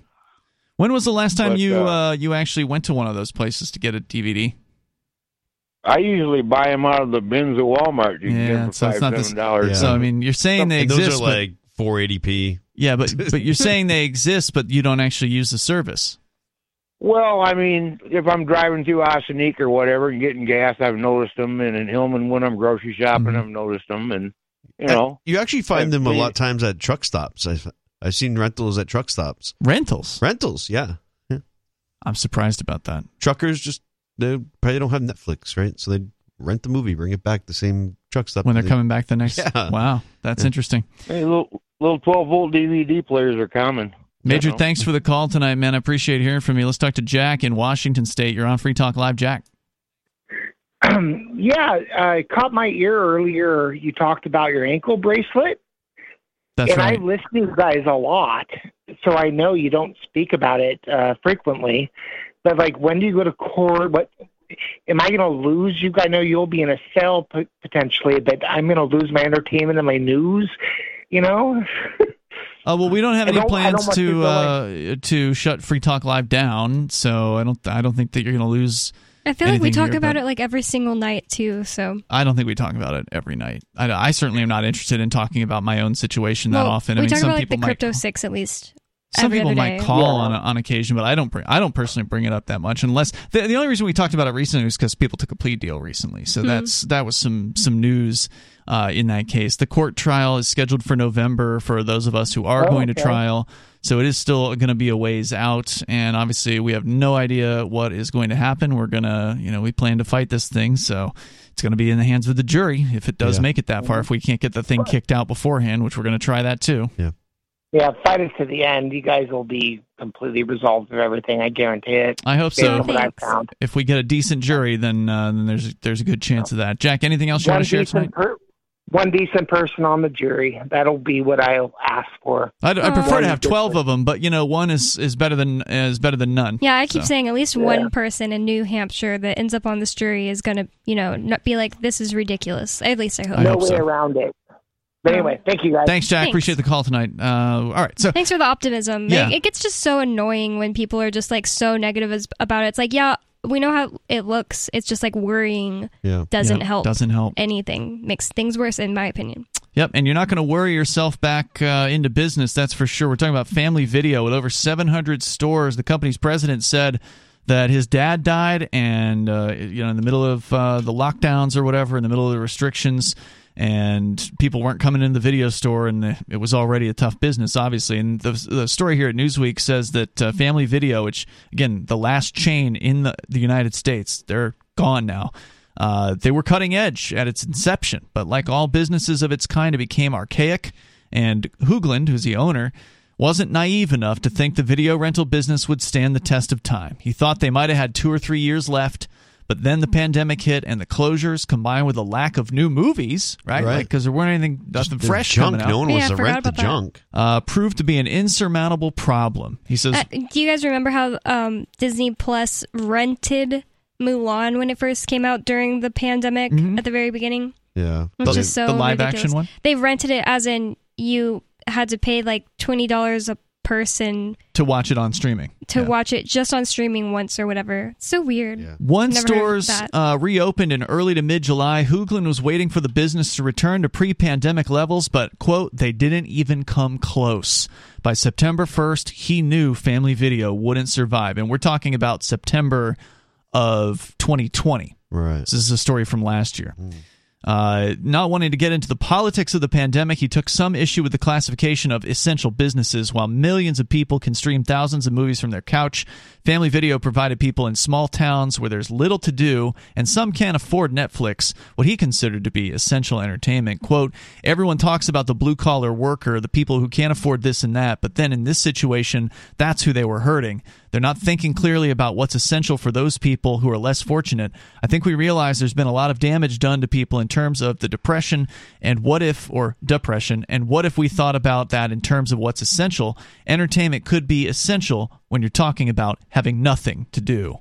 When was the last time But, you uh, uh, you actually went to one of those places to get a DVD? I usually buy them out of the bins at Walmart. You can get Yeah, them so it's not this- seven dollars. So I mean, you're saying they And those exist, are but- like 480p. Yeah, but but you're *laughs* saying they exist, but you don't actually use the service. Well, I mean, if I'm driving through Ossineke or whatever and getting gas, I've noticed them, and in Hillman when I'm grocery shopping, Mm-hmm. I've noticed them, and you know, You actually find them a we- lot of times at truck stops. I've I've seen rentals at truck stops. Rentals. Rentals, yeah. yeah. I'm surprised about that. Truckers just they probably don't have Netflix, right? So they rent the movie, bring it back the same truck stop When they're they- coming back the next. *laughs* Yeah. Wow, that's Yeah. interesting. hey, little little 12 volt DVD players are common. Major, You know? thanks for the call tonight, man. I appreciate hearing from you. Let's talk to Jack in Washington State. You're on Free Talk Live, Jack. *clears throat* yeah, I caught my ear earlier. You talked about your ankle bracelet. That's and right. I listen to you guys a lot, so I know you don't speak about it uh, frequently. But like, when do you go to court? What am I going to lose? You, I know you'll be in a cell potentially, but I'm going to lose my entertainment and my news. You know? *laughs* Uh, well, we don't have I any don't- plans don't want you to uh, to shut Free Talk Live down, so I don't I don't think that you're going to lose. I feel like we talk here, about it like every single night too. So I don't think we talk about it every night. I, I certainly am not interested in talking about my own situation that Well, often. we I mean, talk some about like people the might crypto six at least. Some every people other might day. call on on occasion, but I don't. Bring, I don't personally bring it up that much. Unless the, the only reason we talked about it recently was because people took a plea deal recently. So Hmm. that's that was some some news uh, in that case. The court trial is scheduled for November for those of us who are Oh, going to trial. So it is still going to be a ways out, and obviously we have no idea what is going to happen. We're gonna, you know, we plan to fight this thing, so it's going to be in the hands of the jury if it does Yeah. make it that far. If we can't get the thing kicked out beforehand, which we're going to try that too. Yeah. Yeah, fight it to the end. You guys will be completely resolved of everything. I guarantee it. I hope so. on what I found. If we get a decent jury, then uh, then there's there's a good chance of that. Jack, anything else you One want to share tonight? per- one decent person on the jury. That'll be what I'll ask for. I'd, I prefer to have twelve of them, but you know, one is, is better than is better than none. Yeah, I keep So. saying at least one person in New Hampshire that ends up on this jury is going to, you know, not be like, this is ridiculous. At least I hope. I no hope way so. around it. But anyway, thank you guys. Thanks, Jack. Thanks. Appreciate the call tonight. Uh, all right, so Thanks for the optimism. Yeah. It, it gets just so annoying when people are just like so negative as, about it. It's like, yeah, we know how it looks. It's just like worrying Yeah. doesn't Yeah, help. doesn't help. anything. Makes things worse, in my opinion. Yep, and you're not going to worry yourself back uh, into business. That's for sure. We're talking about Family Video with over 700 stores. The company's president said that his dad died, and uh, you know, in the middle of uh, the lockdowns or whatever, in the middle of the restrictions, and people weren't coming in the video store, and it was already a tough business, obviously. And the, the story here at Newsweek says that uh, Family Video, which again, the last chain in the, the United States, they're gone now. Uh, they were cutting edge at its inception, but like all businesses of its kind, it became archaic. And Hoogland, who's the owner, wasn't naive enough to think the video rental business would stand the test of time. He thought they might have had two or three years left, but then the pandemic hit and the closures combined with a lack of new movies, right? Right. Because there weren't anything, nothing The fresh junk. coming out. No one Yeah, wants to rent the that. junk. uh, proved to be an insurmountable problem. He says, Uh, do you guys remember how um, Disney Plus rented Mulan when it first came out during the pandemic Mhm. at the very beginning? Yeah. Which The- is so the live ridiculous. action one? They rented it as in you had to pay like twenty dollars a person to watch it on streaming. to Yeah. watch it just on streaming once or whatever. It's so weird. One Never stores uh, reopened in early to mid July. Hoogland was waiting for the business to return to pre pandemic levels, but, quote, they didn't even come close. By September 1st, he knew Family Video wouldn't survive. And we're talking about September of 2020. Right. This is a story from last year. Uh, not wanting to get into the politics of the pandemic, he took some issue with the classification of essential businesses. While millions of people can stream thousands of movies from their couch, Family Video provided people in small towns where there's little to do and some can't afford Netflix what he considered to be essential entertainment. Quote, Everyone talks about the blue collar worker, the people who can't afford this and that, but then in this situation, that's who they were hurting. They're not thinking clearly about what's essential for those people who are less fortunate. I think we realize there's been a lot of damage done to people in terms of the depression and what if, or depression, and what if we thought about that in terms of what's essential? Entertainment could be essential when you're talking about having nothing to do.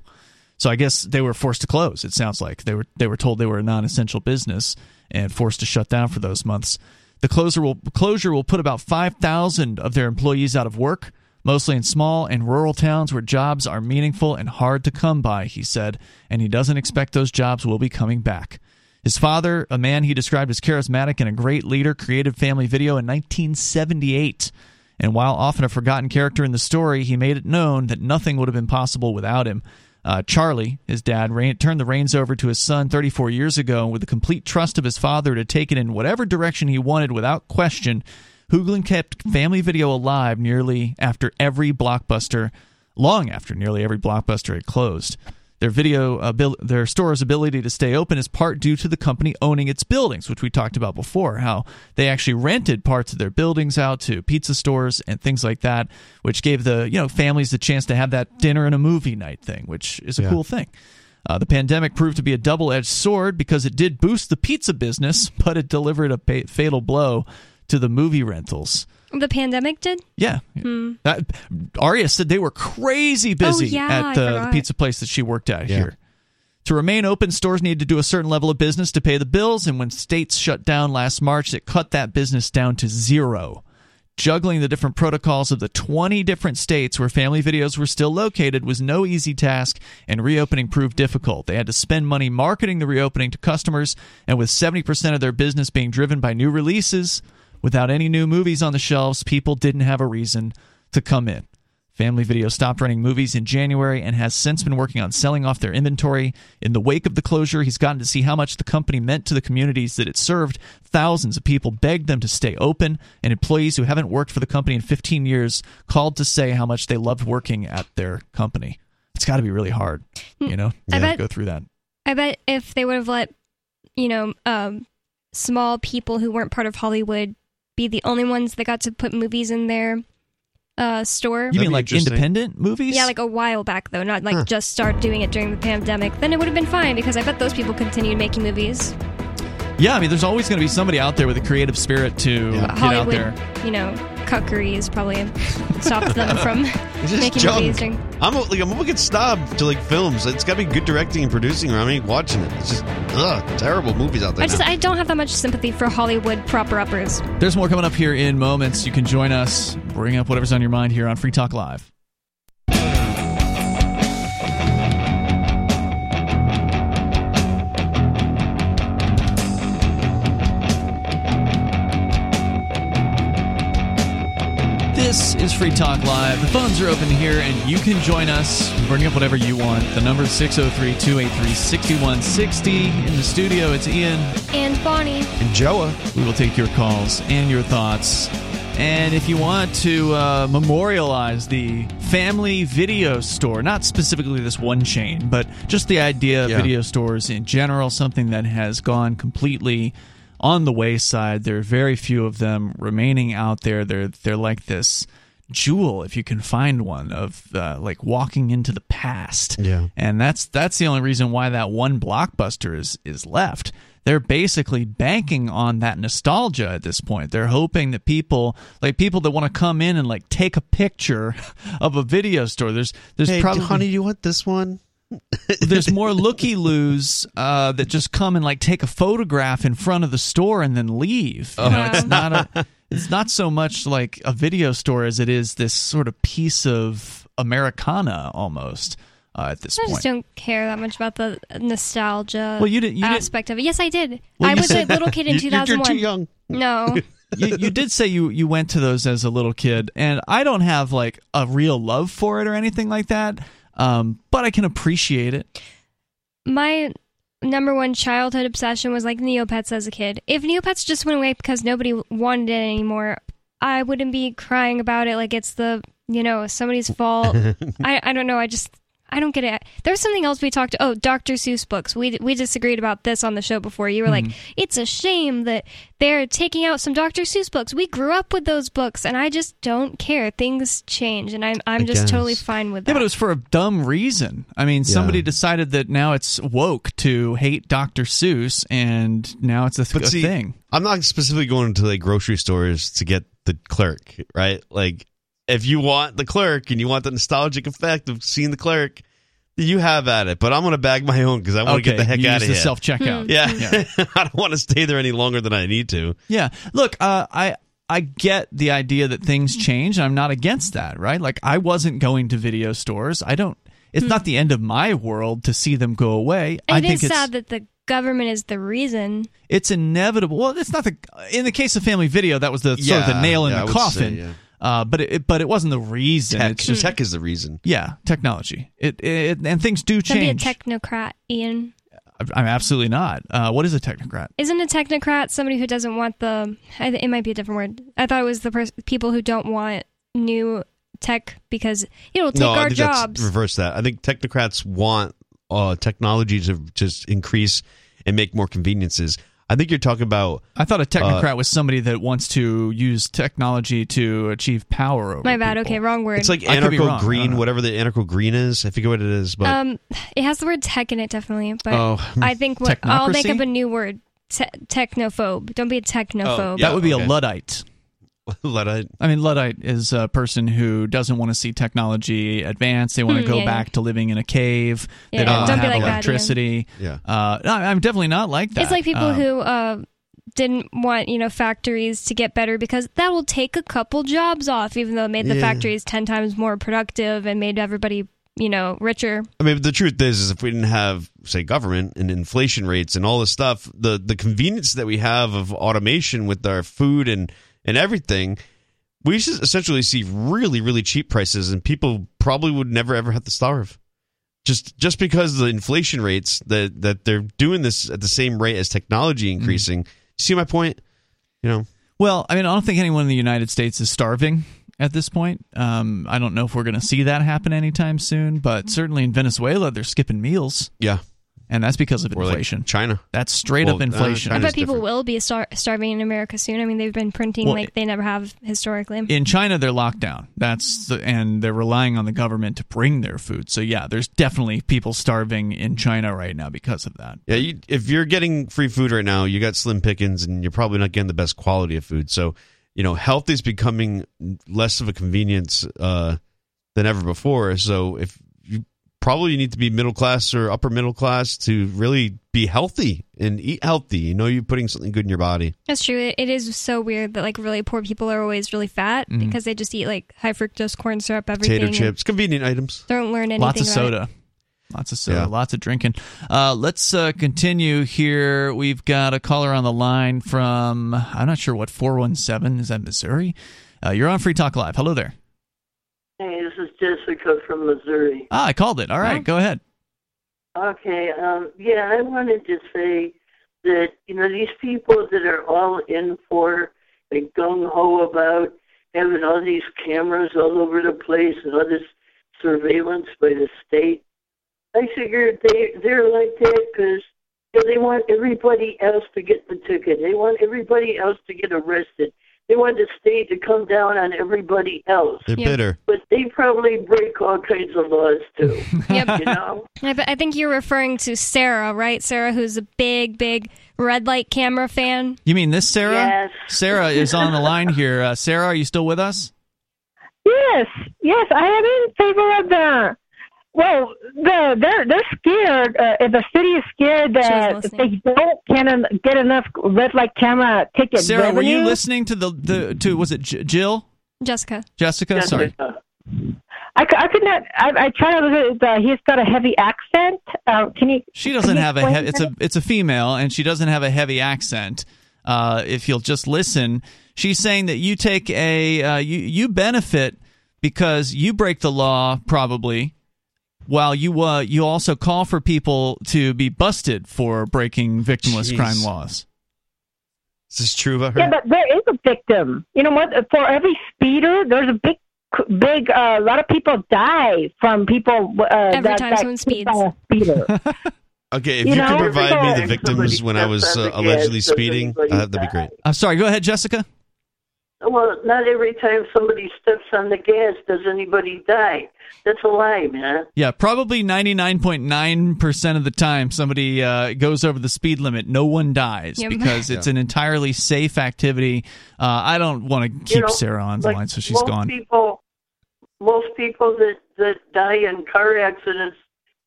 So I guess they were forced to close. It sounds like they were they were told they were a non-essential business and forced to shut down for those months. The closure will closure will put about 5,000 of their employees out of work, mostly in small and rural towns where jobs are meaningful and hard to come by, he said, and he doesn't expect those jobs will be coming back. His father, a man he described as charismatic and a great leader, created Family Video in 1978. And while often a forgotten character in the story, he made it known that nothing would have been possible without him. Uh, Charlie, his dad, ran, turned the reins over to his son 34 years ago and with the complete trust of his father to take it in whatever direction he wanted without question. Hoogland kept Family Video alive nearly after every blockbuster, long after nearly every blockbuster had closed. Their video, abil- their store's ability to stay open is part due to the company owning its buildings, which we talked about before. How they actually rented parts of their buildings out to pizza stores and things like that, which gave the you know families the chance to have that dinner and a movie night thing, which is a Yeah. cool thing. Uh, the pandemic proved to be a double-edged sword because it did boost the pizza business, but it delivered a pa- fatal blow to the movie rentals. The pandemic did? Yeah, Hmm. that Aria said they were crazy busy Oh, yeah, at the, the pizza place that she worked at Yeah. here. To remain open, stores need to do a certain level of business to pay the bills, and when states shut down last March, it cut that business down to zero. Juggling the different protocols of the 20 different states where family videos were still located was no easy task, and reopening proved difficult. They had to spend money marketing the reopening to customers, and with 70% of their business being driven by new releases, without any new movies on the shelves, people didn't have a reason to come in. Family Video stopped running movies in January and has since been working on selling off their inventory. In the wake of the closure, he's gotten to see how much the company meant to the communities that it served. Thousands of people begged them to stay open, and employees who haven't worked for the company in 15 years called to say how much they loved working at their company. It's got to be really hard, you know, I to bet- go through that. I bet if they would have let, you know, um, small people who weren't part of Hollywood be the only ones that got to put movies in their uh, store. You mean like independent movies? Yeah, like a while back though, not like just start doing it during the pandemic. Then it would have been fine because I bet those people continued making movies. Yeah, I mean, there's always going to be somebody out there with a creative spirit to get out there. you know, cuckery is probably stopped them from *laughs* making junk. movies. During, I'm a, like I'm a wicked snob to like films. It's got to be good directing and producing, or I'm ain't watching it. It's just ugh, terrible movies out there. I just now. I don't have that much sympathy for Hollywood proper uppers. There's more coming up here in moments. You can join us, bring up whatever's on your mind here on Free Talk Live. This is Free Talk Live. The phones are open here, and you can join us. Bring up whatever you want. The number is 603 283 6160. In the studio, it's Ian. And Bonnie, and Joa. We will take your calls and your thoughts. And if you want to uh, memorialize the family video store, not specifically this one chain, but just the idea of Yeah. video stores in general, something that has gone completely on the wayside. There are very few of them remaining out there. They're they're like this jewel, if you can find one, of uh, like walking into the past. Yeah. And that's that's the only reason why that one blockbuster is is left. They're basically banking on that nostalgia at this point. They're hoping that people like people that want to come in and like take a picture *laughs* of a video store. There's there's Hey, probably honey, you want this one? There's more looky loos uh, that just come and like take a photograph in front of the store and then leave. You know, it's not a it's not so much like a video store as it is this sort of piece of Americana almost uh, at this point. I point. just don't care that much about the nostalgia Well, you didn't- you didn't- aspect of it. Yes, I did. Well, I was said- a little kid in *laughs* You- you're- you're 2001. too young. No. *laughs* you, you did say you, you went to those as a little kid, and I don't have like a real love for it or anything like that, um, but I can appreciate it. my number one childhood obsession was like Neopets as a kid. If Neopets just went away because nobody wanted it anymore, I wouldn't be crying about it like it's the you know somebody's fault. *laughs* I I don't know. I just I don't get it. There's something else we talked. Oh, Dr. Seuss books. We we disagreed about this on the show before. You were like, mm-hmm. it's a shame that they're taking out some Dr. Seuss books. We grew up with those books, and I just don't care. Things change, and I'm I'm I just guess. totally fine with that. Yeah, but it was for a dumb reason. I mean, somebody decided that now it's woke to hate Dr. Seuss, and now it's a, th- But a thing. I'm not specifically going to like grocery stores to get the clerk, right? Like, if you want the clerk and you want the nostalgic effect of seeing the clerk, you have at it. But I'm going to bag my own because I want to Okay, get the heck you out use of the here. self-checkout. Yeah, Yeah. *laughs* I don't want to stay there any longer than I need to. Yeah. Look, uh, I I get the idea that things change. and I'm not against that, right? Like I wasn't going to video stores. I don't. It's not the end of my world to see them go away. I think is it's sad that the government is the reason. it's inevitable. Well, it's not the in the case of Family Video that was the sort of the nail in yeah, the would coffin. say, yeah. Uh, but it, but it wasn't the reason. Tech, It's just tech is the reason. yeah, technology. It, it and things do change. Don't be a technocrat, Ian. I'm absolutely not. Uh, what is a technocrat? Isn't a technocrat somebody who doesn't want the? I th- It might be a different word. I thought it was the pers- people who don't want new tech because it'll take no, I our think jobs. that's reverse that. I think technocrats want uh, technology to just increase and make more conveniences. I think you're talking about. I thought a technocrat uh, was somebody that wants to use technology to achieve power over. My bad. people. Okay, wrong word. It's like I could be wrong. I anarcho don't green, whatever the anarcho green is. I forget what it is, but um, it has the word tech in it definitely, but Oh. I think what, I'll make up a new word. Te- technophobe. Don't be a technophobe. that would be okay. a luddite. *laughs* Luddite. I mean, luddite is a person who doesn't want to see technology advance. They want to Hmm, go yeah, back to living in a cave. Yeah, they don't don't have like that, electricity. Yeah. Uh, no, I'm definitely not like that. It's like people Um, who uh, didn't want you know factories to get better because that will take a couple jobs off, even though it made the Yeah. factories ten times more productive and made everybody you know richer. I mean, the truth is, is if we didn't have, say, government and inflation rates and all this stuff, the the convenience that we have of automation with our food and and everything, we should essentially see really, really cheap prices, and people probably would never ever have to starve. Just just because the inflation rates that that they're doing this at the same rate as technology Mm-hmm. increasing. See my point? You know, Well, I mean, I don't think anyone in the United States is starving at this point. Um, I don't know if we're going to see that happen anytime soon, but certainly in Venezuela, they're skipping meals. Yeah. And that's because of Or like inflation. China. That's straight Well, up uh, inflation. I bet people different. will be star- starving in America soon. I mean, they've been printing Well, like they never have historically. in China, they're locked down. That's the, and they're relying on the government to bring their food. So yeah, there's definitely people starving in China right now because of that. Yeah, you, if you're getting free food right now, you got slim pickings, and you're probably not getting the best quality of food. So, you know, health is becoming less of a convenience uh, than ever before. So, if you probably you need to be middle class or upper middle class to really be healthy and eat healthy, you know, you're putting something good in your body. That's true. It, it is so weird that like really poor people are always really fat Mhm. because they just eat like high fructose corn syrup, everything. Potato chips, convenient items. Don't learn anything. Lots of about it. soda. Lots of soda, Yeah. lots of drinking. Uh, let's uh, continue here. We've got a caller on the line from, I'm not sure what, 417. Is that Missouri? Uh, you're on Free Talk Live. Hello there. Hey, this is Jessica from Missouri. Ah, I called it. All right, go ahead. Okay, um, yeah, I wanted to say that, you know, these people that are all in for like gung ho about having all these cameras all over the place and all this surveillance by the state, I figured they, they're like that because you know, they want everybody else to get the ticket. They want everybody else to get arrested. They want the state to come down on everybody else. They're bitter. But they probably break all kinds of laws too. *laughs* Yep. You know? I, th- I think you're referring to Sarah, right? Sarah, who's a big, big red light camera fan. You mean this Sarah? Yes. Sarah is on the line *laughs* here. Uh, Sarah, are you still with us? Yes, yes, I am in favor of the. Well, the they're they're scared. Uh, if the city is scared that if they don't can get enough red light camera tickets. Sarah, revenue. were you listening to the, the to was it J- Jill? Jessica. Jessica? Sorry. I, I could not. I, I tried to look at. The, he's got a heavy accent. Uh, can you? She doesn't you have a explain he- it's a it's a female and she doesn't have a heavy accent. Uh, if you'll just listen, she's saying that you take a uh, you you benefit because you break the law probably, while you uh, you also call for people to be busted for breaking victimless Jeez. crime laws. Is this true about her? Yeah, but there is a victim. You know what? For every speeder, there's a big, big. A lot of people die from people. Uh, Every that, time that someone hit by a speeder. *laughs* Okay, if You you, know, could provide me the victims when I was uh, allegedly speeding, uh, that'd be great. I'm sorry. Go ahead, Jessica. Well, not every time somebody steps on the gas does anybody die. That's a lie, man. Yeah, probably 99.9% of the time somebody uh, goes over the speed limit, no one dies Yep. because it's Yeah. an entirely safe activity. Uh, I don't want to keep you know, Sarah on the like line, so she's most gone. People, most people that that die in car accidents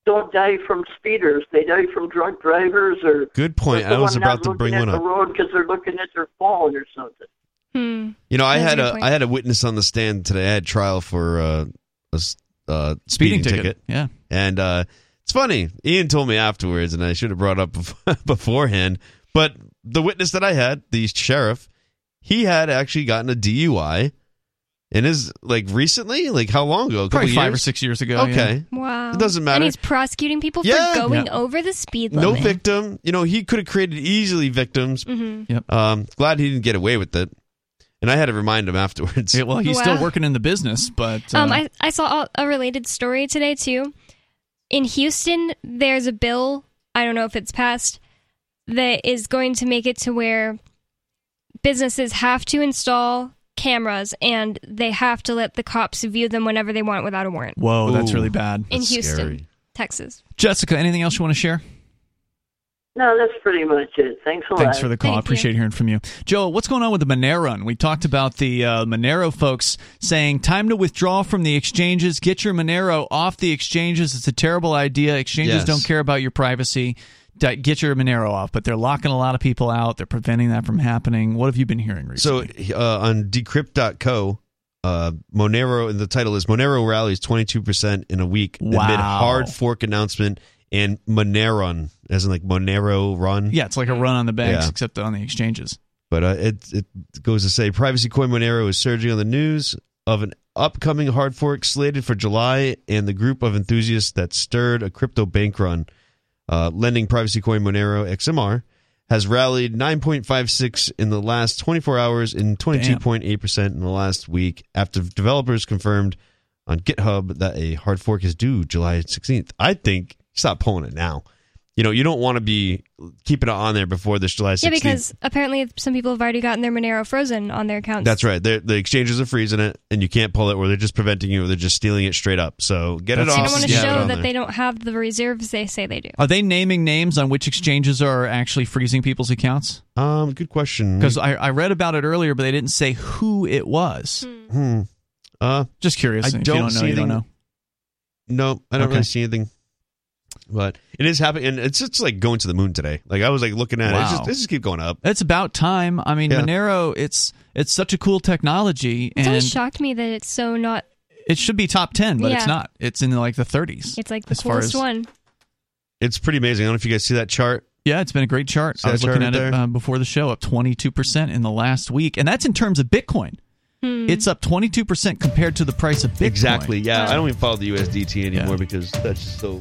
don't die from speeders. They die from drunk drivers or. Good point. I was about to bring looking one at up. the road because they're looking at their phone or something. Hmm. You know, I That's a had good a had a witness on the stand today. I had trial for uh, a s- uh, speeding, Speeding ticket, yeah. and uh, it's funny. Ian told me afterwards, and I should have brought up *laughs* beforehand. But the witness that I had, the sheriff, he had actually gotten a DUI, and is like recently, like how long ago? A couple Probably five or six years ago. Okay, Wow. It doesn't matter. And he's prosecuting people Yeah. for going Yeah. over the speed limit. no limit. victim. You know, he could have created easily victims. Mhm. Yep. Um, glad he didn't get away with it. And I had to remind him afterwards. Yeah, well, he's Wow. still working in the business, but uh, Um, I, I saw a- a related story today too. In Houston, there's a bill. I don't know if it's passed that is going to make it to where businesses have to install cameras and they have to let the cops view them whenever they want without a warrant. whoa, that's really bad. In that's Houston, scary. Texas. Jessica, anything else you want to share? No, that's pretty much it. Thanks a lot. Thanks for the call. I Thank you. appreciate hearing from you. Joe, what's going on with the Monero run? We talked about the uh, Monero folks saying time to withdraw from the exchanges. Get your Monero off the exchanges. It's a terrible idea. Exchanges Yes. don't care about your privacy. Get your Monero off, but they're locking a lot of people out. They're preventing that from happening. What have you been hearing recently? So uh, on decrypt.co, uh, Monero, and the title is Monero rallies 22% in a week amid hard fork announcement and Monero, as in like Monero run. yeah, it's like a run on the banks, Yeah. except on the exchanges. But uh, it it goes to say Privacy Coin Monero is surging on the news of an upcoming hard fork slated for July, and the group of enthusiasts that stirred a crypto bank run, uh, lending Privacy Coin Monero XMR, has rallied 9.56 in the last 24 hours and 22.8% in the last week after developers confirmed on GitHub that a hard fork is due July 16th. I think stop pulling it now. You know, you don't want to be keeping it on there before this July 16th. Yeah, because apparently some people have already gotten their Monero frozen on their accounts. That's right. They're, the exchanges are freezing it, and you can't pull it, or they're just preventing you, or they're just stealing it straight up. So get it They off. don't want to and show that there. they don't have the reserves they say they do. Are they naming names on which exchanges are actually freezing people's accounts? Um, good question. Because I, I read about it earlier, but they didn't say who it was. Hmm. Uh, Just curious. I If you don't, don't know, see you don't anything- know. No, I don't Okay. really see anything. But it is happening, and it's just like going to the moon today. Like I was like looking at it, it's just, it just keep going up. It's about time. I mean, Yeah. Monero, it's it's such a cool technology, It's always and shocked me that it's so not. it should be top ten, but it's not. It's in like the 30s. It's like the as far coolest as- one. It's pretty amazing. I don't know if you guys see that chart. Yeah, it's been a great chart. See I was that looking chart at right it uh, before the show, up 22% in the last week. And that's in terms of Bitcoin. Hmm. It's up 22% compared to the price of Bitcoin. Exactly. Yeah, I don't even follow the USDT anymore because that's just so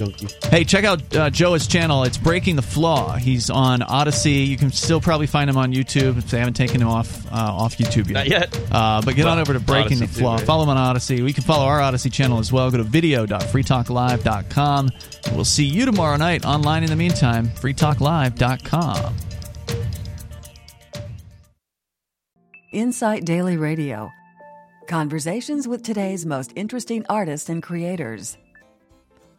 junky. Hey, check out uh, Joe's channel. It's Breaking the Flaw. He's on Odysee. You can still probably find him on YouTube if they haven't taken him off uh, off YouTube yet. Not yet. Uh, but get Well, on over to Breaking Odysee the too, Flaw. right? Follow him on Odysee. We can follow our Odysee channel as well. Go to video.freetalklive.com. And we'll see you tomorrow night online. In the meantime, freetalklive.com. Insight Daily Radio. Conversations with today's most interesting artists and creators.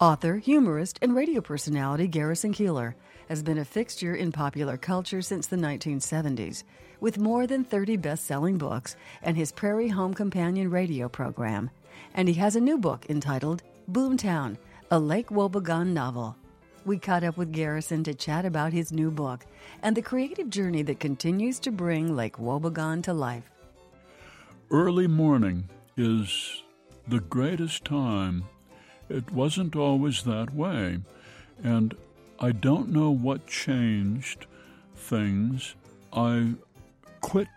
Author, humorist, and radio personality Garrison Keillor has been a fixture in popular culture since the 1970s, with more than 30 best selling books and his Prairie Home Companion radio program. And he has a new book entitled Boomtown, a Lake Wobegon novel. We caught up with Garrison to chat about his new book and the creative journey that continues to bring Lake Wobegon to life. Early morning is the greatest time. It wasn't always that way. And I don't know what changed things. I quit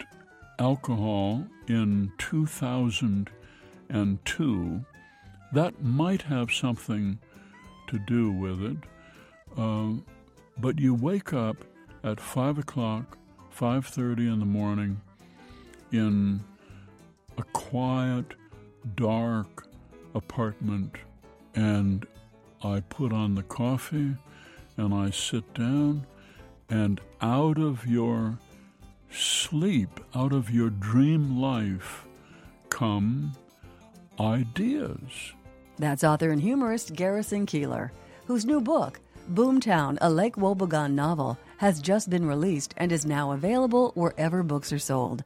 alcohol in 2002. That might have something to do with it. Uh, but you wake up at 5 o'clock, 5.30 in the morning in a quiet, dark apartment, and I put on the coffee and I sit down, and out of your sleep, out of your dream life, come ideas. That's author and humorist Garrison Keillor, whose new book, Boomtown, a Lake Wobegon novel, has just been released and is now available wherever books are sold.